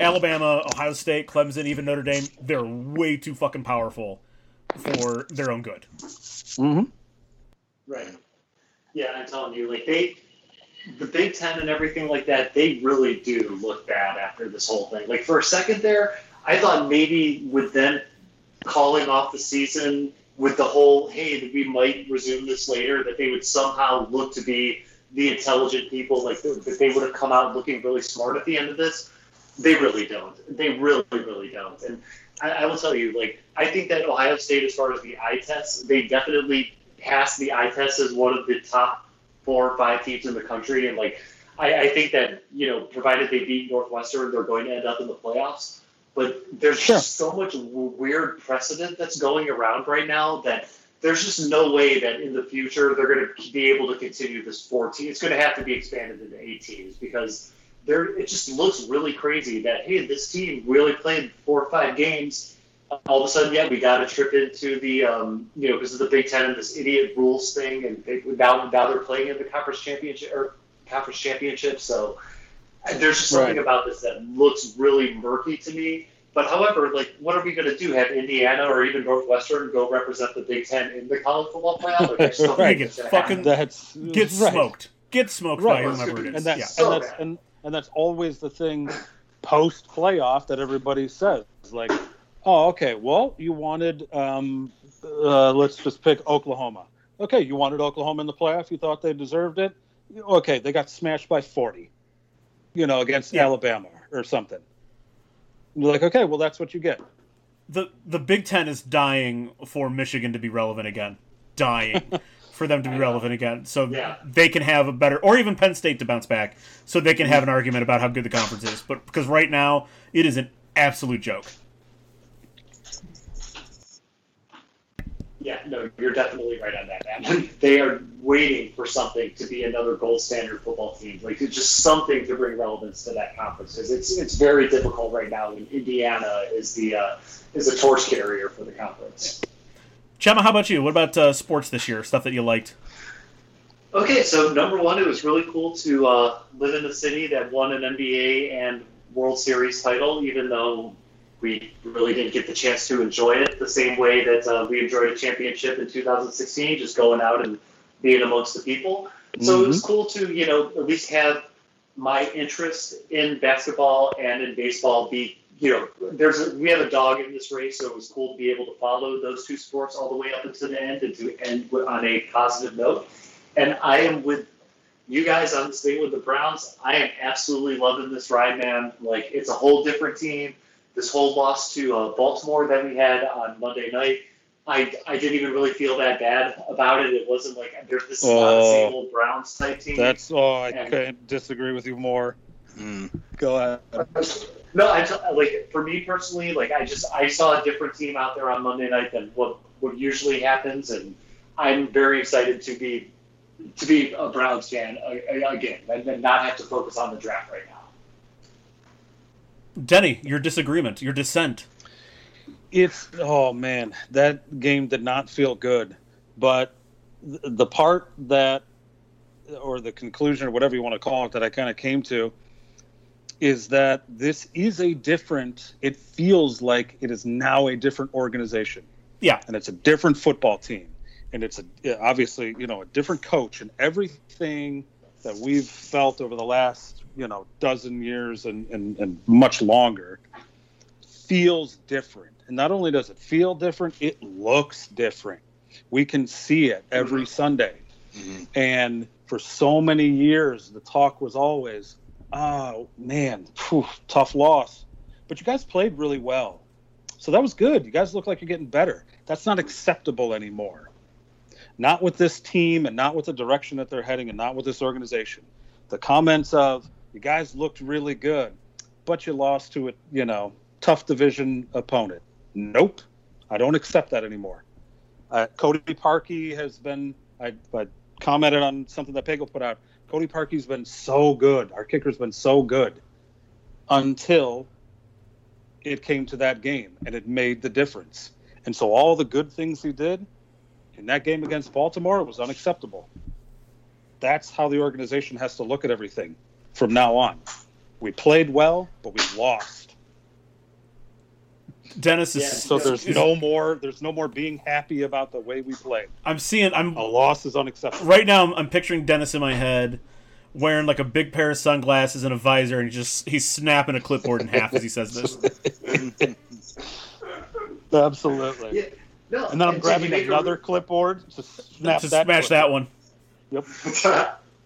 Alabama, Ohio State, Clemson, even Notre Dame, they're way too fucking powerful for their own good. Mm-hmm. Right. Yeah, I'm telling you, like they, the Big Ten and everything like that, they really do look bad after this whole thing. Like for a second there, I thought maybe with them calling off the season with the whole, hey, we might resume this later, that they would somehow look to be the intelligent people, like that they would have come out looking really smart at the end of this. They really don't. They really, really don't. And I, I will tell you, like, I think that Ohio State, as far as the eye test, they definitely passed the eye test as one of the top four or five teams in the country. And, like, I, I think that, you know, provided they beat Northwestern, they're going to end up in the playoffs. But there's Sure. just so much w- weird precedent that's going around right now that there's just no way that in the future they're going to be able to continue this 14. It's going to have to be expanded into eight teams because there it just looks really crazy that hey, this team really played four or five games. All of a sudden, yeah, we got a trip into the um, you know because of the Big Ten and this idiot rules thing, and they, now now they're playing in the conference championship or conference championship. So uh, there's just something Right. about this that looks really murky to me. But however, like, what are we going to do? Have Indiana or even Northwestern go represent the Big Ten in the college football playoff? Like, I just don't Right. think Fucking- happen. That's Get right. smoked. Get smoked Right. by whomever it is. and that's yeah. So and that's bad. and, and that's always the thing post playoff that everybody says like oh okay well you wanted um uh, let's just pick oklahoma. Okay you wanted oklahoma in the playoff you thought they deserved it? Okay they got smashed by 40 you know against Yeah. alabama or something. You're like okay well that's what you get. The the Big Ten is dying for Michigan to be relevant again. Dying for them to be relevant again, so Yeah. they can have a better, or even Penn State to bounce back, so they can have an argument about how good the conference is. But because right now it is an absolute joke. Yeah, no, you're definitely right on that, man. They are waiting for something to be another gold standard football team, like it's just something to bring relevance to that conference because it's it's very difficult right now. when Indiana is the uh, is a torch carrier for the conference. Chemma, how about you? What about uh, sports this year? Stuff that you liked? Okay, so number one, it was really cool to uh, live in the city that won an NBA and World Series title, even though we really didn't get the chance to enjoy it the same way that uh, we enjoyed a championship in 2016, just going out and being amongst the people. So it was cool to you know at least have my interest in basketball and in baseball be you know there's a, we have a dog in this race, so it was cool to be able to follow those two sports all the way up into the end and to end with- on a positive note. And I am with you guys on this thing with the Browns. I am absolutely loving this ride, man. Like it's a whole different team. This whole loss to uh, Baltimore that we had on Monday night, I, I didn't even really feel that bad about it. It wasn't like there- this is not the same Oh. old Browns type team. That's oh, I And- couldn't disagree with you more. Mm. Go ahead. No, I t- like for me personally, like I just I saw a different team out there on Monday night than what what usually happens, and I'm very excited to be to be a Browns fan uh, again and then not have to focus on the draft right now. Denny, your disagreement, your dissent. It's oh man, that game did not feel good. But the part that, or the conclusion, or whatever you want to call it, that I kind of came to, is that this is a different. It feels like it is now a different organization. Yeah. and it's a different football team, and it's a obviously you know a different coach, and everything that we've felt over the last you know dozen years and and, and much longer feels different. And not only does it feel different, it looks different. We can see it every Sunday. Mhm. And for so many years, the talk was always, oh, man, phew, tough loss. But you guys played really well. So that was good. You guys look like you're getting better. That's not acceptable anymore. Not with this team and not with the direction that they're heading and not with this organization. The comments of, you guys looked really good, but you lost to a, you know, tough division opponent. Nope. I don't accept that anymore. Uh, Cody Parkey has been, I, I commented on something that Pagel put out. Cody Parkey's been so good. Our kicker's been so good until it came to that game and it made the difference. And so all the good things he did in that game against Baltimore was unacceptable. That's how the organization has to look at everything from now on. We played well, but we lost. Dennis is. Yeah. So there's is- no more there's no more being happy about the way we play. I'm seeing. I'm A loss is unacceptable. right now. I'm, I'm picturing Dennis in my head, wearing like a big pair of sunglasses and a visor, and he just he's snapping a clipboard in half as he says this. Absolutely. Yeah. No, And then I'm so grabbing you make a- another clipboard to snap to that smash clip. that one. Yep.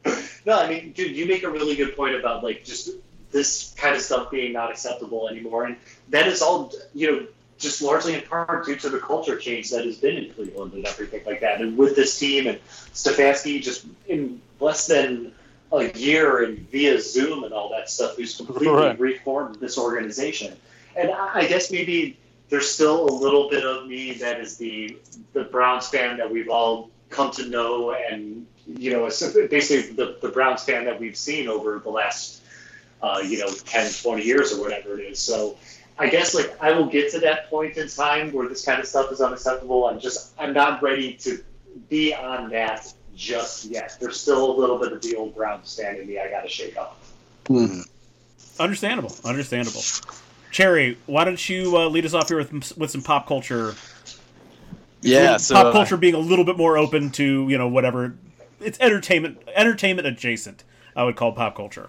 no, I mean, dude, you make a really good point about like just this kind of stuff being not acceptable anymore, and that is all you know, just largely in part due to the culture change that has been in Cleveland and everything like that. And with this team and Stefanski, just in less than a year and via Zoom and all that stuff, who's completely Right. reformed this organization. And I guess maybe there's still a little bit of me that is the the Browns fan that we've all come to know and you know basically the, the Browns fan that we've seen over the last uh, you know 10 20 years or whatever it is so I guess like I will get to that point in time where this kind of stuff is unacceptable I'm just I'm not ready to be on that just yet there's still a little bit of the old ground standing me I gotta shake off Understandable. Understandable. Cherry, why don't you uh, lead us off here with with some pop culture? Yeah, so pop uh, culture being a little bit more open to you know whatever it's entertainment entertainment adjacent. I would call pop culture.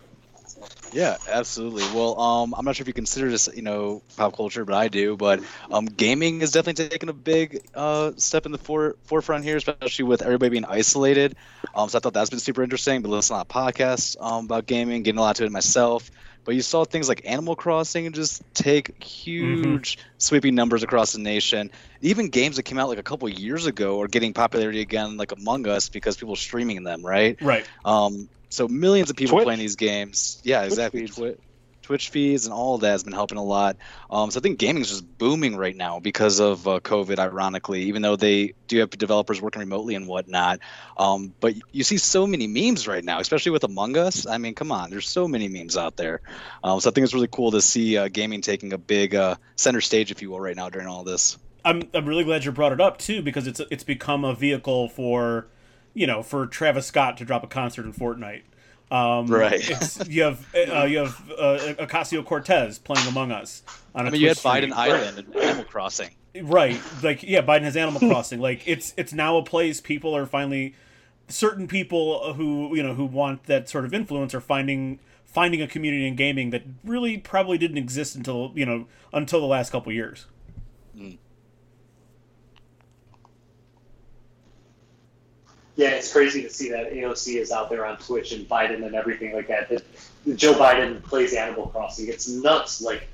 Yeah, absolutely. Well, um, I'm not sure if you consider this, you know, pop culture, but I do. But um, gaming is definitely taking a big uh, step in the fore- forefront here, especially with everybody being isolated. Um, so I thought that's been super interesting. But listening to podcasts um, about gaming, getting a lot to it myself. But you saw things like Animal Crossing just take huge sweeping numbers across the nation. Even games that came out like a couple years ago are getting popularity again, like Among Us, because people are streaming them, right? Right. Um, so millions of people Twitch. playing these games. Yeah, Twitch exactly. feeds. Twi- Twitch feeds and all of that has been helping a lot. Um, so I think gaming is just booming right now because of uh, COVID. Ironically, even though they do have developers working remotely and whatnot, um, but you see so many memes right now, especially with Among Us. I mean, come on, there's so many memes out there. Um, so I think it's really cool to see uh, gaming taking a big uh, center stage, if you will, right now during all this. I'm I'm really glad you brought it up too because it's it's become a vehicle for you know for Travis Scott to drop a concert in Fortnite. Um, Right. It's, you have uh, you have uh, Ocasio Cortez playing Among Us. On a I mean, you had Twitch stream. Biden Island and Animal Crossing. Right. Like yeah, Biden has Animal Crossing. Like it's it's now a place people are finally certain people who you know who want that sort of influence are finding finding a community in gaming that really probably didn't exist until you know until the last couple years. Yeah, it's crazy to see that AOC is out there on Twitch and Biden and everything like that. That Joe Biden plays Animal Crossing. It's nuts. Like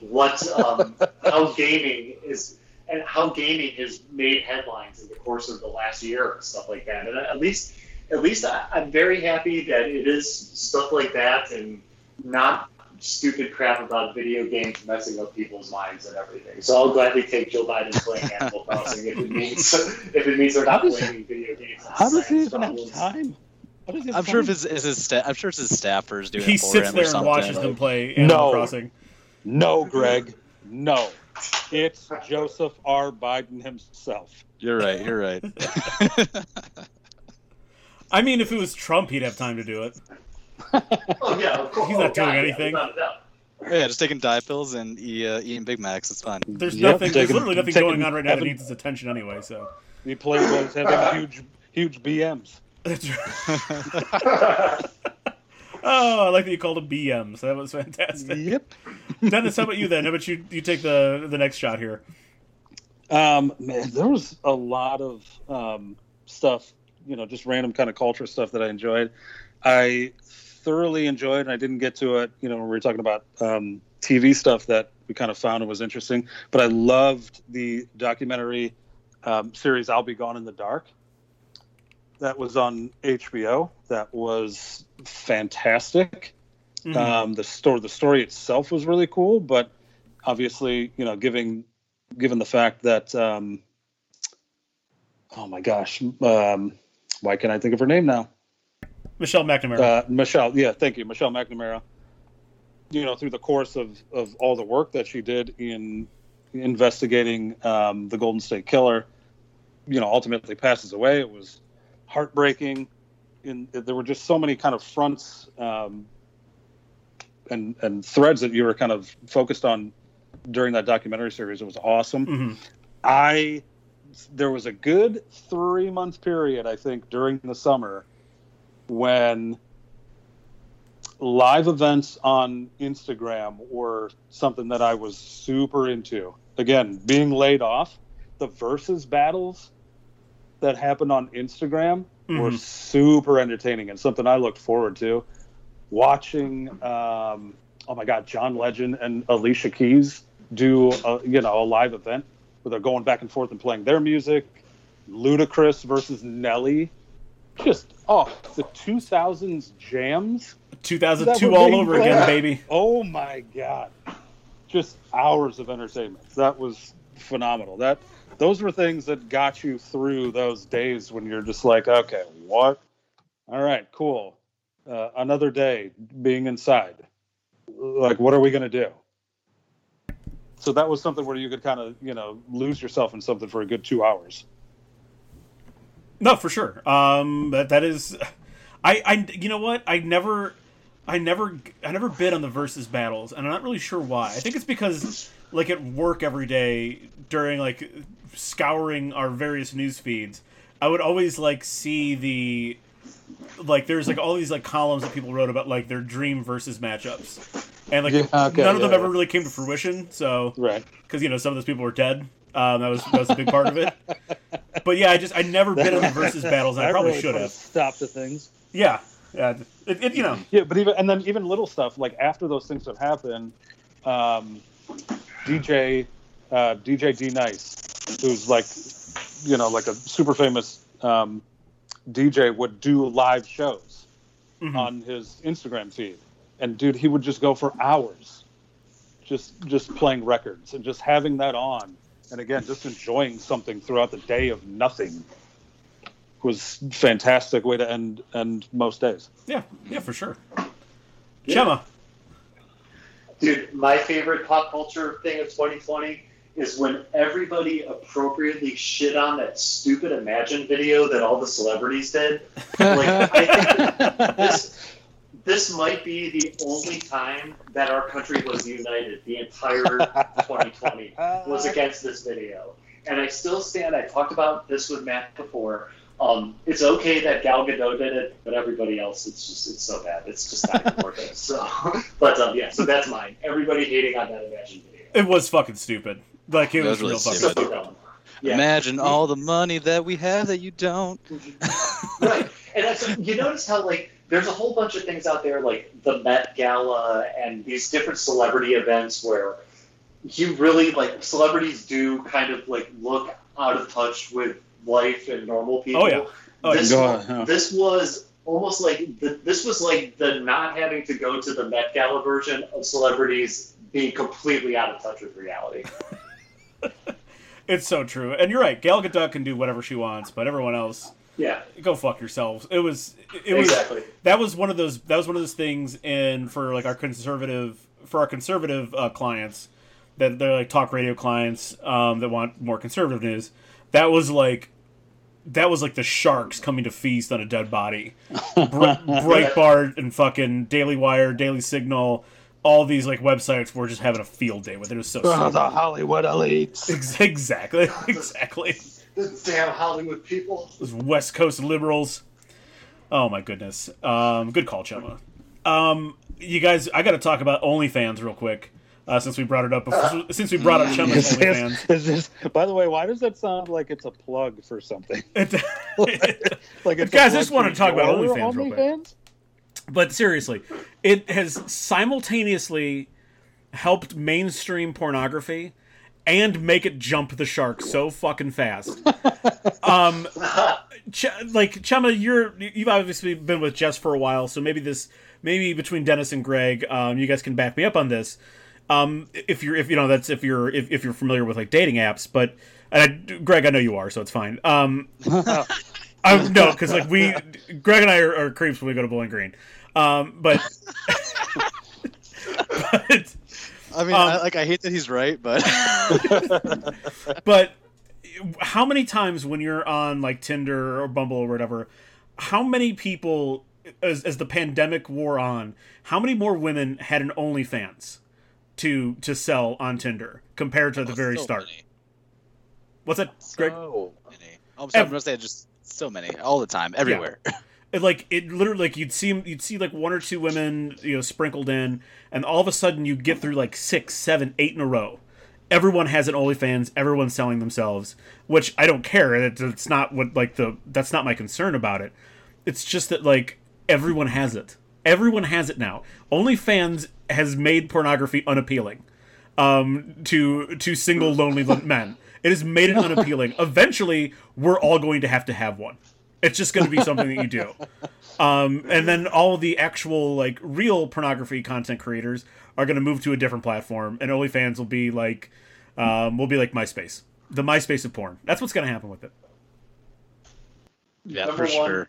what um, how gaming is and how gaming has made headlines in the course of the last year and stuff like that. And at least at least I, I'm very happy that it is stuff like that and not stupid crap about video games messing up people's minds and everything. So I'll gladly take Joe Biden playing Animal Crossing if it means if it means they're not does- playing video games. How does he Science even have time? How does he have I'm sure if time? his, is his sta- I'm sure it's his staffers doing He it for sits him or there and something. watches them play Animal No. Crossing. No, Greg. No. It's Joseph R. Biden himself. You're right. You're right. I mean, if it was Trump, he'd have time to do it. Oh yeah, of course. He's not Oh, doing God, anything. without a doubt. yeah, just taking diet pills and eat, uh, eating Big Macs. It's fine. There's Yep, nothing. there's literally nothing taking- going on right now that needs his attention anyway. So. He plays having huge, huge BMs. That's right. oh, I like that you called them BMs. That was fantastic. Yep. Dennis, how about you then? How about you? You take the the next shot here. Um, man, there was a lot of um, stuff, you know, just random kind of culture stuff that I enjoyed. I thoroughly enjoyed, and I didn't get to it, you know, when we were talking about um, TV stuff that we kind of found and was interesting. But I loved the documentary um, series "I'll Be Gone in the Dark." That was on HBO. That was fantastic. Mhm. Um, the story, the story itself was really cool, but obviously, you know, giving given the fact that, um, oh my gosh, um, why can't I think of her name now? Michelle McNamara. Uh, Michelle, yeah, thank you, Michelle McNamara. You know, through the course of of all the work that she did in investigating um, the Golden State Killer, you know, ultimately passes away. It was heartbreaking. In there were just so many kind of fronts um, and and threads that you were kind of focused on during that documentary series. It was awesome. Mhm. I there was a good three month period I think during the summer when live events on Instagram were something that I was super into. Again, being laid off, the versus battles that happened on Instagram were Mhm. super entertaining and something I looked forward to. Watching, um, oh my God, John Legend and Alicia Keys do a, you know a live event where they're going back and forth and playing their music. Ludacris versus Nelly, just oh the 2000s jams. 2002 all over again, baby. Oh my God, just hours of entertainment. That was phenomenal. That those were things that got you through those days when you're just like, okay, what? All right, cool. Uh, another day being inside. Like, what are we gonna do? So that was something where you could kind of, you know, lose yourself in something for a good two hours. No, for sure. Um, that that is, I I you know what? I never, I never, I never bid on the versus battles, and I'm not really sure why. I think it's because like at work every day during like scouring our various news feeds, I would always like see the like there's like all these like columns that people wrote about like their dream versus matchups, and like Yeah, okay, none of them yeah, ever really came to fruition. So Right. because you know some of those people were dead. Um, that was that was a big part of it. But yeah, I just I never bid on the versus battles, and I probably really should have. Stop the things. Yeah, yeah. It, it, you know, Yeah, but even and then even little stuff like after those things have happened, um, DJ uh, DJ D Nice, who's like, you know, like a super famous um, DJ, would do live shows Mhm. on his Instagram feed, and dude, he would just go for hours, just just playing records and just having that on, and again, just enjoying something throughout the day of nothing. Was fantastic way to end end most days. yeah, yeah, for sure. Yeah. Chemma, Dude, my favorite pop culture thing of 2020 is when everybody appropriately shit on that stupid Imagine video that all the celebrities did. Like, I think this, this might be the only time that our country was united. The entire 2020 was against this video. And I still stand, I talked about this with Matt before. Um, it's okay that Gal Gadot did it, but everybody else, it's just it's so bad. It's just not even worth it. So, but um, yeah, so that's mine. Everybody hating on that Imagine video. It was fucking stupid. Like it That was, was really real fucking stupid. Stupid. dumb. Yeah. Imagine all the money that we have that you don't. right. And that's, you notice how like there's a whole bunch of things out there like the Met Gala and these different celebrity events where you really like celebrities do kind of like look out of touch with life and normal oh, people. Oh, yeah. Oh, this, was, Yeah. this was almost like the, this was like the not having to go to the Met Gala version of celebrities being completely out of touch with reality. It's so true, and you're right. Gal Gadot can do whatever she wants, but everyone else, Yeah, go fuck yourselves. It was, it was exactly. that was one of those that was one of those things and for like our conservative for our conservative uh, clients that they're like talk radio clients um, that want more conservative news. That was like that was like the sharks coming to feast on a dead body. Bre- Breitbart and fucking Daily Wire, Daily Signal, all these like websites were just having a field day with it. It was so Oh, stupid. the Hollywood elites. Exactly, exactly. The damn Hollywood people. Those West Coast liberals. Oh my goodness. Um, good call, Chemma. Um, you guys, I got to talk about OnlyFans real quick. Uh, since we brought it up, before, since we brought up Chemma's Is OnlyFans, is this, by the way, why does that sound like it's a plug for something? It- Like it's Guys, I just want to talk about your OnlyFans real quick. OnlyFans? but seriously, it has simultaneously helped mainstream pornography and make it jump the shark so fucking fast. Um, Ch- like Chemma, you're you've obviously been with Jess for a while, so maybe this maybe between Dennis and Greg, um, you guys can back me up on this. Um, if you're if you know that's if you're if, if you're familiar with like dating apps, but and I, Greg, I know you are, so it's fine. Um, I, no, because like we, Greg and I are, are creeps when we go to Bowling Green. Um, but, but I mean, Um, I, like I hate that he's right, but but how many times when you're on like Tinder or Bumble or whatever, how many people as, as the pandemic wore on, how many more women had an OnlyFans to to sell on Tinder compared to the very So start? many, What's that, Greg? So, many. Oh, I'm sorry, Ev- I'm gonna say just so many all the time, everywhere. It, like it literally like you'd see you'd see like one or two women you know sprinkled in, and all of a sudden you get through like six, seven, eight in a row. Everyone has an OnlyFans. Everyone's selling themselves, which I don't care. It, it's not what like the that's not my concern about it. It's just that like everyone has it. Everyone has it now. OnlyFans has made pornography unappealing um, to to single lonely men. It has made it unappealing. Eventually, we're all going to have to have one. It's just going to be something that you do. Um, and then all the actual like real pornography content creators are going to move to a different platform, and OnlyFans will be like um, will be like MySpace, the MySpace of porn. That's what's going to happen with it. Yeah, Number for one, sure.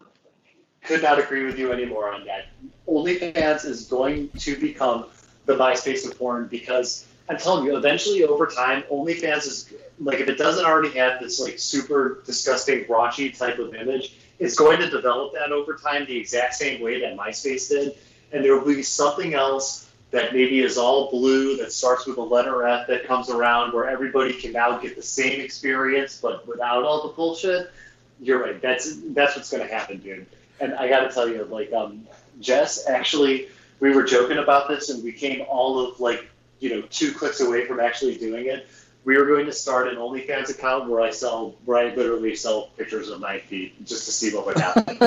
Could not agree with you anymore on that. OnlyFans is going to become the MySpace of porn because I'm telling you, eventually over time, OnlyFans is like if it doesn't already have this like super disgusting raunchy type of image, it's going to develop that over time the exact same way that MySpace did, and there will be something else that maybe is all blue that starts with a letter F that comes around where everybody can now get the same experience but without all the bullshit. You're right. That's that's what's going to happen, dude. And I got to tell you, like, um, Jess, actually, we were joking about this, and we came all of like, you know, two clicks away from actually doing it. We were going to start an OnlyFans account where I sell, where I literally sell pictures of my feet just to see what would happen.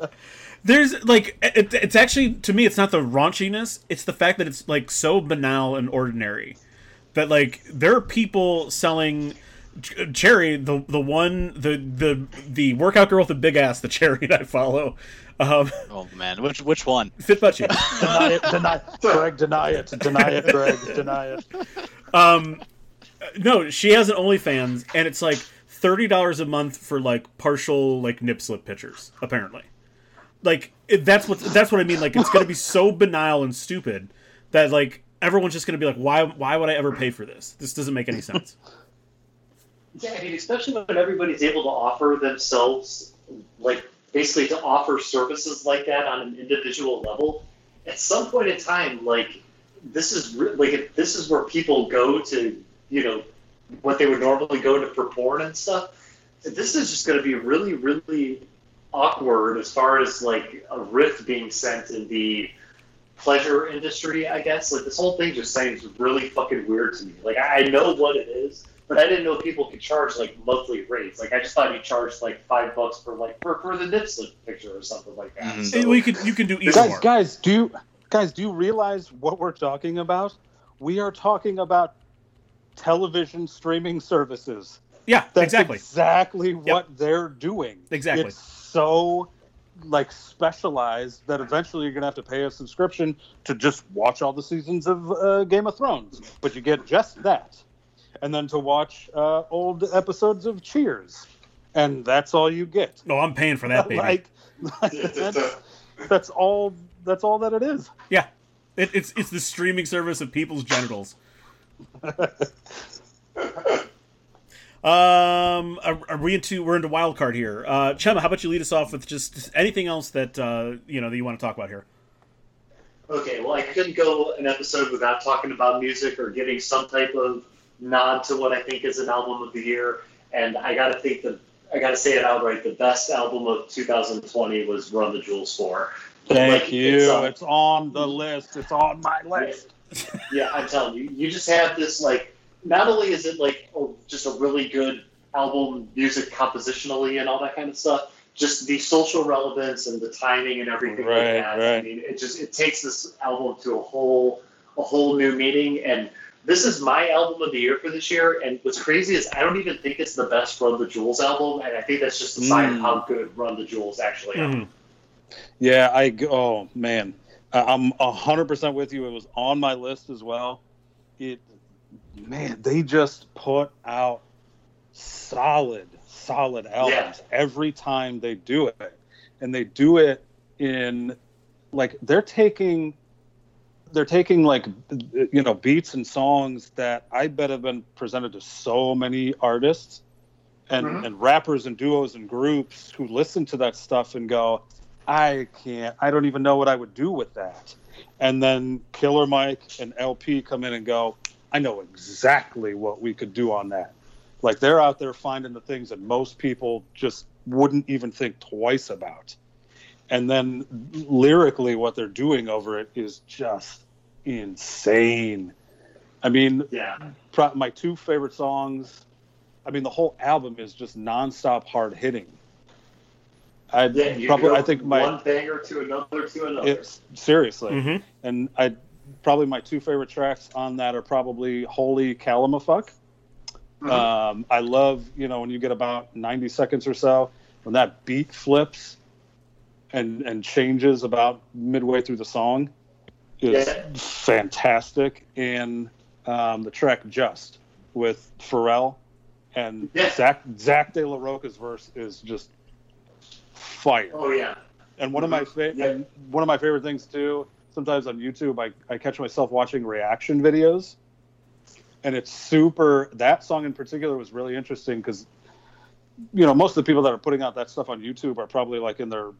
There's like it, it's actually to me it's not the raunchiness, it's the fact that it's like so banal and ordinary that like there are people selling Ch- Cherry, the the one the the the workout girl with the big ass, the Cherry that I follow, um, Oh man, which which one? fit butt cheeks. deny it, deny, Greg, deny it, deny it, Greg, deny it. Um, no, she has an OnlyFans, and it's like thirty dollars a month for like partial like nip slip pictures. Apparently, like it, that's what that's what I mean. Like it's gonna be so banal and stupid that like everyone's just gonna be like, why why would I ever pay for this? This doesn't make any sense. Yeah, I mean, especially when everybody's able to offer themselves, like basically to offer services like that on an individual level. At some point in time, like this is re- like this is where people go to, you know, what they would normally go to for porn and stuff. this is just going to be really, really awkward as far as like a rift being sent in the pleasure industry. I guess like this whole thing just seems really fucking weird to me. Like I know what it is, but I didn't know people could charge like monthly rates. Like I just thought you charged like five bucks for like for, for the nip slip picture or something like that. Mhm. So, well, you can you can do either. guys, or. guys, do you, guys do you realize what we're talking about? We are talking about television streaming services. Yeah, That's exactly. exactly what they're doing. Exactly. It's so like specialized that eventually you're gonna have to pay a subscription to just watch all the seasons of uh, Game of Thrones, but you get just that, and then to watch uh, old episodes of Cheers, and that's all you get. No, I'm paying for that, baby. like, like, that's, that's all. That's all that it is. yeah, it, it's it's the streaming service of people's genitals. Um, are, are we into we're into wild card here? Uh, Chemma, how about you lead us off with just anything else that uh, you know that you want to talk about here? Okay, well, I couldn't go an episode without talking about music or getting some type of nod to what I think is an album of the year. And I got to think that I got to say it outright: the best album of 2020 was "Run the Jewels 4." Thank Like, you. it's, um, It's on the list. It's on my list. yeah, I'm telling you, you just have this like. Not only is it like oh, just a really good album, music compositionally and all that kind of stuff, just the social relevance and the timing and everything Right, like that. I mean, it just it takes this album to a whole a whole new meaning. And this is my album of the year for this year. And what's crazy is I don't even think it's the best Run the Jewels album, and I think that's just a sign of Mm. how good Run the Jewels actually are. Mhm. Yeah, I oh man, I- I'm hundred percent with you. It was on my list as well. It, man, they just put out solid, solid albums every time they do it, and they do it in like they're taking they're taking like you know beats and songs that I bet have been presented to so many artists and Mhm. and rappers and duos and groups who listen to that stuff and go I can't I don't even know what I would do with that. And then Killer Mike and LP come in and go I know exactly what we could do on that. Like they're out there finding the things that most people just wouldn't even think twice about and then lyrically what they're doing over it is just insane i mean Yeah. pro- my two favorite songs i mean the whole album is just nonstop hard hitting i Yeah, you probably go i think my one banger to another to another. it's seriously Mhm. and I probably my two favorite tracks on that are probably "Holy Calamafuck." Mhm. Um, I love you know when you get about ninety seconds or so when that beat flips and and changes about midway through the song is Yeah. fantastic. And um, the track "Just" with Pharrell and Yeah. Zach Zack de la Rocha's verse is just fire. oh yeah. And one of my fa- Yeah. and one of my favorite things too. Sometimes on YouTube, I, I catch myself watching reaction videos, and it's super. That song in particular was really interesting because, you know, most of the people that are putting out that stuff on YouTube are probably like in their,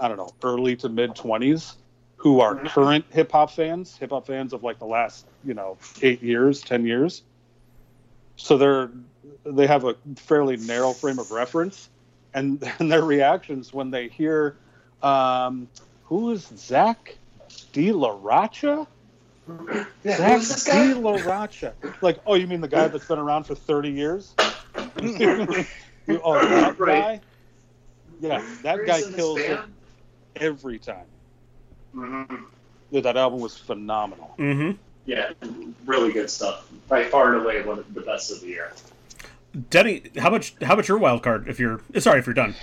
I don't know, early to mid twenties, who are Mhm. current hip hop fans, hip hop fans of like the last, you know, eight years, ten years. So they're they have a fairly narrow frame of reference, and, and their reactions when they hear um, who is Zack de la Rocha? Yeah, Zach this guy? de la Rocha. Like, oh, you mean the guy that's been around for 30 years? You- oh, that Right. guy? Yeah, that guy Who's in this kills it? Every time. Mhm. Yeah, that album was phenomenal. Mm-hmm. Yeah, really good stuff. By far and away one of the best of the year. Denny, how much? How about your wild card? If you're sorry, if you're done.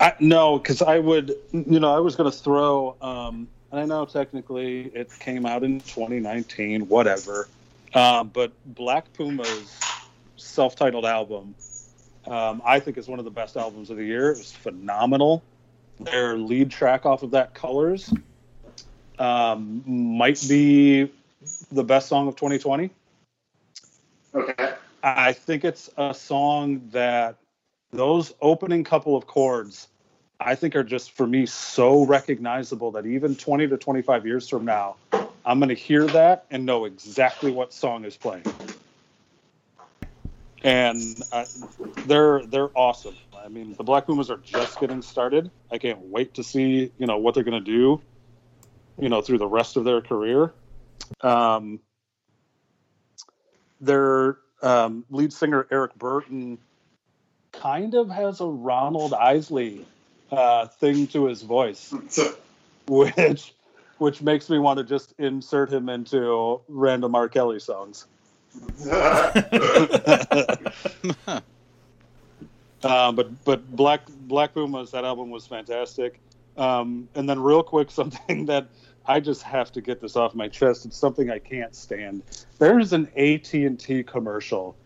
I, no, because I would, you know, I was going to throw, um, and I know technically it came out in 2019, whatever, uh, but Black Puma's self titled album, um, I think is one of the best albums of the year. It was phenomenal. Their lead track off of that, Colors, um, might be the best song of 2020. Okay. I think it's a song that those opening couple of chords, I think are just for me so recognizable that even 20 to 25 years from now, I'm going to hear that and know exactly what song is playing. and uh, they're they're awesome. I mean, the Black Pumas are just getting started. I can't wait to see you know what they're going to do, you know, through the rest of their career. Um, their um, lead singer Eric Burton kind of has a Ronald Isley uh, thing to his voice, which which makes me want to just insert him into random R. Kelly songs. Uh, but but Black Black Pumas that album was fantastic. Um, and then real quick, something that I just have to get this off my chest. It's something I can't stand. There's an AT and T commercial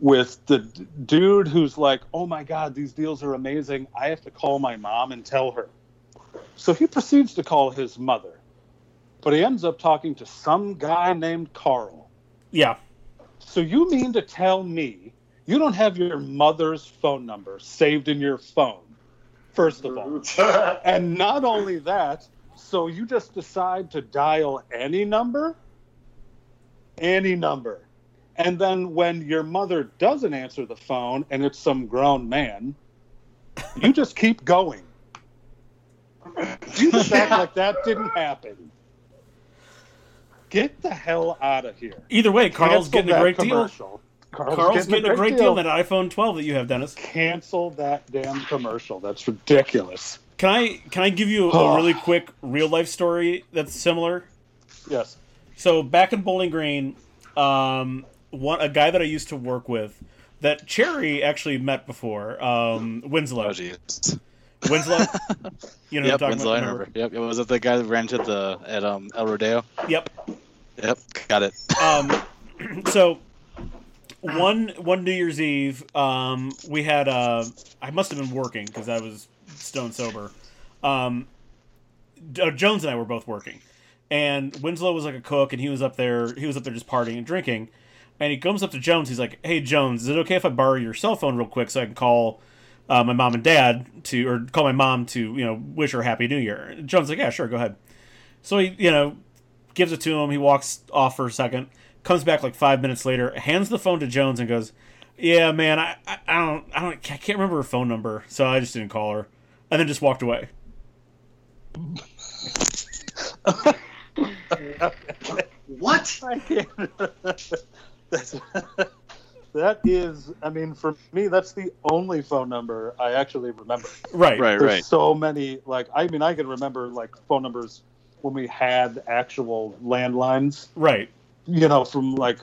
with the d- dude who's like, "Oh my God, these deals are amazing. I have to call my mom and tell her." So he proceeds to call his mother, but he ends up talking to some guy named Carl. Yeah. So you mean to tell me you don't have your mother's phone number saved in your phone? First of all, and not only that, so you just decide to dial any number? Any number. And then when your mother doesn't answer the phone and it's some grown man, you just keep going. You just act like that didn't happen. Get the hell out of here. Either way, Carl's Cancel getting a that great deal. Commercial. Carl's, Carl's getting a great deal on that iPhone 12 that you have, Dennis. Cancel that damn commercial. That's ridiculous. Can I can I give you a really quick real life story that's similar? Yes. So back in Bowling Green, um, one a guy that I used to work with that Cherry actually met before, um, Winslow. Oh, jeez. Winslow. You know Yep, what I'm Winslow, I talking remember. Yep, it was it the guy that ran to the at um El Rodeo. Yep. Yep, got it. Um, so one one New Year's Eve, um, we had uh, I must have been working because I was stone sober. Um, uh, Jones and I were both working, and Winslow was like a cook, and he was up there. He was up there just partying and drinking. And he comes up to Jones. He's like, "Hey Jones, is it okay if I borrow your cell phone real quick so I can call uh, my mom and dad to, or call my mom to, you know, wish her happy New Year?" And Jones like, "Yeah, sure, go ahead." So he, you know, gives it to him. He walks off for a second, comes back like five minutes later, hands the phone to Jones, and goes, "Yeah, man, I, I, I don't, I don't, I can't remember her phone number, so I just didn't call her," and then just walked away. What? I can't. that's, that is, I mean, for me, that's the only phone number I actually remember. Right, Right, There's right. so many, like, I mean, I can remember, like, phone numbers when we had actual landlines, right. You know, from, like,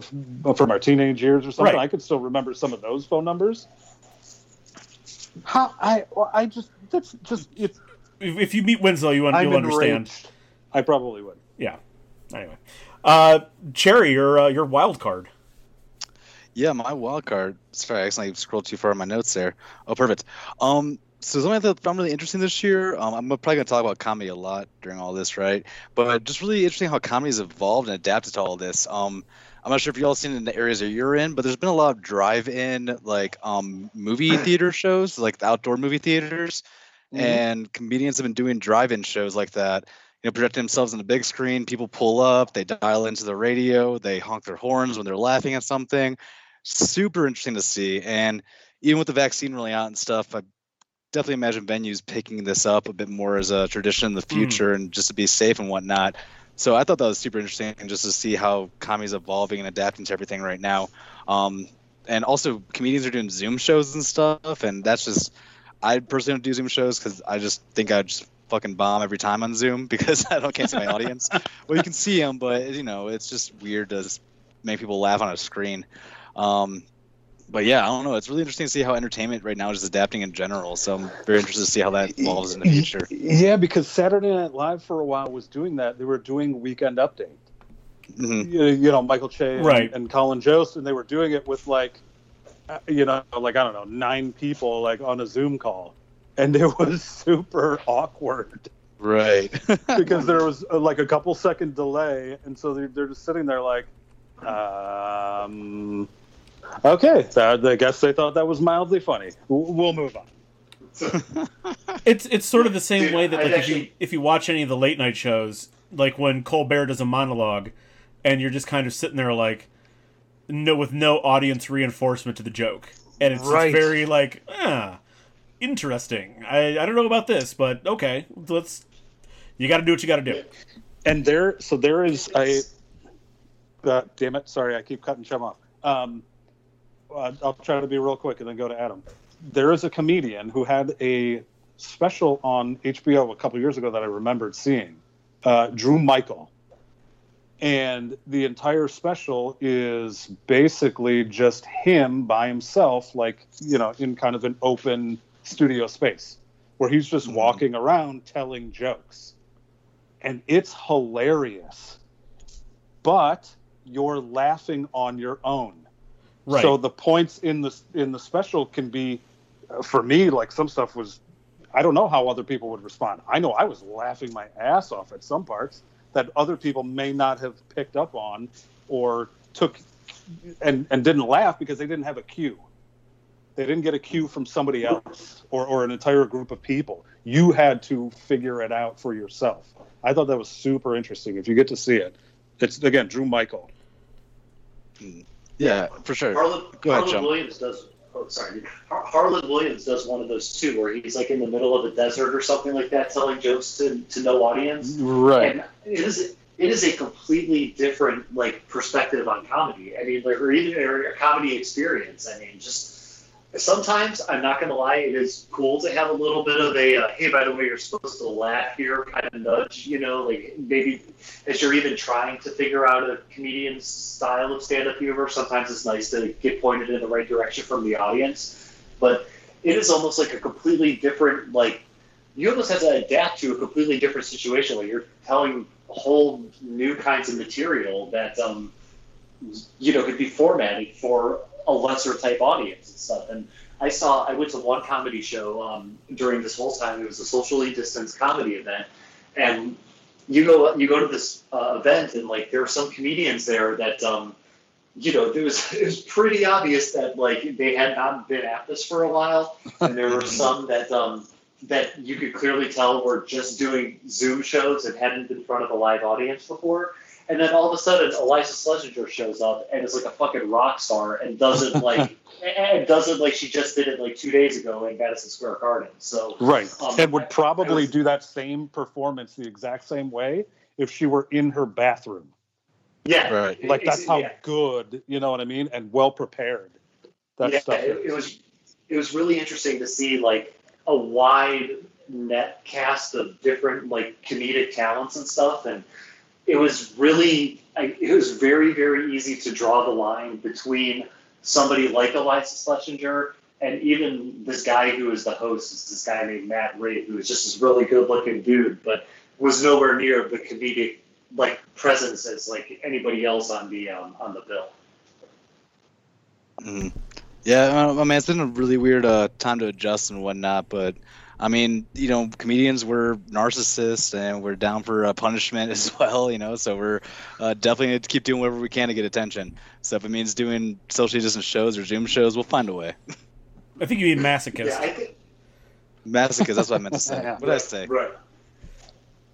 from, from our teenage years or something. Right. I could still remember some of those phone numbers. How, I, well, I just, that's just, it's, If, if you meet Winslow, you un- I'm you'll understand. enraged. I probably would. Yeah. Anyway, uh, Cherry, your uh, your wild card. Yeah, my wild card. Sorry, I accidentally scrolled too far in my notes there. Oh, perfect. Um, so something that I found really interesting this year. Um, I'm probably gonna talk about comedy a lot during all this, right? But just really interesting how comedy has evolved and adapted to all this. Um, I'm not sure if you all seen it in the areas that you're in, but there's been a lot of drive-in like um movie theater shows, like the outdoor movie theaters, Mhm. and comedians have been doing drive-in shows like that. You know, projecting themselves on the big screen. People pull up, they dial into the radio, they honk their horns when they're laughing at something. Super interesting to see. And even with the vaccine rolling out and stuff, I definitely imagine venues picking this up a bit more as a tradition in the future and just to be safe and whatnot. So I thought that was super interesting and just to see how comedy's evolving and adapting to everything right now. Um, and also comedians are doing Zoom shows and stuff, and that's just I personally don't do Zoom shows because I just think I'd just fucking bomb every time on Zoom because I don't can't see my audience. well, you can see them, but you know it's just weird to make people laugh on a screen. Um, but yeah, I don't know. It's really interesting to see how entertainment right now is adapting in general. So I'm very interested to see how that evolves in the future. Yeah, because Saturday Night Live for a while was doing that. They were doing Weekend Update. Mhm. You, you know, Michael Che and, Right. and Colin Jost, and they were doing it with like, uh, you know, like I don't know, nine people like on a Zoom call, and it was super awkward Right. because there was uh, like a couple second delay, and so they're, they're just sitting there like, um, okay, that, I guess they thought that was mildly funny. We'll we'll move on. It's it's sort of the same Dude, way that I'd like if you if you watch any of the late night shows, like when Colbert does a monologue, and you're just kind of sitting there like, no with no audience reinforcement to the joke, and it's, it's very like ah, interesting. I I don't know about this, but okay, let's. You got to do what you got to do. And there, so there is a. Uh, damn it! Sorry, I keep cutting Chum off. Um, uh, I'll try to be real quick and then go to Adam. There is a comedian who had a special on HBO a couple years ago that I remembered seeing, uh, Drew Michael, and the entire special is basically just him by himself, like you know, in kind of an open studio space where he's just Mhm. walking around telling jokes and it's hilarious. But you're laughing on your own. Right. So the points in the in the special can be, uh, for me, like some stuff was, I don't know how other people would respond. I know I was laughing my ass off at some parts that other people may not have picked up on, or took, and and didn't laugh because they didn't have a cue. They didn't get a cue from somebody else or, or an entire group of people. You had to figure it out for yourself. I thought that was super interesting. If you get to see it, it's again Drew Michael. Yeah, for sure. Harland, Go ahead, Harland John. Williams does. Oh, sorry. Har- Harland Williams does one of those too, where he's like in the middle of a desert or something like that, telling jokes to, to no audience. Right. And it is it is a completely different like perspective on comedy. I mean, like or even or a comedy experience. I mean, just sometimes I'm not going to lie, it is cool to have a little bit of a uh, hey, by the way, you're supposed to laugh here kind of nudge. You know, like maybe as you're even trying to figure out a comedian's style of stand-up humor, sometimes it's nice to get pointed in the right direction from the audience. But it is almost like a completely different like you almost have to adapt to a completely different situation where you're telling whole new kinds of material that um, you know could be formatted for a lesser type audience and stuff. And I saw I went to one comedy show um, during this whole time. It was a socially distanced comedy event, and you go you go to this uh, event and like there are some comedians there that um, you know it was it was pretty obvious that like they had not been at this for a while, and there were some that um, that you could clearly tell were just doing Zoom shows and hadn't been in front of a live audience before. And then all of a sudden, Iliza Shlesinger shows up and is like a fucking rock star and doesn't like and doesn't like she just did it like two days ago in Madison Square Garden. So Right. Um, and would probably was- do that same performance the exact same way if she were in her bathroom. yeah, Right. Like that's how yeah. good, you know what I mean, and well prepared that yeah, stuff. it, is. it was it was really interesting to see like a wide net cast of different like comedic talents and stuff, and it was really it was very very easy to draw the line between somebody like Iliza Shlesinger and even this guy who is the host is this guy named Matt Reed, who is just this really good looking dude, but was nowhere near the comedic like presence as like anybody else on the um, on the bill. Mhm. Yeah, I mean, it's been a really weird uh, time to adjust and whatnot, but I mean, you know, comedians were narcissists and we're down for uh, punishment as well, you know, so we're uh, definitely need to keep doing whatever we can to get attention. So if it means doing socially distant shows or Zoom shows, we'll find a way. I think you mean masochist. Yeah, think... Masochist. That's what I meant to say. Yeah. What did I say? Right.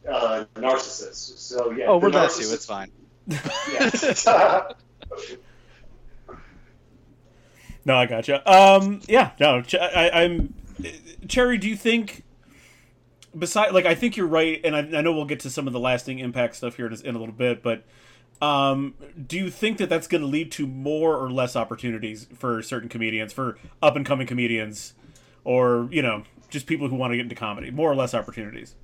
Uh, narcissist. So yeah. Oh, we're the that too. It's fine. Yeah. No, I gotcha. Um, yeah, no, I, I'm Cherry. Do you think, beside, like, I think you're right, and I, I know we'll get to some of the lasting impact stuff here in, a- in a little bit, but um, do you think that that's going to lead to more or less opportunities for certain comedians, for up and coming comedians, or you know, just people who want to get into comedy, more or less opportunities?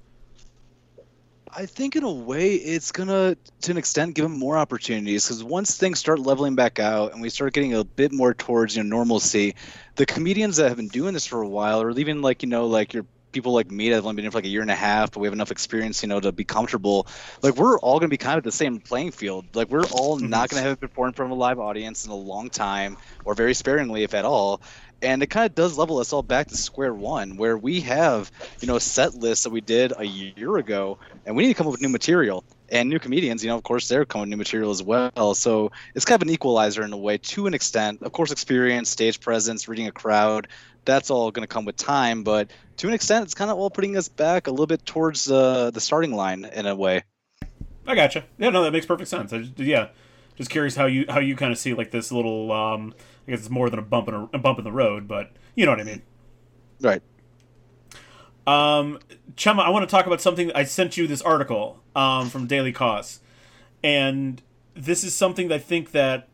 I think in a way it's gonna, to an extent, give them more opportunities because once things start leveling back out and we start getting a bit more towards you know normalcy, the comedians that have been doing this for a while, or even like you know like your people like me that have only been here for like a year and a half, but we have enough experience, you know, to be comfortable. Like we're all gonna be kind of the same playing field. Like we're all mm-hmm. not gonna have performed in front of a live audience in a long time, or very sparingly, if at all. And it kind of does level us all back to square one, where we have, you know, set lists that we did a year ago, and we need to come up with new material. And new comedians, you know, of course, they're coming with new material as well. So it's kind of an equalizer in a way, to an extent. Of course, experience, stage presence, reading a crowd, that's all going to come with time. But to an extent, it's kind of all putting us back a little bit towards uh, the starting line in a way. I gotcha. Yeah, no, that makes perfect sense. Just, yeah, Just curious how you how you kind of see like this little. Um, I guess it's more than a bump in a, a bump in the road, but you know what I mean. Right. Um, Chemma, I want to talk about something. I sent you this article um, from Daily Kos, and this is something that I think that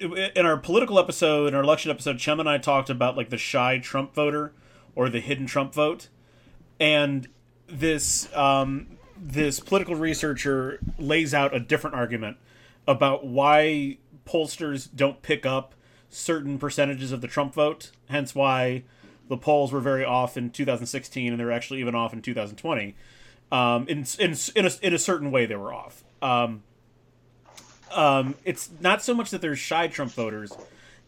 in our political episode, in our election episode, Chemma and I talked about like the shy Trump voter or the hidden Trump vote, and this um, this political researcher lays out a different argument about why pollsters don't pick up certain percentages of the Trump vote, hence why the polls were very off in 2016 and they were actually even off in 2020. Um, in in in a, in a certain way, they were off. Um, um, it's not so much that there's shy Trump voters;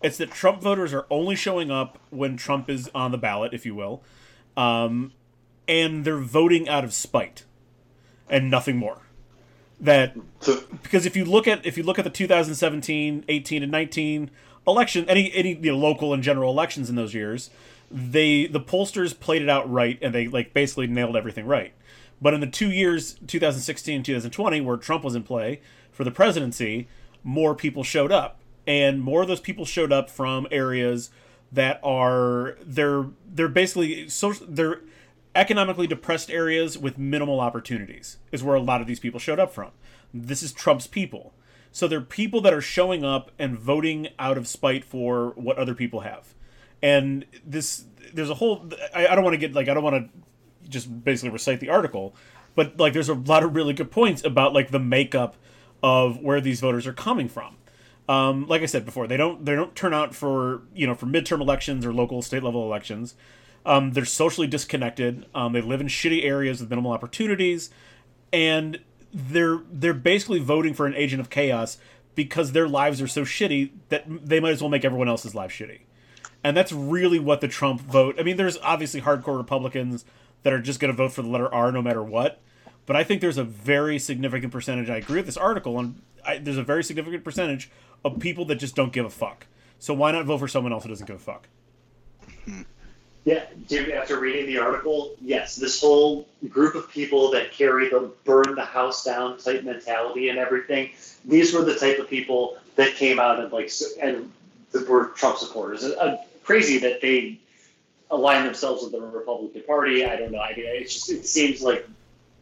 it's that Trump voters are only showing up when Trump is on the ballot, if you will, um, and they're voting out of spite and nothing more. That because if you look at if you look at the 2017, 18, and 19 election, any any you know, local and general elections in those years, they the pollsters played it out right and they like basically nailed everything right. But in the two years, 2016 and 2020, where Trump was in play for the presidency, more people showed up, and more of those people showed up from areas that are they're they're basically social they're economically depressed areas with minimal opportunities is where a lot of these people showed up from. This is Trump's people. So they're people that are showing up and voting out of spite for what other people have and this there's a whole I, I don't want to get like I don't want to just basically recite the article, but like there's a lot of really good points about like the makeup of where these voters are coming from. Um, like I said before, they don't they don't turn out for you know for midterm elections or local state level elections. Um, they're socially disconnected. Um, they live in shitty areas with minimal opportunities, and they're they're basically voting for an agent of chaos because their lives are so shitty that they might as well make everyone else's life shitty and that's really what the Trump vote. I mean, there's obviously hardcore Republicans that are just going to vote for the letter R no matter what, but I think there's a very significant percentage. I agree with this article, and I, there's a very significant percentage of people that just don't give a fuck. So why not vote for someone else who doesn't give a fuck? Hmm. Yeah, dude, after reading the article, yes, this whole group of people that carry the burn the house down type mentality and everything, these were the type of people that came out and like and were Trump supporters. Uh, crazy that they align themselves with the Republican Party. I don't know. I mean, it just it seems like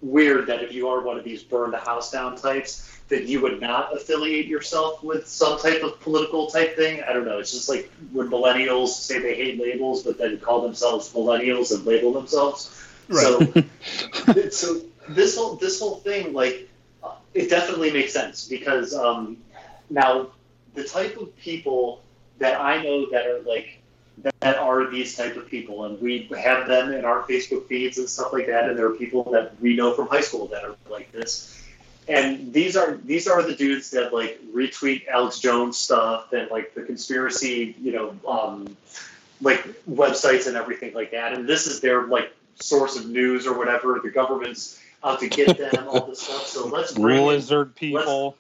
weird that if you are one of these burn the house down types, that you would not affiliate yourself with some type of political type thing. I don't know. It's just like when millennials say they hate labels, but then call themselves millennials and label themselves. Right. So, so this whole this whole thing, like, uh, it definitely makes sense because um, now the type of people that I know that are like that are these type of people, and we have them in our Facebook feeds and stuff like that. And there are people that we know from high school that are like this. And these are these are the dudes that like retweet Alex Jones stuff and like the conspiracy, you know, um, like websites and everything like that. And this is their like source of news or whatever. The government's out to get them, all this stuff. So let's bring lizard in, people.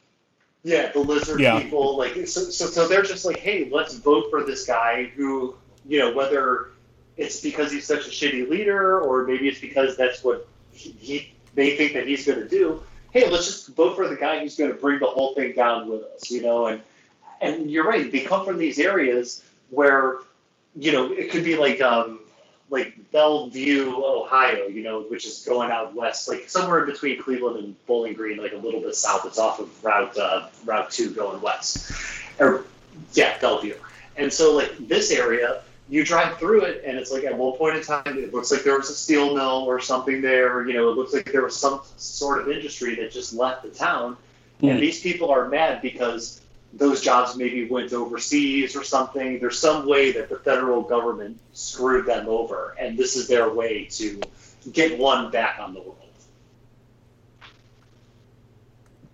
Yeah, the lizard yeah. people. Like so, so, so they're just like, hey, let's vote for this guy who you know, whether it's because he's such a shitty leader or maybe it's because that's what he, he they think that he's going to do. Hey, let's just vote for the guy who's going to bring the whole thing down with us, you know. And and you're right; they come from these areas where, you know, it could be like um, like Bellevue, Ohio, you know, which is going out west, like somewhere in between Cleveland and Bowling Green, like a little bit south. It's off of Route uh, Route Two going west, or yeah, Bellevue. And so like this area, you drive through it and it's like at one point in time it looks like there was a steel mill or something there you know it looks like there was some sort of industry that just left the town. Mm. and these people are mad because those jobs maybe went overseas or something. There's some way that the federal government screwed them over and this is their way to get one back on the world.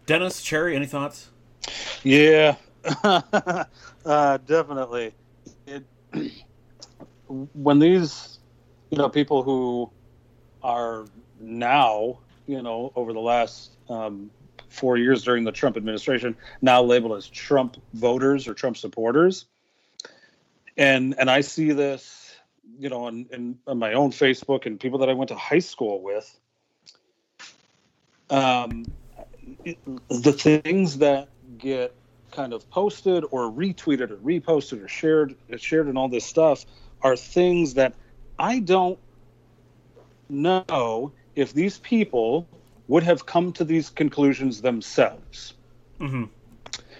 Dennis cherry any thoughts? Yeah. Uh, definitely. It when these, you know, people who are now, you know, over the last um, four years during the Trump administration, now labeled as Trump voters or Trump supporters, and and I see this, you know, on, in, on my own Facebook and people that I went to high school with. Um, the things that get kind of posted or retweeted or reposted or shared shared and all this stuff are things that I don't know if these people would have come to these conclusions themselves. hmm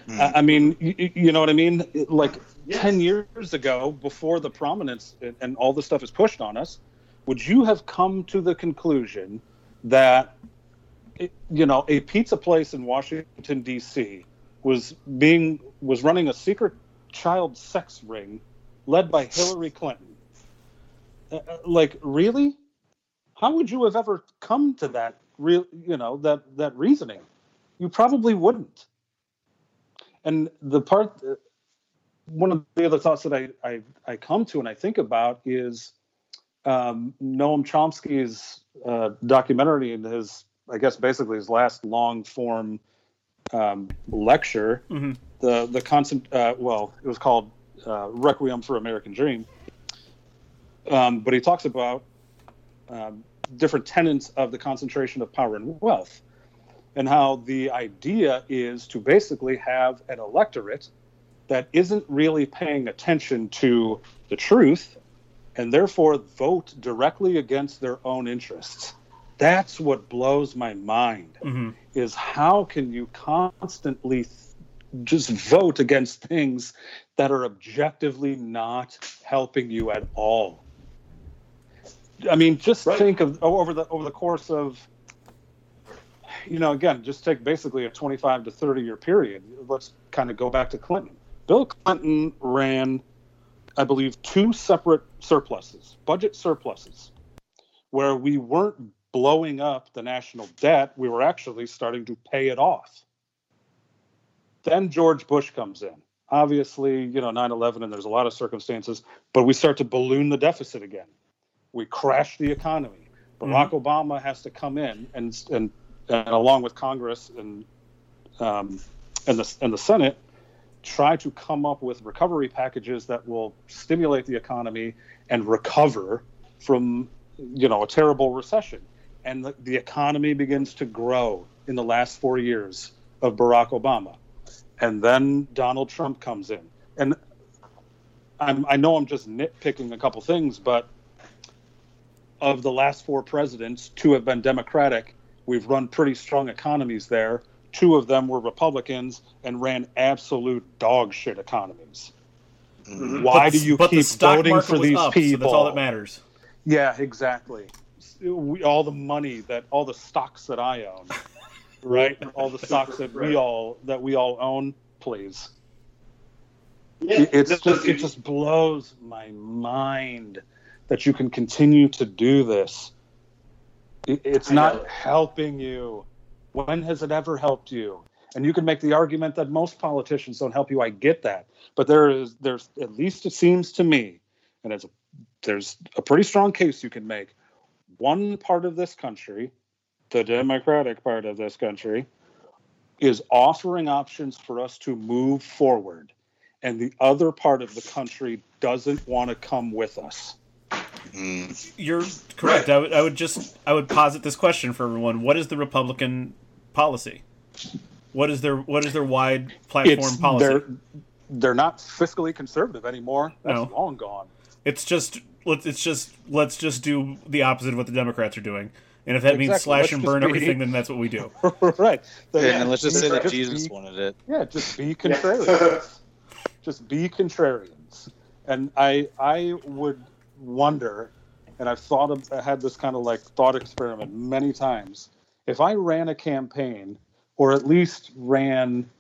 I I mean, you, you know what I mean? Like Yes. 10 years ago, before the prominence and- and all this stuff is pushed on us, would you have come to the conclusion that, you know, a pizza place in Washington, D.C. was being, was running a secret child sex ring led by Hillary Clinton? Uh, uh, like, really? How would you have ever come to that real, you know, that, that reasoning? You probably wouldn't and the part one of the other thoughts that I, I, I come to and I think about is um, Noam Chomsky's uh, documentary and his, I guess, basically his last long form um, lecture. hmm The the constant, uh, well, it was called uh, Requiem for American Dream. Um, but he talks about um, different tenets of the concentration of power and wealth, and how the idea is to basically have an electorate that isn't really paying attention to the truth and therefore vote directly against their own interests. That's what blows my mind hmm is how can you constantly just vote against things that are objectively not helping you at all i mean just Right. think of oh, over the over the course of you know again just take basically a 25 to 30 year period let's kind of go back to clinton bill clinton ran i believe two separate surpluses budget surpluses where we weren't blowing up the national debt, we were actually starting to pay it off. Then George Bush comes in. Obviously, you know, 9 11, and there's a lot of circumstances, but we start to balloon the deficit again. We crash the economy. Barack Obama has to come in and, and, and along with Congress and, um, and, the, and the Senate, try to come up with recovery packages that will stimulate the economy and recover from you know a terrible recession and the, the economy begins to grow in the last four years of barack obama and then donald trump comes in and I'm, i know i'm just nitpicking a couple things but of the last four presidents two have been democratic we've run pretty strong economies there two of them were republicans and ran absolute dog shit economies Mhm. why But do you keep voting for these up, people So that's all that matters. yeah, exactly. We, all the money that all the stocks that I own, right? all the stocks that we all that we all own, please. Yeah, It's just it just blows my mind that you can continue to do this. It's not helping you. When has it ever helped you? And you can make the argument that most politicians don't help you. I get that, but there is there's at least it seems to me, and it's there's a pretty strong case you can make. One part of this country, the Democratic part of this country, is offering options for us to move forward, and the other part of the country doesn't want to come with us. Mm. You're correct. I would, I would just I would posit this question for everyone: What is the Republican policy? What is their what is their wide platform It's policy? they're they're not fiscally conservative anymore. That's No. long gone. It's just let's it's just let's just do the opposite of what the Democrats are doing. And if that means slash Let's and burn be- everything, then that's what we do. right. They- And let's just say that just Jesus be- wanted it. Yeah, just be contrarians. just be contrarians. And I I would wonder, and I've thought of I had this kind of like thought experiment many times. If I ran a campaign, or at least ran,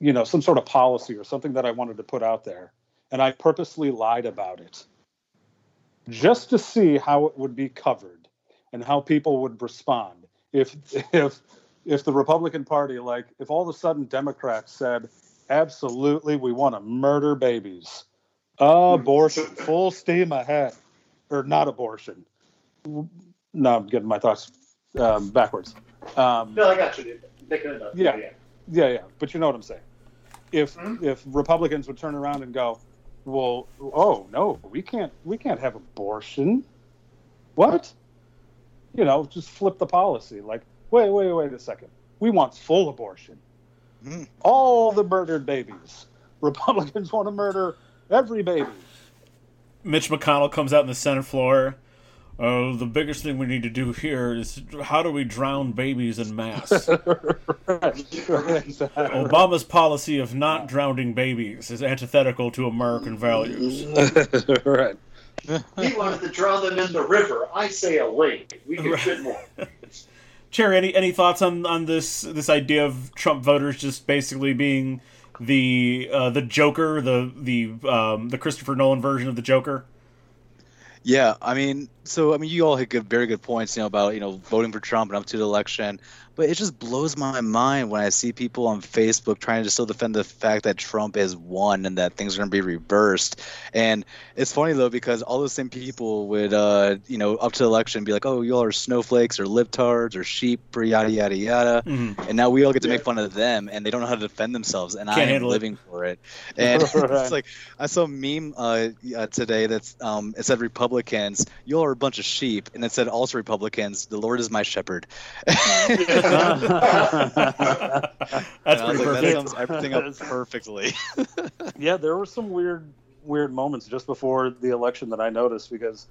you know, some sort of policy or something that I wanted to put out there, and I purposely lied about it, just to see how it would be covered and how people would respond. If if if the Republican Party, like, if all of a sudden Democrats said, absolutely, we want to murder babies, abortion, full steam ahead, or not abortion. No, I'm getting my thoughts um, backwards. Um, No, I got you, dude. Picking it up. Yeah. yeah. yeah, yeah, but you know what I'm saying. If Mhm. if Republicans would turn around and go, well, oh no, we can't we can't have abortion. What? You know, just flip the policy. Like, wait, wait, wait a second. We want full abortion. Hmm. All the murdered babies. Republicans want to murder every baby. Mitch McConnell comes out in the Senate floor. Oh, the biggest thing we need to do here is how do we drown babies in mass? Obama's policy of not drowning babies is antithetical to American values. right. He wanted to drown them in the river. I say a lake. We could fit more. Cherry, any any thoughts on, on this this idea of Trump voters just basically being the uh, the Joker, the the um, the Christopher Nolan version of the Joker? Yeah, I mean, so I mean, you all had good, very good points, you know, about you know voting for Trump and up to the election, but it just blows my mind when I see people on Facebook trying to still defend the fact that Trump has won and that things are going to be reversed. And it's funny though because all those same people would, uh, you know, up to the election be like, "Oh, you all are snowflakes or libtards or sheep or yada yada yada," Mhm. and now we all get to make fun of them, and they don't know how to defend themselves, and Can't I am handle it. living for it. And Right. it's like I saw a meme uh, uh, today that's um, it said Republicans, you all are a bunch of sheep, and it said also Republicans, the Lord is my shepherd. That's pretty like, perfect. that sums everything up perfectly. yeah, there were some weird, weird moments just before the election that I noticed because,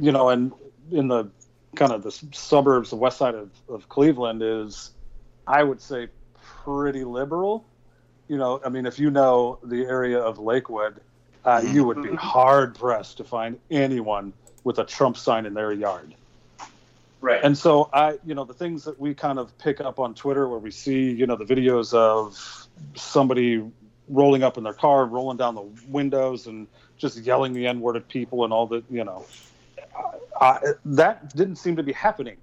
you know, and in the kind of the suburbs, the west side of, of Cleveland is, I would say, pretty liberal. You know, I mean, if you know the area of Lakewood, uh, you would be hard pressed to find anyone with a Trump sign in their yard. Right. And so I, you know, the things that we kind of pick up on Twitter where we see, you know, the videos of somebody rolling up in their car, rolling down the windows and just yelling the N word at people and all that, you know, I, that didn't seem to be happening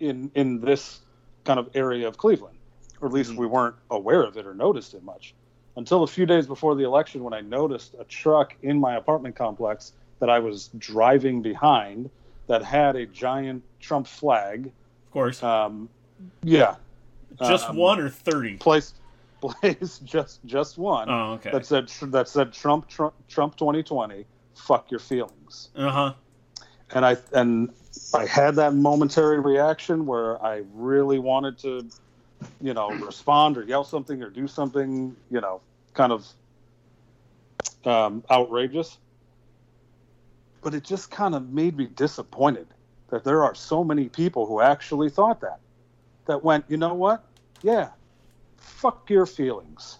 in in this kind of area of Cleveland, or at least Mhm. we weren't aware of it or noticed it much until a few days before the election when I noticed a truck in my apartment complex that I was driving behind that had a giant Trump flag. Of course, Um, yeah, just um, one or thirty. Place, placed just just one Oh, okay. that said that said Trump Trump Trump 2020. Fuck your feelings. Uh huh. and I and I had that momentary reaction where I really wanted to, you know, respond or yell something or do something, you know, kind of um, outrageous. But it just kind of made me disappointed that there are so many people who actually thought that, that went, you know what? Yeah, fuck your feelings.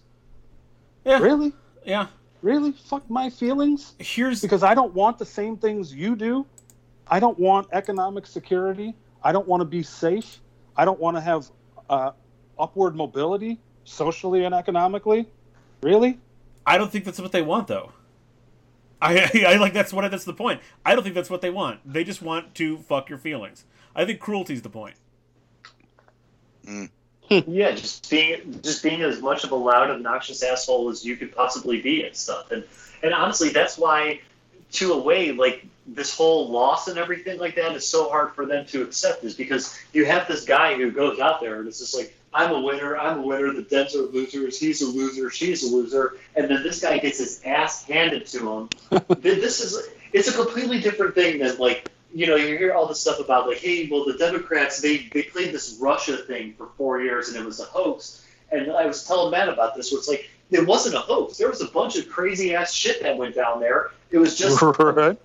Yeah. Really? Yeah. Really? Fuck my feelings? Here's because I don't want the same things you do. I don't want economic security. I don't want to be safe. I don't want to have uh, upward mobility socially and economically. Really? I don't think that's what they want, though. I, I like that's what that's the point. I don't think that's what they want. They just want to fuck your feelings. I think cruelty's the point. Mm. yeah, just being just being as much of a loud, obnoxious asshole as you could possibly be and stuff. And and honestly, that's why, to a way, like this whole loss and everything like that is so hard for them to accept. Is because you have this guy who goes out there and it's just like, I'm a winner, I'm a winner. The Dems are losers. He's a loser. She's a loser. And then this guy gets his ass handed to him. Th- this is it's a completely different thing than like you know, you hear all this stuff about like, hey, well, the Democrats they they played this Russia thing for four years and it was a hoax. And I was telling Matt about this, where it's like it wasn't a hoax. There was a bunch of crazy ass shit that went down there. It was just right.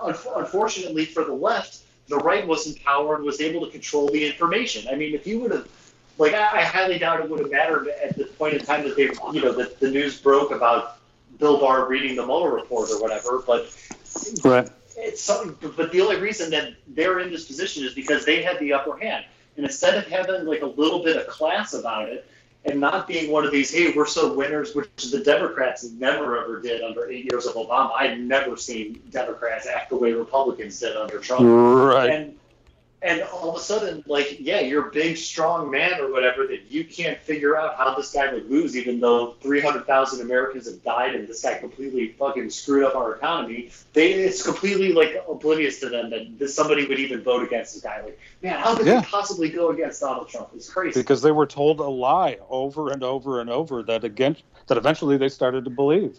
un- unfortunately for the left, the right was in power and was able to control the information. I mean, if you would have, like, I, I highly doubt it would have mattered at the point in time that they, you know, that the news broke about Bill Barr reading the Mueller report or whatever. But Right. it's something. But the only reason that they're in this position is because they had the upper hand. And instead of having like a little bit of class about it, and not being one of these, hey, we're so winners, which the Democrats never ever did under eight years of Obama. I've never seen Democrats act the way Republicans did under Trump. Right. And and all of a sudden, like, yeah, you're a big, strong man or whatever that you can't figure out how this guy would lose, even though 300,000 Americans have died and this guy completely fucking screwed up our economy. They, it's completely like oblivious to them that this, somebody would even vote against this guy. Like, man, how could Yeah. they possibly go against Donald Trump? It's crazy. Because they were told a lie over and over and over that again that eventually they started to believe.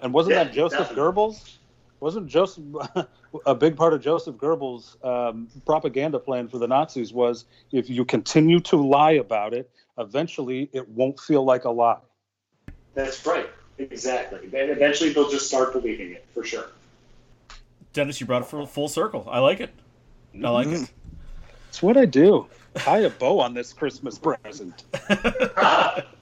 And wasn't Yeah, that Joseph definitely. Goebbels? Wasn't Joseph a big part of Joseph Goebbels' um, propaganda plan for the Nazis was if you continue to lie about it, eventually it won't feel like a lie. That's right. Exactly. And eventually they'll just start believing it for sure. Dennis, you brought it full, full circle. I like it. I like Mm-hmm. it. It's what I do. Tie a bow on this Christmas present.